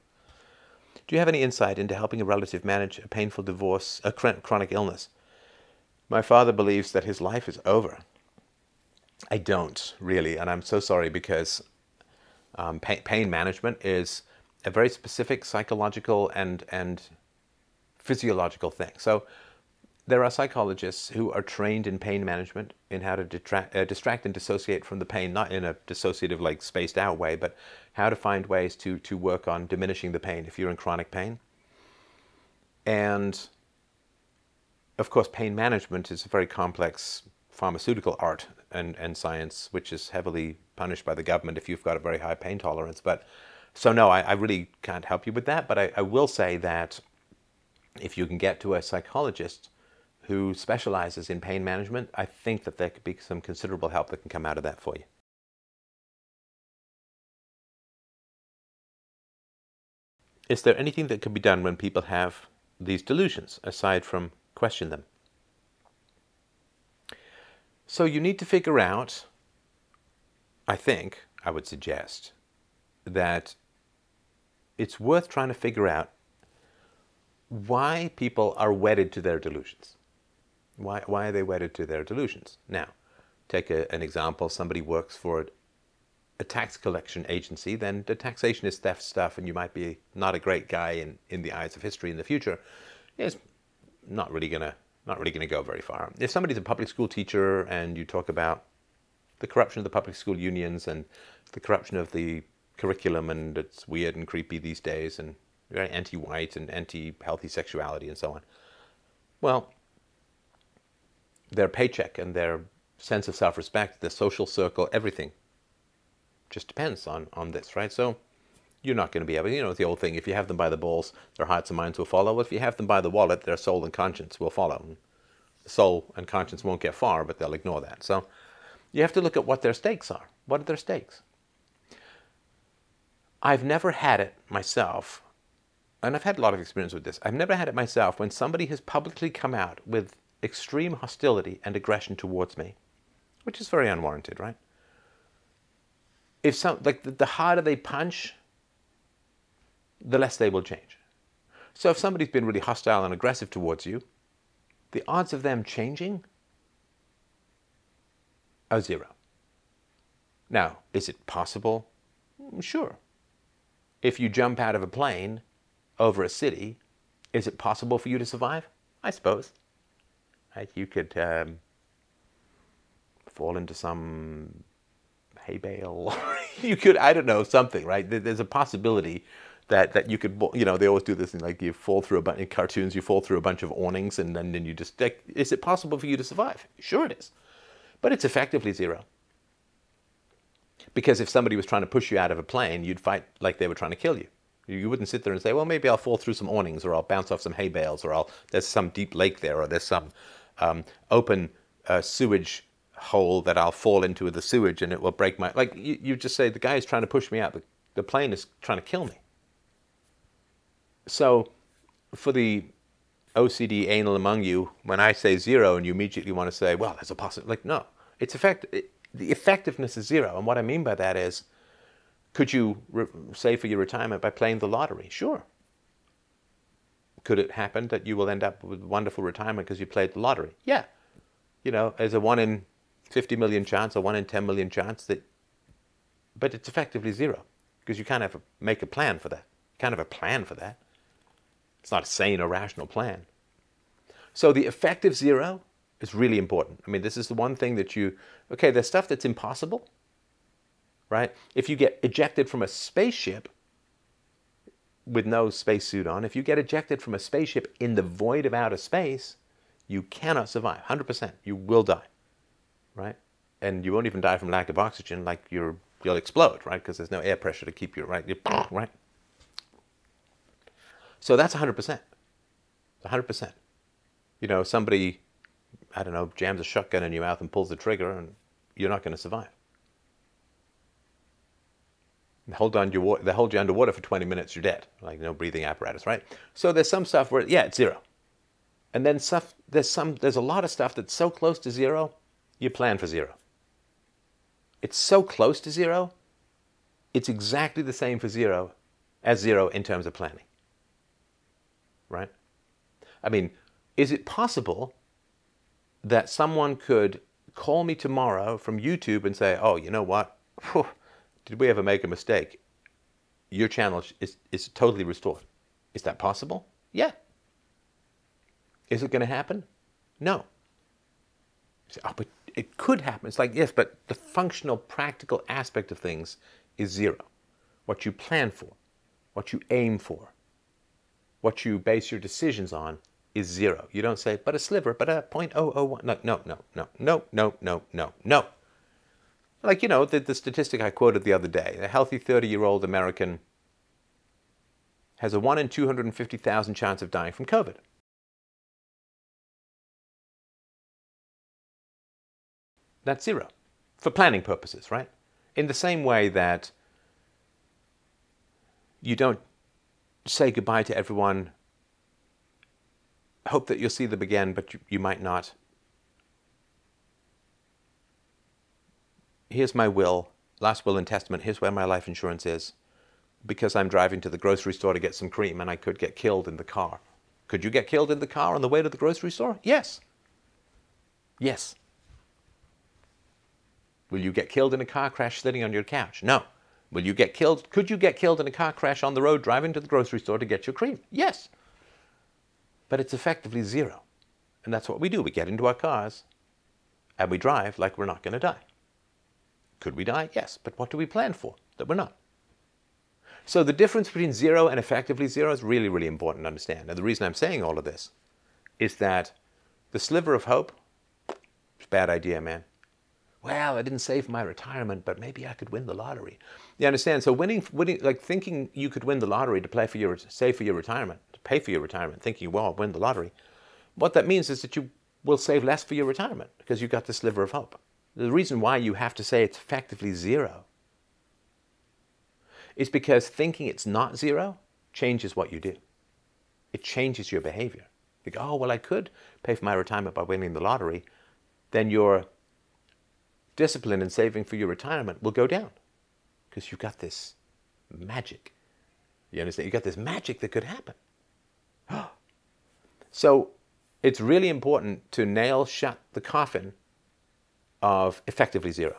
Do you have any insight into helping a relative manage a painful divorce, a chronic illness? My father believes that his life is over. I don't really, and I'm so sorry because um, pain, pain management is a very specific psychological and and physiological thing. So there are psychologists who are trained in pain management, in how to detract, uh, distract and dissociate from the pain, not in a dissociative, like spaced out way, but how to find ways to, to work on diminishing the pain if you're in chronic pain. And of course, pain management is a very complex pharmaceutical art and, and science, which is heavily punished by the government if you've got a very high pain tolerance. But so no, I, I really can't help you with that. But I, I will say that if you can get to a psychologist who specializes in pain management, I think that there could be some considerable help that can come out of that for you. Is there anything that can be done when people have these delusions aside from question them? So you need to figure out, I think, I would suggest, that it's worth trying to figure out why people are wedded to their delusions. Why, why are they wedded to their delusions? Now, take a, an example somebody works for a tax collection agency, then the taxation is theft stuff, and you might be not a great guy in, in the eyes of history in the future. It's not really going to not really going to go very far. If somebody's a public school teacher and you talk about the corruption of the public school unions and the corruption of the curriculum and it's weird and creepy these days and very anti-white and anti-healthy sexuality and so on. Well, their paycheck and their sense of self-respect, their social circle, everything just depends on, on this, right? So you're not going to be able, you know, the old thing, if you have them by the balls, their hearts and minds will follow. If you have them by the wallet, their soul and conscience will follow. Soul and conscience won't get far, but they'll ignore that. So you have to look at what their stakes are. What are their stakes? I've never had it myself, and I've had a lot of experience with this. I've never had it myself when somebody has publicly come out with extreme hostility and aggression towards me, which is very unwarranted, right? If some like the, the harder they punch, the less they will change. So if somebody's been really hostile and aggressive towards you, the odds of them changing are zero. Now, is it possible? Sure. If you jump out of a plane over a city, is it possible for you to survive? I suppose. Right? You could um, fall into some hay bale. [laughs] you could, I don't know, something, right? There's a possibility that, that you could, you know, they always do this thing like you fall through a bunch in cartoons, you fall through a bunch of awnings and then, then you just, like, is it possible for you to survive? Sure it is. But it's effectively zero. Because if somebody was trying to push you out of a plane, you'd fight like they were trying to kill you. You wouldn't sit there and say, well, maybe I'll fall through some awnings or I'll bounce off some hay bales or I'll, there's some deep lake there or there's some um, open uh, sewage hole that I'll fall into with the sewage and it will break my, like you, you just say, the guy is trying to push me out. The, the plane is trying to kill me. So, for the OCD anal among you, when I say zero and you immediately want to say, well, there's a possibility, like, no, it's effect, it, the effectiveness is zero. And what I mean by that is, could you re- save for your retirement by playing the lottery? Sure. Could it happen that you will end up with wonderful retirement because you played the lottery? Yeah. You know, there's a one in 50 million chance, a one in 10 million chance that, but it's effectively zero because you can't have a, make a plan for that. You can't have a plan for that. It's not a sane or rational plan. So the effective zero is really important. I mean, this is the one thing that you, okay, there's stuff that's impossible. right? If you get ejected from a spaceship with no spacesuit on, if you get ejected from a spaceship in the void of outer space, you cannot survive. 100%. You will die, right? And you won't even die from lack of oxygen, like you're, you'll explode, right? Because there's no air pressure to keep you, right? You're, [laughs] right? So that's 100%. 100%. You know, somebody, I don't know, jams a shotgun in your mouth and pulls the trigger, and you're not going to survive. They hold, on your, they hold you underwater for 20 minutes, you're dead. Like no breathing apparatus, right? So there's some stuff where, yeah, it's zero. And then stuff, there's, some, there's a lot of stuff that's so close to zero, you plan for zero. It's so close to zero, it's exactly the same for zero as zero in terms of planning. Right? I mean, is it possible that someone could call me tomorrow from YouTube and say, oh, you know what? Did we ever make a mistake? Your channel is, is totally restored. Is that possible? Yeah. Is it going to happen? No. Say, oh, but it could happen. It's like, yes, but the functional, practical aspect of things is zero. What you plan for, what you aim for, what you base your decisions on is zero. You don't say, but a sliver, but a 0.001. No, no, no, no, no, no, no, no, no. Like, you know, the, the statistic I quoted the other day a healthy 30 year old American has a 1 in 250,000 chance of dying from COVID. That's zero for planning purposes, right? In the same way that you don't say goodbye to everyone, hope that you'll see them again, but you, you might not. Here's my will, last will and testament. Here's where my life insurance is. Because I'm driving to the grocery store to get some cream and I could get killed in the car. Could you get killed in the car on the way to the grocery store? Yes. Yes. Will you get killed in a car crash sitting on your couch? No. Will you get killed? Could you get killed in a car crash on the road driving to the grocery store to get your cream? Yes. But it's effectively zero. And that's what we do. We get into our cars and we drive like we're not going to die. Could we die? Yes. But what do we plan for? That we're not. So the difference between zero and effectively zero is really, really important to understand. And the reason I'm saying all of this is that the sliver of hope, it's a bad idea, man well, I didn't save my retirement, but maybe I could win the lottery. You understand? So winning, winning, like thinking you could win the lottery to play for your, save for your retirement, to pay for your retirement, thinking, well, I'll win the lottery. What that means is that you will save less for your retirement because you've got this sliver of hope. The reason why you have to say it's effectively zero is because thinking it's not zero changes what you do. It changes your behavior. You go, oh, well, I could pay for my retirement by winning the lottery. Then you're discipline in saving for your retirement will go down because you've got this magic. You understand? You've got this magic that could happen. [gasps] so it's really important to nail shut the coffin of effectively zero.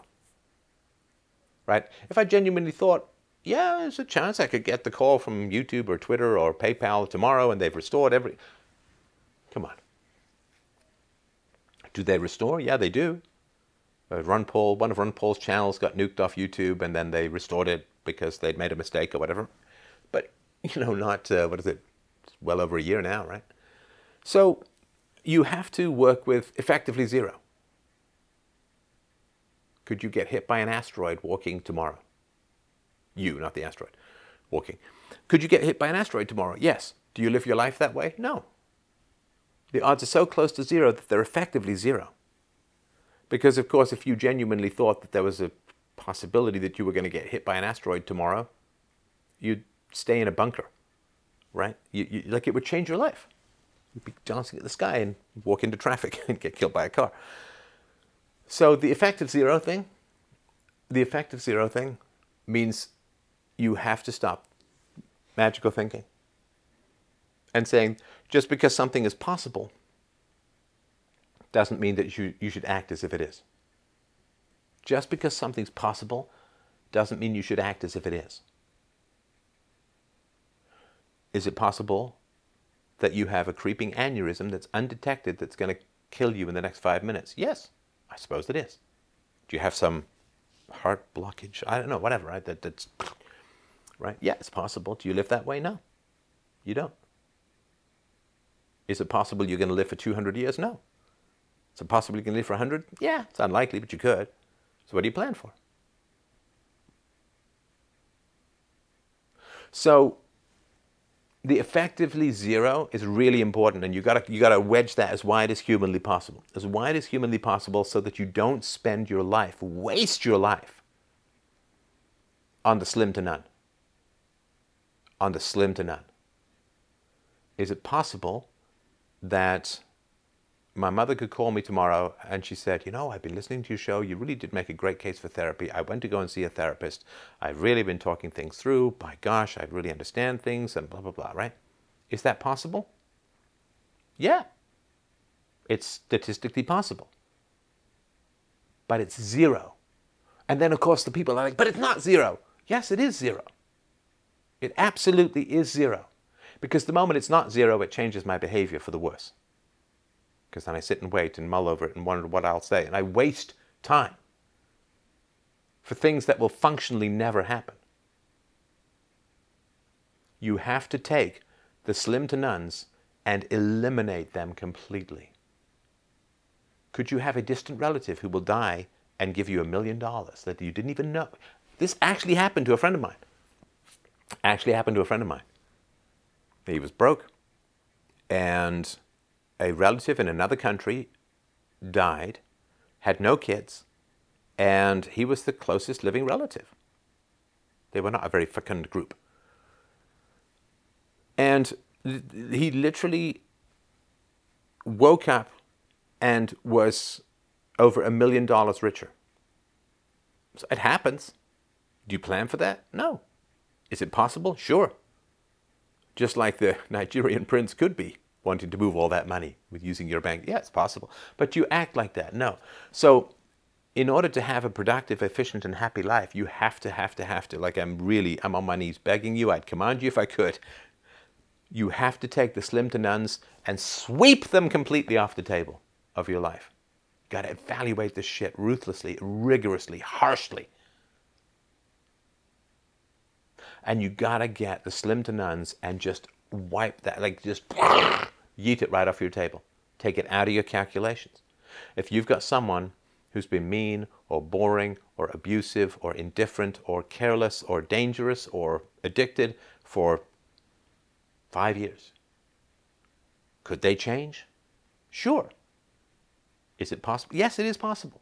Right? If I genuinely thought, yeah, there's a chance I could get the call from YouTube or Twitter or PayPal tomorrow and they've restored every. Come on. Do they restore? Yeah, they do. Uh, Ron Paul, one of Ron Paul's channels got nuked off YouTube, and then they restored it because they'd made a mistake or whatever. But [laughs] you know, not uh, what is it? It's well over a year now, right? So you have to work with effectively zero. Could you get hit by an asteroid walking tomorrow? You, not the asteroid, walking. Could you get hit by an asteroid tomorrow? Yes. Do you live your life that way? No. The odds are so close to zero that they're effectively zero. Because, of course, if you genuinely thought that there was a possibility that you were going to get hit by an asteroid tomorrow, you'd stay in a bunker, right? You, you, like it would change your life. You'd be dancing at the sky and walk into traffic [laughs] and get killed by a car. So the effective zero thing, the effective zero thing means you have to stop magical thinking and saying just because something is possible doesn't mean that you, you should act as if it is. Just because something's possible doesn't mean you should act as if it is. Is it possible that you have a creeping aneurysm that's undetected that's going to kill you in the next five minutes? Yes, I suppose it is. Do you have some heart blockage. I don't know, whatever, right? That, that's, right? Yeah, it's possible. Do you live that way? No, you don't. Is it possible you're going to live for 200 years? No. Is it possible you can live for 100? Yeah, it's unlikely, but you could. So what do you plan for? So the effectively zero is really important, and you gotta you got to wedge that as wide as humanly possible, as wide as humanly possible, so that you don't spend your life, waste your life, on the slim to none. On the slim to none. Is it possible that my mother could call me tomorrow and she said, You know, I've been listening to your show. You really did make a great case for therapy. I went to go and see a therapist. I've really been talking things through. By gosh, I really understand things and blah, blah, blah, right? Is that possible? Yeah. It's statistically possible. But it's zero. And then, of course, the people are like, But it's not zero. Yes, it is zero. It absolutely is zero. Because the moment it's not zero, it changes my behavior for the worse because then I sit and wait and mull over it and wonder what I'll say. And I waste time for things that will functionally never happen. You have to take the slim to nones and eliminate them completely. Could you have a distant relative who will die and give you a million dollars that you didn't even know? This actually happened to a friend of mine. Actually happened to a friend of mine. He was broke and a relative in another country died, had no kids, and he was the closest living relative. They were not a very fecund group. And he literally woke up and was over a million dollars richer. So it happens. Do you plan for that? No. Is it possible? Sure. Just like the [laughs] Nigerian prince could be wanting to move all that money with using your bank. Yeah, it's possible. But you act like that. No. So in order to have a productive, efficient, and happy life, you have to, have to, have to, like I'm really, I'm on my knees begging you, I'd command you if I could. You have to take the slim to nones and sweep them completely off the table of your life. You gotta evaluate this shit ruthlessly, rigorously, harshly. And you gotta get the slim to nones and just wipe that, like just [laughs] yeet it right off your table. Take it out of your calculations. If you've got someone who's been mean or boring or abusive or indifferent or careless or dangerous or addicted for five years, could they change? Sure. Is it possible? Yes, it is possible.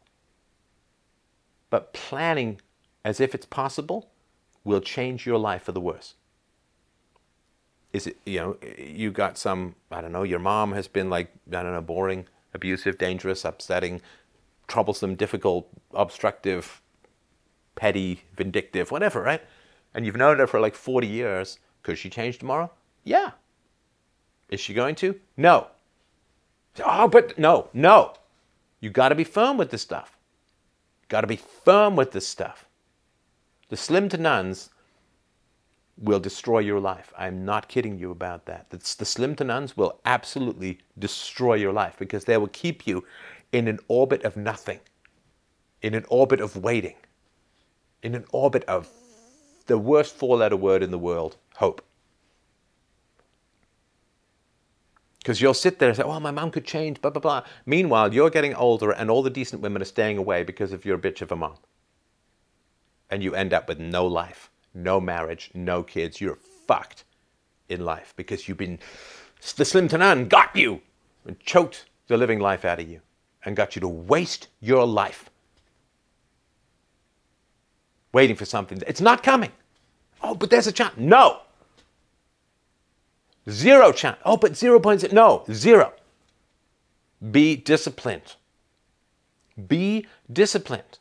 But planning as if it's possible will change your life for the worse is it you know you got some I don't know your mom has been like I don't know boring, abusive, dangerous, upsetting, troublesome, difficult, obstructive, petty, vindictive, whatever, right? And you've known her for like 40 years. Could she change tomorrow? Yeah. Is she going to? No. Oh, but no, no. You got to be firm with this stuff. Got to be firm with this stuff. The slim to nones will destroy your life. I'm not kidding you about that. the slim to nones will absolutely destroy your life because they will keep you in an orbit of nothing, in an orbit of waiting, in an orbit of the worst four letter word in the world hope. Because you'll sit there and say, oh, my mom could change, blah, blah, blah. Meanwhile, you're getting older and all the decent women are staying away because of your bitch of a mom. And you end up with no life no marriage, no kids, you're fucked in life because you've been, the Slim to none got you and choked the living life out of you and got you to waste your life waiting for something. It's not coming. Oh, but there's a chance. No. Zero chance. Oh, but zero points. No, zero. Be disciplined. Be disciplined.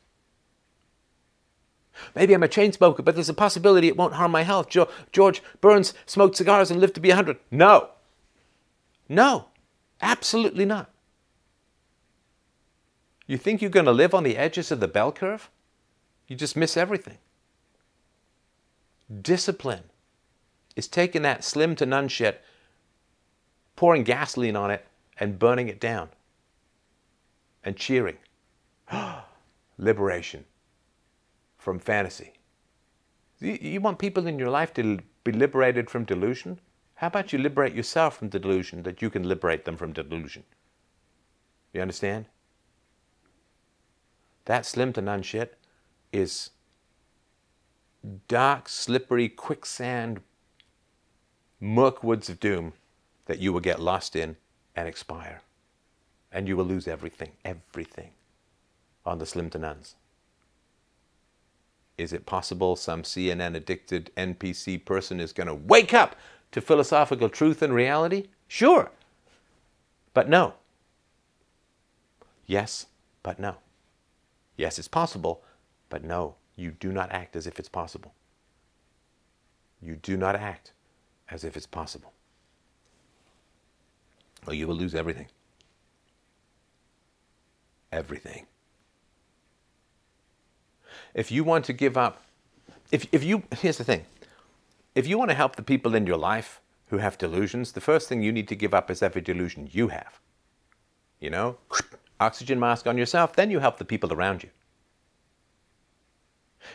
Maybe I'm a chain smoker, but there's a possibility it won't harm my health. Jo- George Burns smoked cigars and lived to be 100. No. No. Absolutely not. You think you're going to live on the edges of the bell curve? You just miss everything. Discipline is taking that slim to none shit, pouring gasoline on it, and burning it down. And cheering. [gasps] Liberation from fantasy. You, want people in your life to be liberated from delusion? How about you liberate yourself from delusion that you can liberate them from delusion? You understand? That slim to none shit is dark, slippery, quicksand, murk woods of doom that you will get lost in and expire. And you will lose everything, everything on the slim to nones. Is it possible some CNN addicted NPC person is going to wake up to philosophical truth and reality? Sure. But no. Yes, but no. Yes, it's possible, but no, you do not act as if it's possible. You do not act as if it's possible. Or you will lose everything. Everything. If you want to give up, if, if you, here's the thing if you want to help the people in your life who have delusions, the first thing you need to give up is every delusion you have. You know, oxygen mask on yourself, then you help the people around you.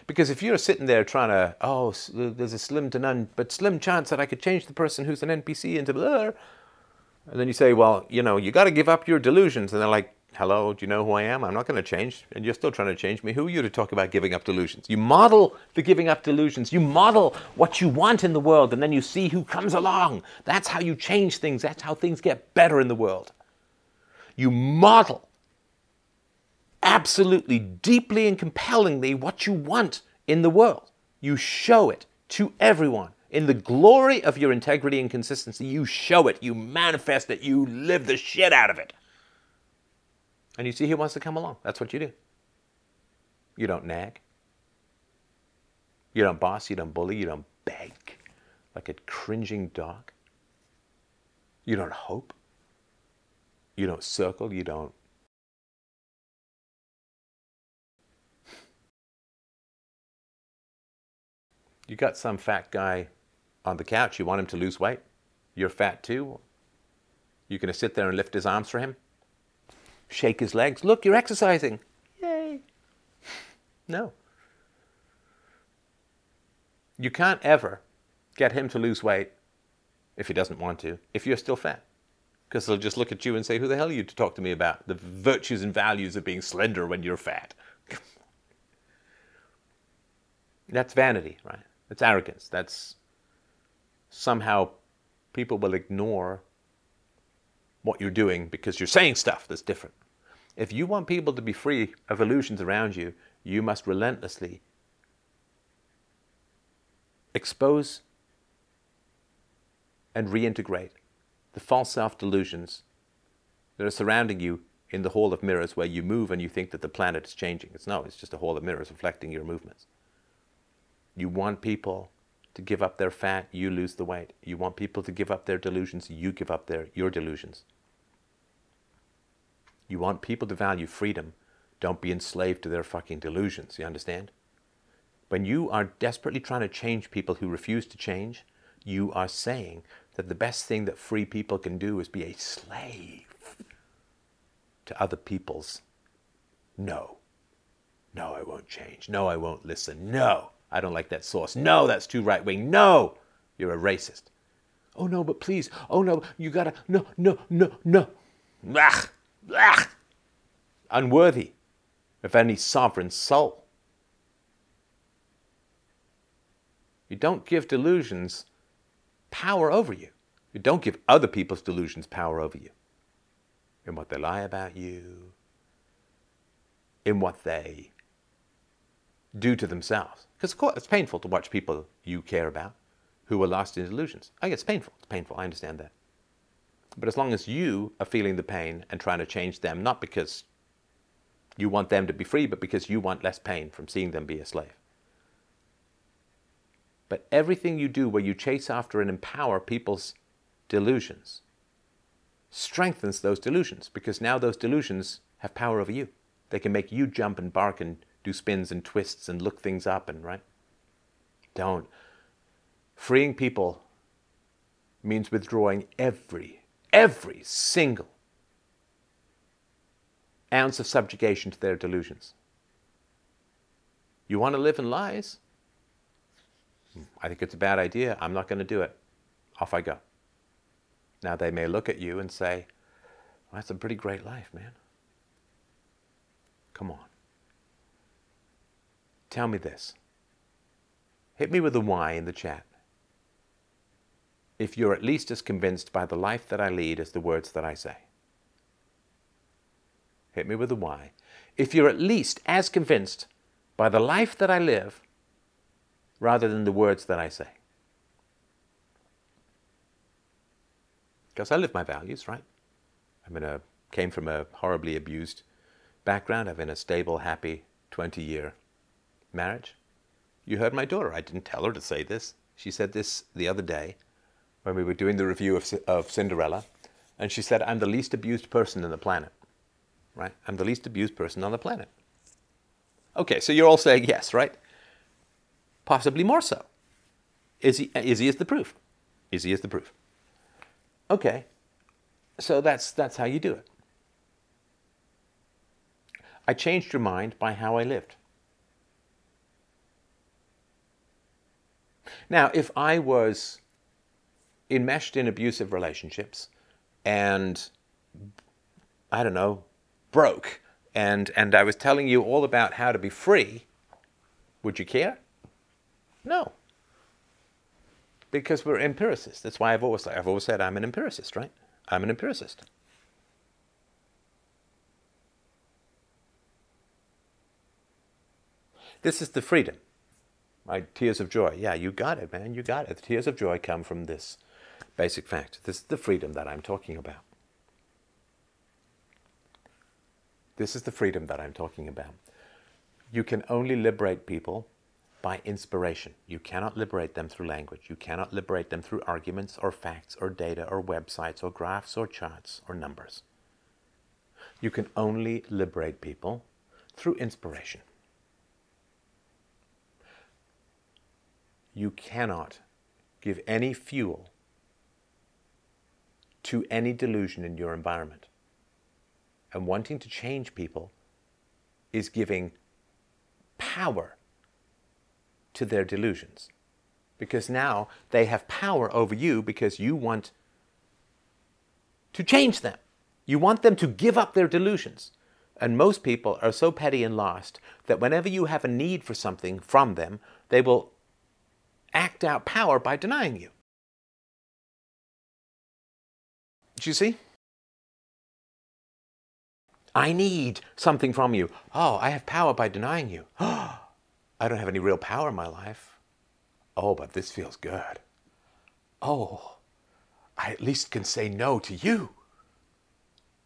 Because if you're sitting there trying to, oh, there's a slim to none, but slim chance that I could change the person who's an NPC into blah, and then you say, well, you know, you got to give up your delusions. And they're like, hello, do you know who I am? I'm not going to change. And you're still trying to change me. Who are you to talk about giving up delusions? You model the giving up delusions. You model what you want in the world, and then you see who comes along. That's how you change things. That's how things get better in the world. You model absolutely, deeply, and compellingly what you want in the world. You show it to everyone. In the glory of your integrity and consistency, you show it, you manifest it, you live the shit out of it. And you see who wants to come along. That's what you do. You don't nag. You don't boss, you don't bully, you don't beg like a cringing dog. You don't hope. You don't circle, you don't You got some fat guy on the couch, you want him to lose weight. You're fat too. You're going to sit there and lift his arms for him? Shake his legs. Look, you're exercising. Yay. [laughs] No. You can't ever get him to lose weight if he doesn't want to, if you're still fat. Because he'll just look at you and say, Who the hell are you to talk to me about the virtues and values of being slender when you're fat? [laughs] That's vanity, right? That's arrogance. That's somehow people will ignore what you're doing because you're saying stuff that's different. If you want people to be free of illusions around you, you must relentlessly expose and reintegrate the false self delusions that are surrounding you in the hall of mirrors where you move and you think that the planet is changing. It's no, it's just a hall of mirrors reflecting your movements. You want people to give up their fat, you lose the weight. You want people to give up their delusions, you give up their, your delusions. You want people to value freedom, don't be enslaved to their fucking delusions, you understand? When you are desperately trying to change people who refuse to change, you are saying that the best thing that free people can do is be a slave to other people's no. No, I won't change. No, I won't listen. No. I don't like that sauce. No, that's too right wing. No, you're a racist. Oh no, but please. Oh no, you gotta. No, no, no, no. Blah, blah. Unworthy of any sovereign soul. You don't give delusions power over you. You don't give other people's delusions power over you. In what they lie about you, in what they do to themselves. Because, of course, it's painful to watch people you care about who are lost in illusions. I it's painful. It's painful. I understand that. But as long as you are feeling the pain and trying to change them, not because you want them to be free, but because you want less pain from seeing them be a slave. But everything you do where you chase after and empower people's delusions strengthens those delusions because now those delusions have power over you. They can make you jump and bark and do spins and twists and look things up and right. Don't. Freeing people means withdrawing every, every single ounce of subjugation to their delusions. You want to live in lies? Hmm, I think it's a bad idea. I'm not going to do it. Off I go. Now they may look at you and say, well, That's a pretty great life, man. Come on. Tell me this. Hit me with a Y in the chat. If you're at least as convinced by the life that I lead as the words that I say. Hit me with a Y. If you're at least as convinced by the life that I live rather than the words that I say. Because I live my values, right? I'm in a, came from a horribly abused background. I've been a stable, happy 20 year marriage. You heard my daughter. I didn't tell her to say this. She said this the other day when we were doing the review of, of Cinderella. And she said, I'm the least abused person on the planet. Right? I'm the least abused person on the planet. Okay, so you're all saying yes, right? Possibly more so. Izzy, Izzy is the proof. Izzy is the proof. Okay, so that's, that's how you do it. I changed your mind by how I lived. Now, if I was enmeshed in abusive relationships and, I don't know, broke, and, and I was telling you all about how to be free, would you care? No. Because we're empiricists. That's why I've always, I've always said I'm an empiricist, right? I'm an empiricist. This is the freedom. My tears of joy. Yeah, you got it, man. You got it. The tears of joy come from this basic fact. This is the freedom that I'm talking about. This is the freedom that I'm talking about. You can only liberate people by inspiration. You cannot liberate them through language. You cannot liberate them through arguments or facts or data or websites or graphs or charts or numbers. You can only liberate people through inspiration. You cannot give any fuel to any delusion in your environment. And wanting to change people is giving power to their delusions. Because now they have power over you because you want to change them. You want them to give up their delusions. And most people are so petty and lost that whenever you have a need for something from them, they will act out power by denying you. Do you see? I need something from you. Oh, I have power by denying you. Oh, [gasps] I don't have any real power in my life. Oh, but this feels good. Oh, I at least can say no to you.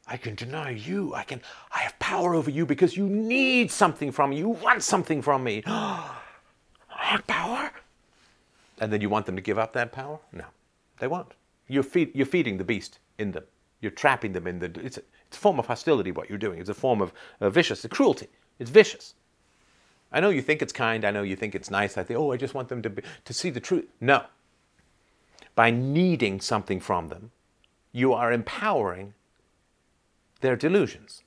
I can deny you. I can I have power over you because you need something from me. You want something from me. [gasps] I have power. And then you want them to give up that power? No. They won't. You're, feed, you're feeding the beast in them. You're trapping them in the. It's a, it's a form of hostility, what you're doing. It's a form of uh, vicious, a cruelty. It's vicious. I know you think it's kind. I know you think it's nice. I think, oh, I just want them to, be, to see the truth. No. By needing something from them, you are empowering their delusions.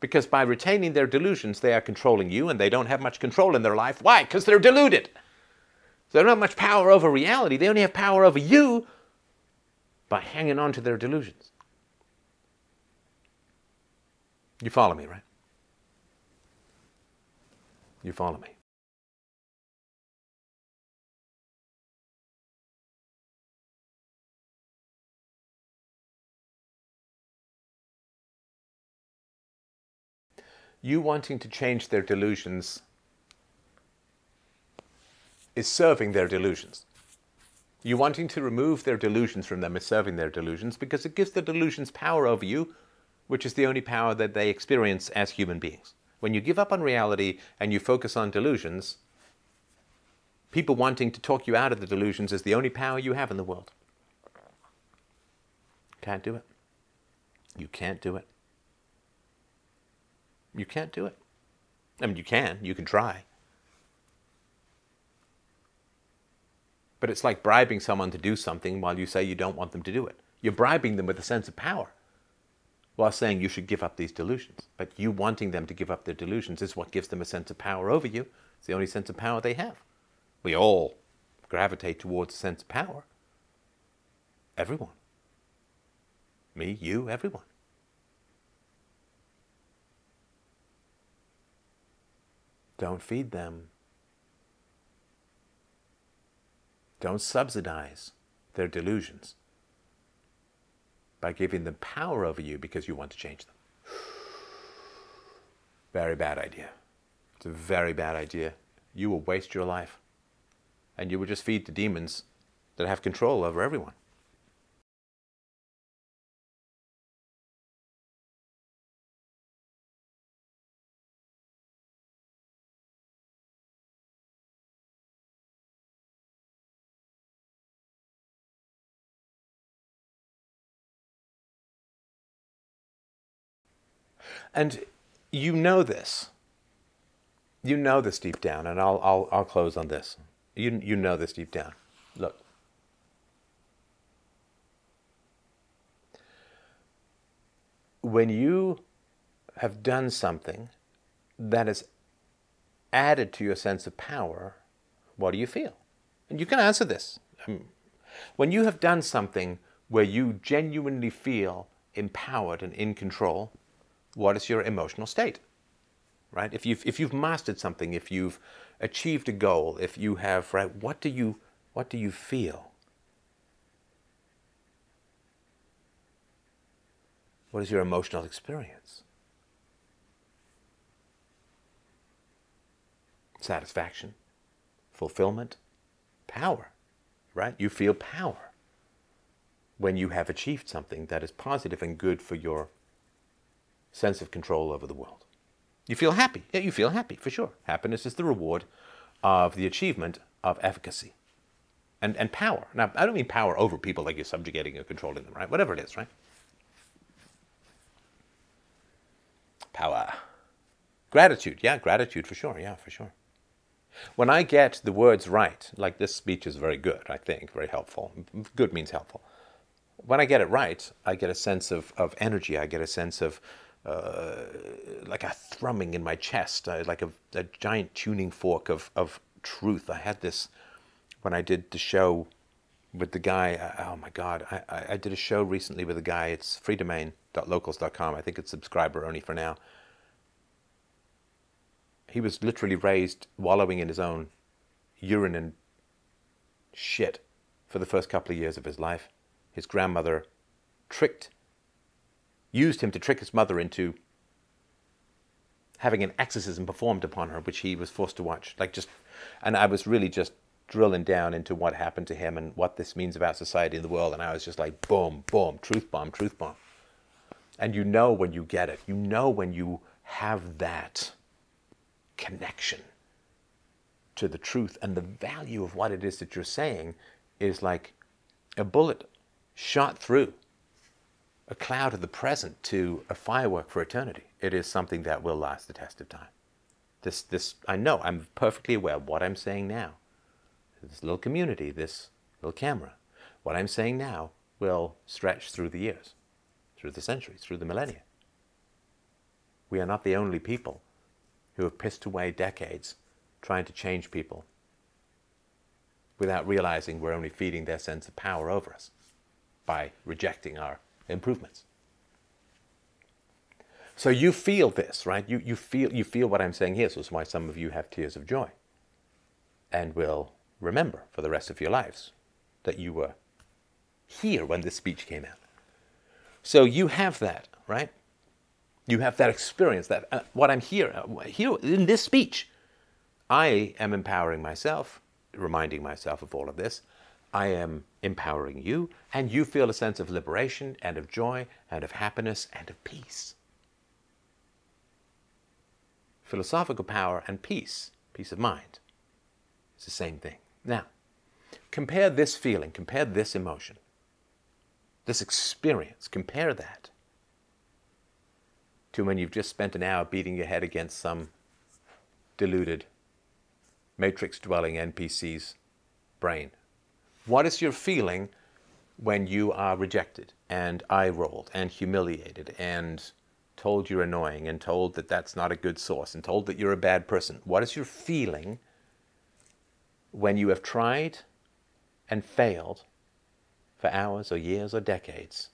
Because by retaining their delusions, they are controlling you and they don't have much control in their life. Why? Because they're deluded. So they don't have much power over reality. They only have power over you by hanging on to their delusions. You follow me, right? You follow me? You wanting to change their delusions is serving their delusions. You wanting to remove their delusions from them is serving their delusions because it gives the delusions power over you, which is the only power that they experience as human beings. When you give up on reality and you focus on delusions, people wanting to talk you out of the delusions is the only power you have in the world. Can't do it. You can't do it. You can't do it. I mean, you can. You can try. But it's like bribing someone to do something while you say you don't want them to do it. You're bribing them with a sense of power. while saying you should give up these delusions. But you wanting them to give up their delusions is what gives them a sense of power over you. It's the only sense of power they have. We all gravitate towards a sense of power. Everyone. Me, you, everyone. Don't feed them. Don't subsidize their delusions by giving them power over you because you want to change them. Very bad idea. It's a very bad idea. You will waste your life. And you will just feed the demons that have control over everyone. And you know this. You know this deep down, and I'll, I'll, I'll close on this. You, you know this deep down. Look. When you have done something that has added to your sense of power, what do you feel? And you can answer this. Um, when you have done something where you genuinely feel empowered and in control, what is your emotional state? Right? If you've if you've mastered something, if you've achieved a goal, if you have right, what do you what do you feel? What is your emotional experience? Satisfaction, fulfillment, power, right? You feel power when you have achieved something that is positive and good for your sense of control over the world. You feel happy. Yeah, you feel happy, for sure. Happiness is the reward of the achievement of efficacy and, and power. Now, I don't mean power over people like you're subjugating or controlling them, right? Whatever it is, right? Power. Gratitude. Yeah, gratitude for sure. Yeah, for sure. When I get the words right, like this speech is very good, I think, very helpful. Good means helpful. When I get it right, I get a sense of, of energy. I get a sense of uh, like a thrumming in my chest, uh, like a, a, giant tuning fork of, of truth. I had this when I did the show with the guy. Uh, oh my God, I, I did a show recently with a guy. It's freedomain.locals.com. I think it's subscriber only for now. He was literally raised wallowing in his own urine and shit for the first couple of years of his life. His grandmother tricked used him to trick his mother into having an exorcism performed upon her, which he was forced to watch. Like just, and I was really just drilling down into what happened to him and what this means about society and the world. And I was just like, boom, boom, truth bomb, truth bomb. And you know when you get it, you know when you have that connection to the truth and the value of what it is that you're saying is like a bullet shot through a cloud of the present to a firework for eternity. It is something that will last the test of time. This, this, I know, I'm perfectly aware of what I'm saying now. This little community, this little camera, what I'm saying now will stretch through the years, through the centuries, through the millennia. We are not the only people who have pissed away decades trying to change people without realizing we're only feeding their sense of power over us by rejecting our improvements. So you feel this, right? You, you, feel, you feel what I'm saying here. So it's why some of you have tears of joy and will remember for the rest of your lives that you were here when this speech came out. So you have that, right? You have that experience, that uh, what I'm here, uh, here in this speech, I am empowering myself, reminding myself of all of this. I am empowering you, and you feel a sense of liberation and of joy and of happiness and of peace. Philosophical power and peace, peace of mind, is the same thing. Now, compare this feeling, compare this emotion, this experience, compare that to when you've just spent an hour beating your head against some deluded, matrix dwelling NPC's brain what is your feeling when you are rejected and eye rolled and humiliated and told you're annoying and told that that's not a good source and told that you're a bad person? What is your feeling when you have tried and failed for hours or years or decades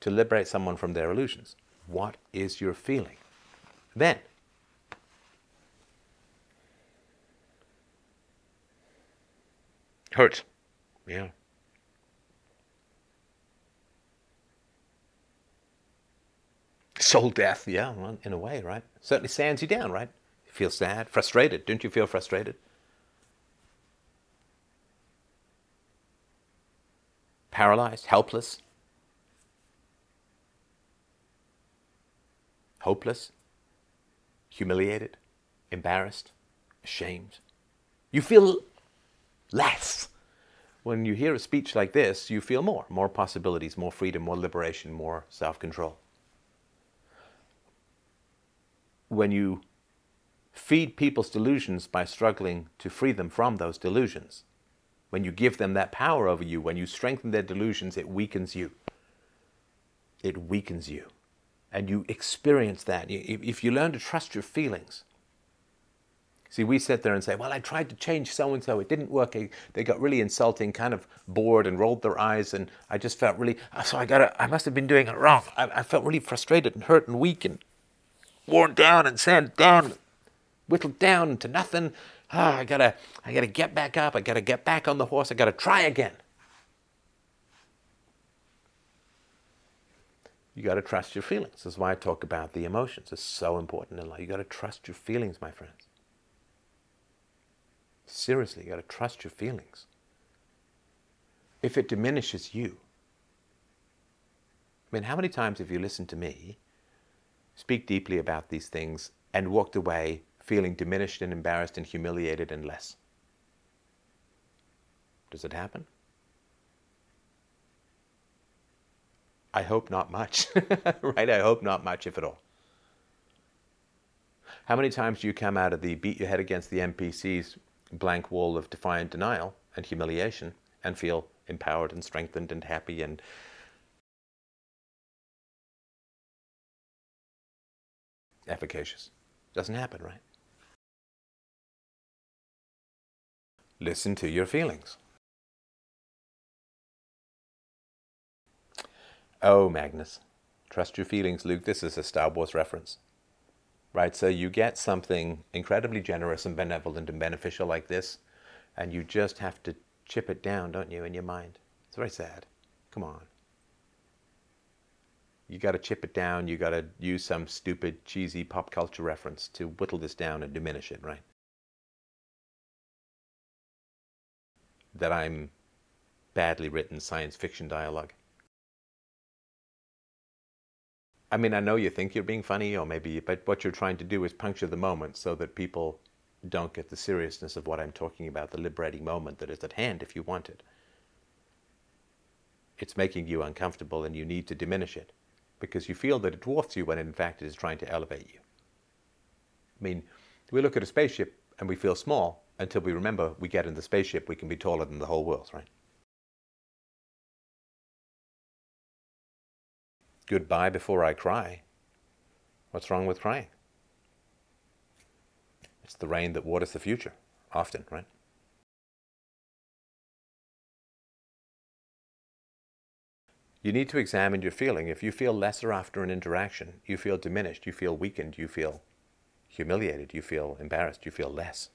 to liberate someone from their illusions? What is your feeling then? Hurt. Yeah. Soul death, yeah, in a way, right? Certainly sands you down, right? You feel sad, frustrated. Don't you feel frustrated? Paralyzed, helpless, hopeless, humiliated, embarrassed, ashamed. You feel less. When you hear a speech like this, you feel more more possibilities, more freedom, more liberation, more self control. When you feed people's delusions by struggling to free them from those delusions, when you give them that power over you, when you strengthen their delusions, it weakens you. It weakens you. And you experience that. If you learn to trust your feelings, See, we sit there and say, well, I tried to change so and so, it didn't work. They got really insulting, kind of bored and rolled their eyes, and I just felt really, so I got to... I must have been doing it wrong. I, I felt really frustrated and hurt and weak and worn down and sand down, whittled down to nothing. Ah, I gotta, I gotta get back up. I gotta get back on the horse. I gotta try again. You got to trust your feelings. This is why I talk about the emotions. It's so important in life. You got to trust your feelings, my friends. Seriously, you got to trust your feelings. If it diminishes you, I mean, how many times have you listened to me speak deeply about these things and walked away feeling diminished and embarrassed and humiliated and less? Does it happen? I hope not much, [laughs] right? I hope not much, if at all. How many times do you come out of the beat your head against the NPCs blank wall of defiant denial and humiliation and feel empowered and strengthened and happy and efficacious. Doesn't happen, right? Listen to your feelings. Oh, Magnus. Trust your feelings, Luke. This is a Star Wars reference right? So you get something incredibly generous and benevolent and beneficial like this, and you just have to chip it down, don't you, in your mind? It's very sad. Come on. You got to chip it down. You got to use some stupid, cheesy pop culture reference to whittle this down and diminish it, right? That I'm badly written science fiction dialogue. I mean, I know you think you're being funny, or maybe, but what you're trying to do is puncture the moment so that people don't get the seriousness of what I'm talking about, the liberating moment that is at hand if you want it. It's making you uncomfortable and you need to diminish it because you feel that it dwarfs you when in fact it is trying to elevate you. I mean, we look at a spaceship and we feel small until we remember we get in the spaceship, we can be taller than the whole world, right? Goodbye before I cry. What's wrong with crying? It's the rain that waters the future, often, right? You need to examine your feeling. If you feel lesser after an interaction, you feel diminished, you feel weakened, you feel humiliated, you feel embarrassed, you feel less.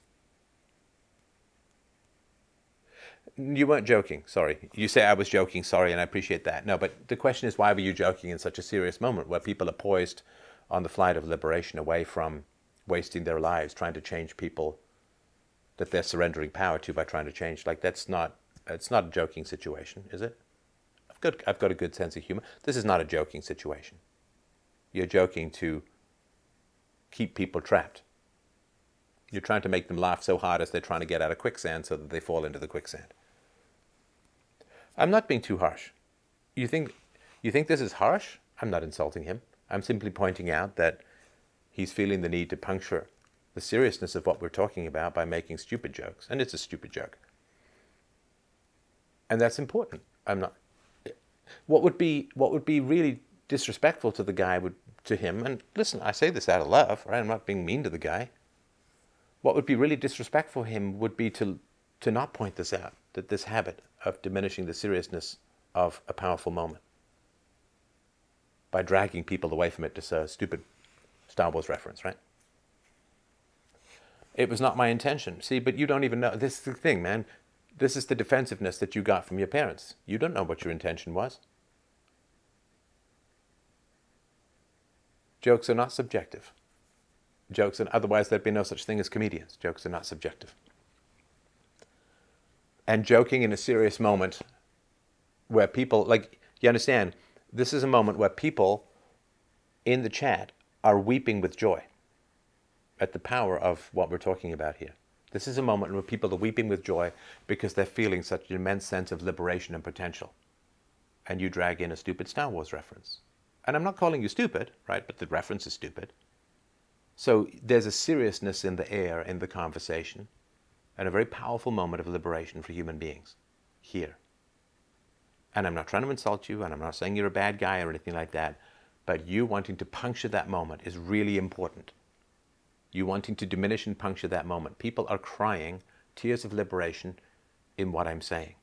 You weren't joking, sorry. You say I was joking, sorry, and I appreciate that. No, but the question is why were you joking in such a serious moment where people are poised on the flight of liberation away from wasting their lives trying to change people that they're surrendering power to by trying to change? Like that's not it's not a joking situation, is it? I've got I've got a good sense of humor. This is not a joking situation. You're joking to keep people trapped. You're trying to make them laugh so hard as they're trying to get out of quicksand so that they fall into the quicksand. I'm not being too harsh. You think, you think this is harsh? I'm not insulting him. I'm simply pointing out that he's feeling the need to puncture the seriousness of what we're talking about by making stupid jokes. And it's a stupid joke. And that's important. I'm not, What would be what would be really disrespectful to the guy would to him, and listen, I say this out of love, right? I'm not being mean to the guy. What would be really disrespectful for him would be to to not point this out, that this habit of diminishing the seriousness of a powerful moment by dragging people away from it to a stupid Star Wars reference, right? It was not my intention. See, but you don't even know. This is the thing, man. This is the defensiveness that you got from your parents. You don't know what your intention was. Jokes are not subjective. Jokes, and otherwise there'd be no such thing as comedians. Jokes are not subjective. And joking in a serious moment where people, like, you understand, this is a moment where people in the chat are weeping with joy at the power of what we're talking about here. This is a moment where people are weeping with joy because they're feeling such an immense sense of liberation and potential. And you drag in a stupid Star Wars reference. And I'm not calling you stupid, right? But the reference is stupid. So there's a seriousness in the air in the conversation and a very powerful moment of liberation for human beings here. And I'm not trying to insult you, and I'm not saying you're a bad guy or anything like that, but you wanting to puncture that moment is really important you wanting to diminish and puncture that moment. People are crying tears of liberation in what I'm saying.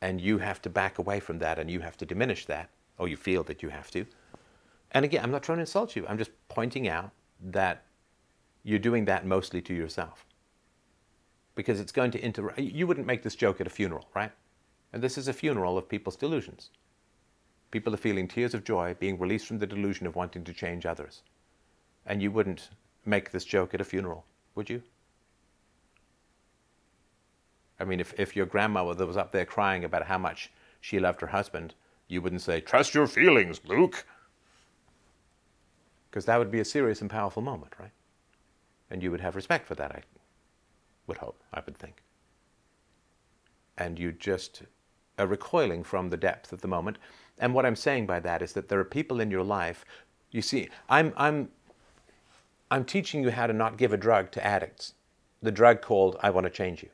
And you have to back away from that and you have to diminish that, or you feel that you have to. And again, I'm not trying to insult you. I'm just pointing out that you're doing that mostly to yourself. Because it's going to inter. You wouldn't make this joke at a funeral, right? And this is a funeral of people's delusions. People are feeling tears of joy, being released from the delusion of wanting to change others. And you wouldn't make this joke at a funeral, would you? I mean, if, if your grandmother was up there crying about how much she loved her husband, you wouldn't say, Trust your feelings, Luke. Because that would be a serious and powerful moment, right? And you would have respect for that, I would hope, I would think. And you just are recoiling from the depth of the moment. And what I'm saying by that is that there are people in your life. You see, I'm, I'm I'm teaching you how to not give a drug to addicts. The drug called, I want to change you.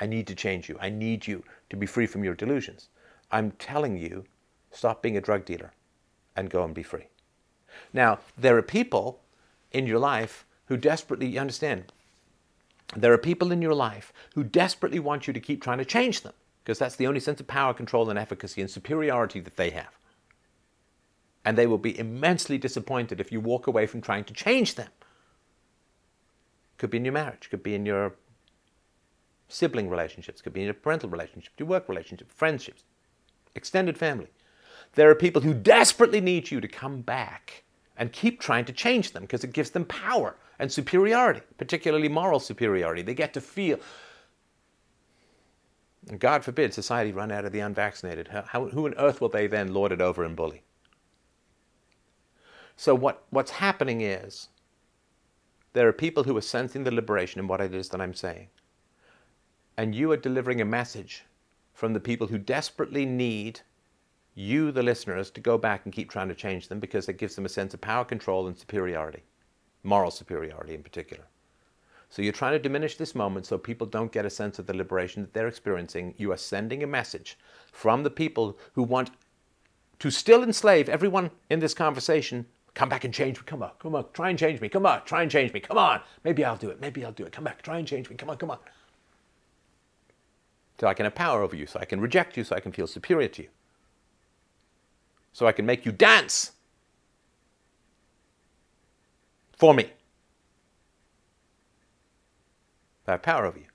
I need to change you. I need you to be free from your delusions. I'm telling you, stop being a drug dealer and go and be free. Now, there are people in your life who desperately, you understand, there are people in your life who desperately want you to keep trying to change them because that's the only sense of power, control, and efficacy and superiority that they have. And they will be immensely disappointed if you walk away from trying to change them. Could be in your marriage, could be in your sibling relationships, could be in your parental relationship, your work relationship, friendships, extended family. There are people who desperately need you to come back and keep trying to change them because it gives them power and superiority, particularly moral superiority. They get to feel. And God forbid society run out of the unvaccinated. How, how, who on earth will they then lord it over and bully? So what, what's happening is there are people who are sensing the liberation in what it is that I'm saying. And you are delivering a message from the people who desperately need you, the listeners, to go back and keep trying to change them because it gives them a sense of power, control, and superiority, moral superiority in particular. So you're trying to diminish this moment so people don't get a sense of the liberation that they're experiencing. You are sending a message from the people who want to still enslave everyone in this conversation Come back and change me. Come on, come on, try and change me. Come on, try and change me. Come on. Maybe I'll do it. Maybe I'll do it. Come back, try and change me. Come on, come on. So I can have power over you, so I can reject you, so I can feel superior to you. So I can make you dance for me. I have power over you.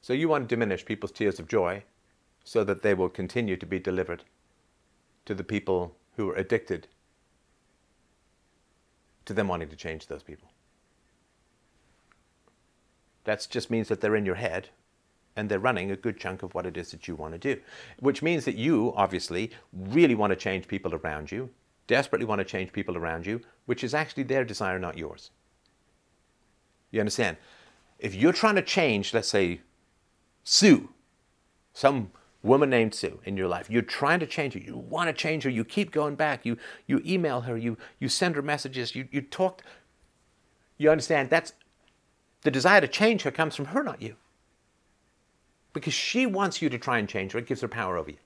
So you want to diminish people's tears of joy so that they will continue to be delivered to the people who are addicted to them wanting to change those people. That just means that they're in your head and they're running a good chunk of what it is that you want to do. Which means that you, obviously, really want to change people around you, desperately want to change people around you, which is actually their desire, not yours. You understand? If you're trying to change, let's say, Sue, some woman named Sue in your life. You're trying to change her. You want to change her. You keep going back. You, you email her. You, you send her messages. You, you talk. You understand? That's the desire to change her comes from her, not you. Because she wants you to try and change her. It gives her power over you.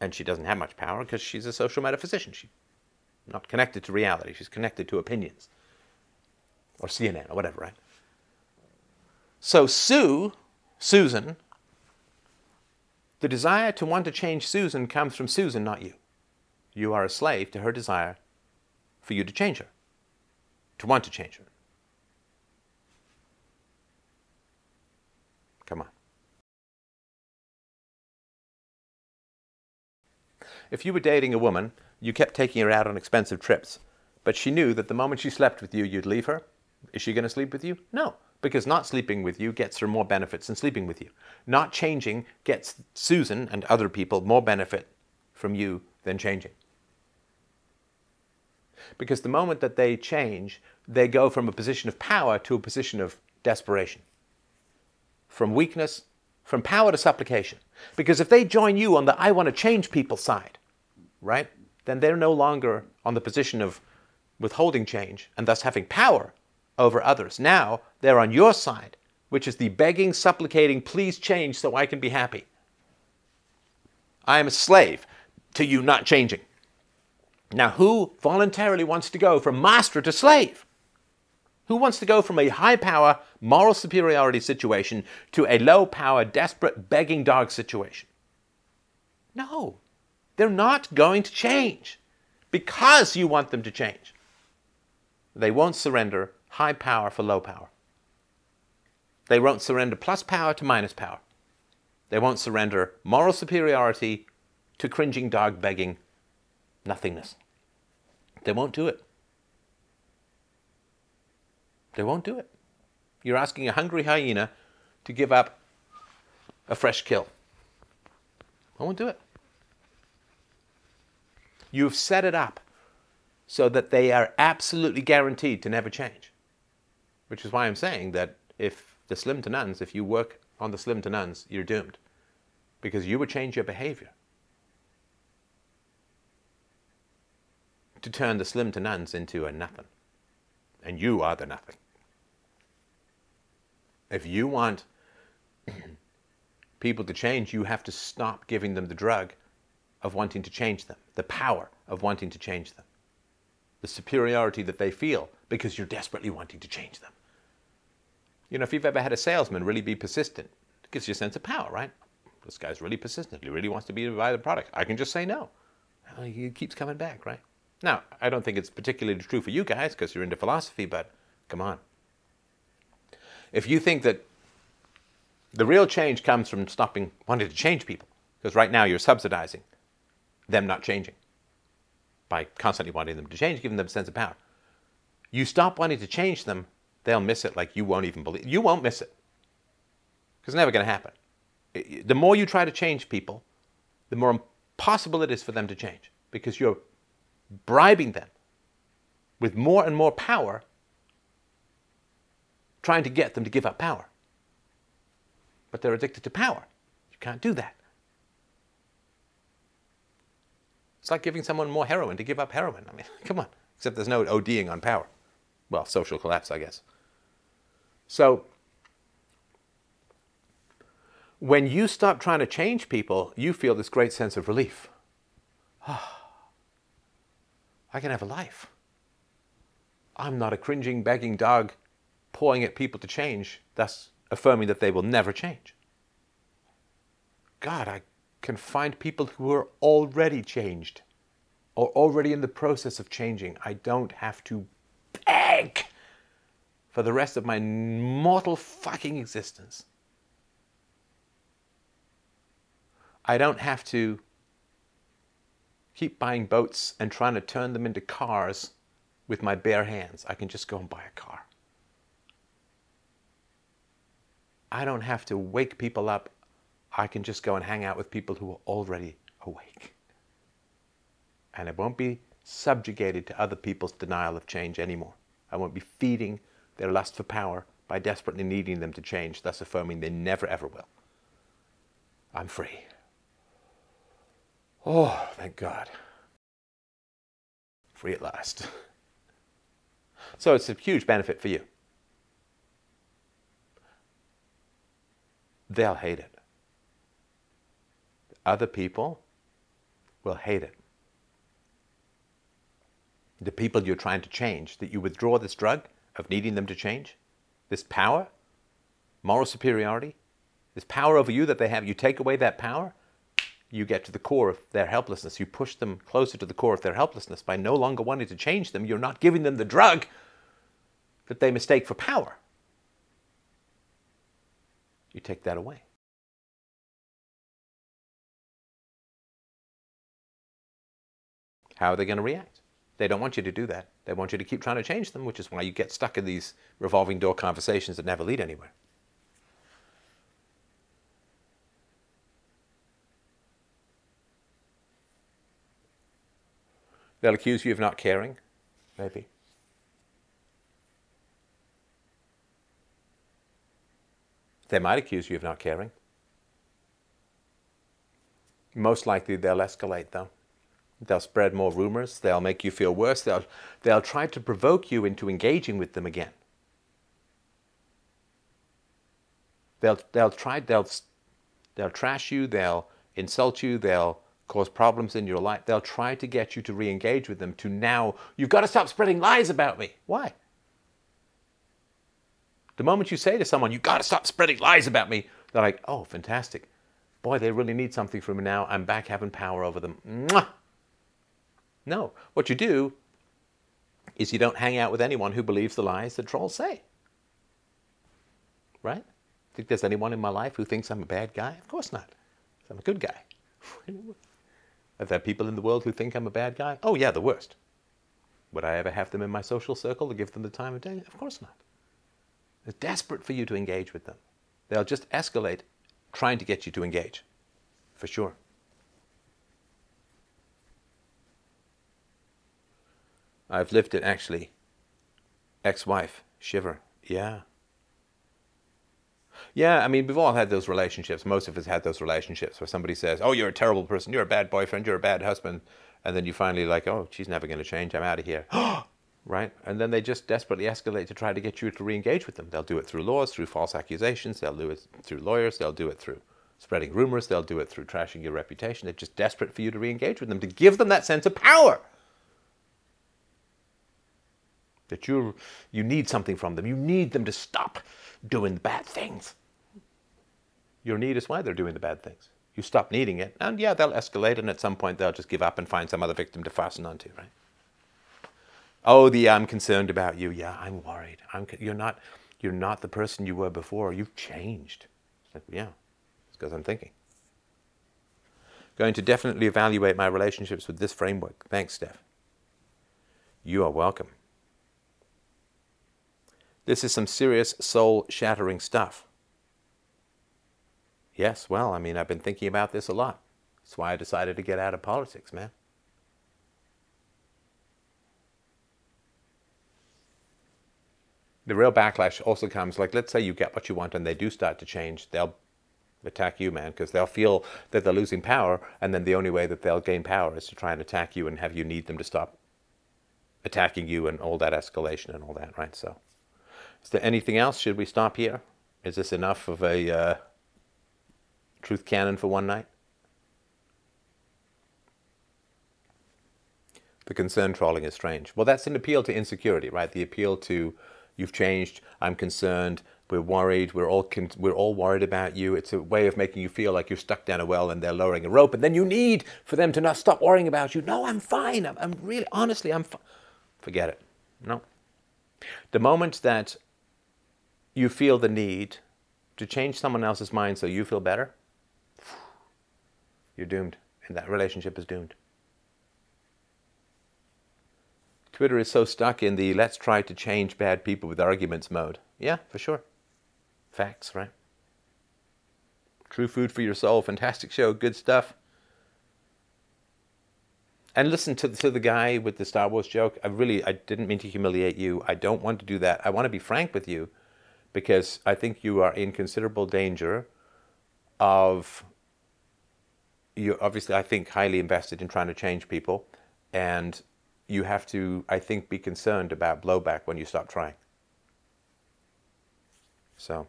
And she doesn't have much power because she's a social metaphysician. She's not connected to reality. She's connected to opinions. Or CNN or whatever, right? So Sue, Susan, the desire to want to change Susan comes from Susan, not you. You are a slave to her desire for you to change her, to want to change her. Come on. If you were dating a woman, you kept taking her out on expensive trips, but she knew that the moment she slept with you, you'd leave her. Is she going to sleep with you? No, because not sleeping with you gets her more benefits than sleeping with you. Not changing gets Susan and other people more benefit from you than changing. Because the moment that they change, they go from a position of power to a position of desperation from weakness, from power to supplication. Because if they join you on the I want to change people side, right, then they're no longer on the position of withholding change and thus having power over others. Now they're on your side, which is the begging, supplicating, please change so I can be happy. I am a slave to you not changing. Now, who voluntarily wants to go from master to slave? Who wants to go from a high power, moral superiority situation to a low power, desperate, begging dog situation? No, they're not going to change because you want them to change. They won't surrender high power for low power. They won't surrender plus power to minus power. They won't surrender moral superiority to cringing dog begging nothingness. They won't do it. They won't do it. You're asking a hungry hyena to give up a fresh kill. I won't do it. You've set it up so that they are absolutely guaranteed to never change. Which is why I'm saying that if the slim to nuns, if you work on the slim to nuns, you're doomed. Because you would change your behavior to turn the slim to nuns into a nothing. And you are the nothing. If you want [clears throat] people to change, you have to stop giving them the drug of wanting to change them, the power of wanting to change them, the superiority that they feel because you're desperately wanting to change them. You know, if you've ever had a salesman really be persistent, it gives you a sense of power, right? This guy's really persistent. He really wants to be to buy the product. I can just say no. He keeps coming back, right? Now, I don't think it's particularly true for you guys because you're into philosophy, but come on. If you think that the real change comes from stopping wanting to change people, because right now you're subsidizing them not changing by constantly wanting them to change, giving them a sense of power. You stop wanting to change them, they'll miss it like you won't even believe. You won't miss it because it's never going to happen. The more you try to change people, the more impossible it is for them to change because you're bribing them with more and more power trying to get them to give up power. But they're addicted to power. You can't do that. It's like giving someone more heroin to give up heroin. I mean, [laughs] come on. Except there's no ODing on power. Well, social collapse, I guess. So, when you stop trying to change people, you feel this great sense of relief. Ah, [sighs] I can have a life. I'm not a cringing, begging dog pawing at people to change, thus affirming that they will never change. God, I can find people who are already changed or already in the process of changing. I don't have to beg for the rest of my mortal fucking existence. I don't have to keep buying boats and trying to turn them into cars with my bare hands. I can just go and buy a car. I don't have to wake people up. I can just go and hang out with people who are already awake. And I won't be subjugated to other people's denial of change anymore. I won't be feeding their lust for power by desperately needing them to change, thus affirming they never ever will. I'm free. Oh, thank God. Free at last. [laughs] So it's a huge benefit for you. they'll hate it. Other people will hate it. The people you're trying to change, that you withdraw this drug of needing them to change, this power, moral superiority, this power over you that they have, you take away that power, you get to the core of their helplessness. You push them closer to the core of their helplessness by no longer wanting to change them. You're not giving them the drug that they mistake for power. You take that away. How are they going to react? They don't want you to do that. They want you to keep trying to change them, which is why you get stuck in these revolving door conversations that never lead anywhere. They'll accuse you of not caring, maybe. They might accuse you of not caring. Most likely they'll escalate, though. They'll spread more rumors. They'll make you feel worse. They'll, they'll try to provoke you into engaging with them again. They'll, they'll try, they'll, they'll trash you, they'll insult you, they'll cause problems in your life. They'll try to get you to re engage with them to now, you've got to stop spreading lies about me. Why? The moment you say to someone, you've got to stop spreading lies about me, they're like, oh, fantastic. Boy, they really need something from me now. I'm back having power over them. Mwah! No. What you do is you don't hang out with anyone who believes the lies that trolls say. Right? Think there's anyone in my life who thinks I'm a bad guy? Of course not. I'm a good guy. [laughs] Are there people in the world who think I'm a bad guy? Oh, yeah, the worst. Would I ever have them in my social circle to give them the time of day? Of course not. They're desperate for you to engage with them. They'll just escalate trying to get you to engage, for sure. I've lived it actually. Ex wife, shiver. Yeah. Yeah, I mean, we've all had those relationships. Most of us had those relationships where somebody says, "Oh, you're a terrible person. You're a bad boyfriend. You're a bad husband," and then you finally like, "Oh, she's never going to change. I'm out of here." [gasps] right? And then they just desperately escalate to try to get you to re-engage with them. They'll do it through laws, through false accusations. They'll do it through lawyers. They'll do it through spreading rumors. They'll do it through trashing your reputation. They're just desperate for you to re-engage with them to give them that sense of power. That you you need something from them. You need them to stop doing the bad things. Your need is why they're doing the bad things. You stop needing it, and yeah, they'll escalate, and at some point they'll just give up and find some other victim to fasten onto, right? Oh, the I'm concerned about you. Yeah, I'm worried. I'm, you're not you're not the person you were before. You've changed. Like, yeah, it's because I'm thinking. Going to definitely evaluate my relationships with this framework. Thanks, Steph. You are welcome. This is some serious soul shattering stuff. Yes, well, I mean, I've been thinking about this a lot. That's why I decided to get out of politics, man. The real backlash also comes like, let's say you get what you want and they do start to change, they'll attack you, man, because they'll feel that they're losing power, and then the only way that they'll gain power is to try and attack you and have you need them to stop attacking you and all that escalation and all that, right? So. Is there anything else? Should we stop here? Is this enough of a uh, truth cannon for one night? The concern trolling is strange. Well, that's an appeal to insecurity, right? The appeal to you've changed, I'm concerned, we're worried, we're all con- we're all worried about you. It's a way of making you feel like you're stuck down a well and they're lowering a rope, and then you need for them to not stop worrying about you. No, I'm fine. I'm, I'm really honestly, I'm. Forget it. No. The moment that you feel the need to change someone else's mind so you feel better, you're doomed. And that relationship is doomed. Twitter is so stuck in the let's try to change bad people with arguments mode. Yeah, for sure. Facts, right? True food for your soul. Fantastic show. Good stuff. And listen to, to the guy with the Star Wars joke. I really I didn't mean to humiliate you. I don't want to do that. I want to be frank with you because I think you are in considerable danger of you obviously I think highly invested in trying to change people and you have to I think be concerned about blowback when you stop trying. So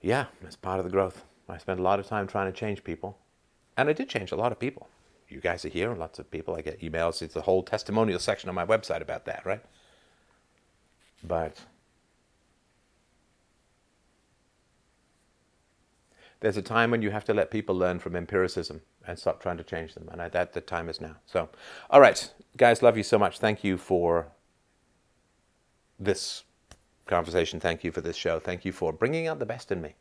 yeah, it's part of the growth. I spent a lot of time trying to change people, and I did change a lot of people. You guys are here, lots of people. I get emails. It's a whole testimonial section on my website about that, right? But there's a time when you have to let people learn from empiricism and stop trying to change them. And I, that the time is now. So, all right, guys, love you so much. Thank you for this conversation. Thank you for this show. Thank you for bringing out the best in me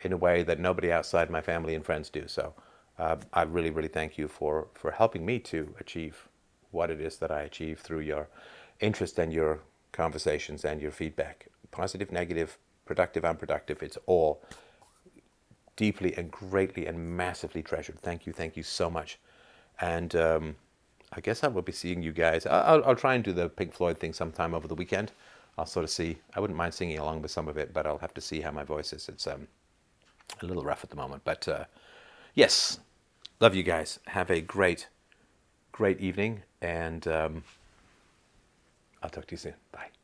in a way that nobody outside my family and friends do. So, uh, I really, really thank you for for helping me to achieve what it is that I achieve through your interest and your conversations and your feedback, positive, negative, productive, unproductive. It's all deeply and greatly and massively treasured. Thank you, thank you so much. And um, I guess I will be seeing you guys. I'll, I'll try and do the Pink Floyd thing sometime over the weekend. I'll sort of see. I wouldn't mind singing along with some of it, but I'll have to see how my voice is. It's um, a little rough at the moment. But uh, yes, love you guys. Have a great, great evening. And um, I'll talk to you soon. Bye.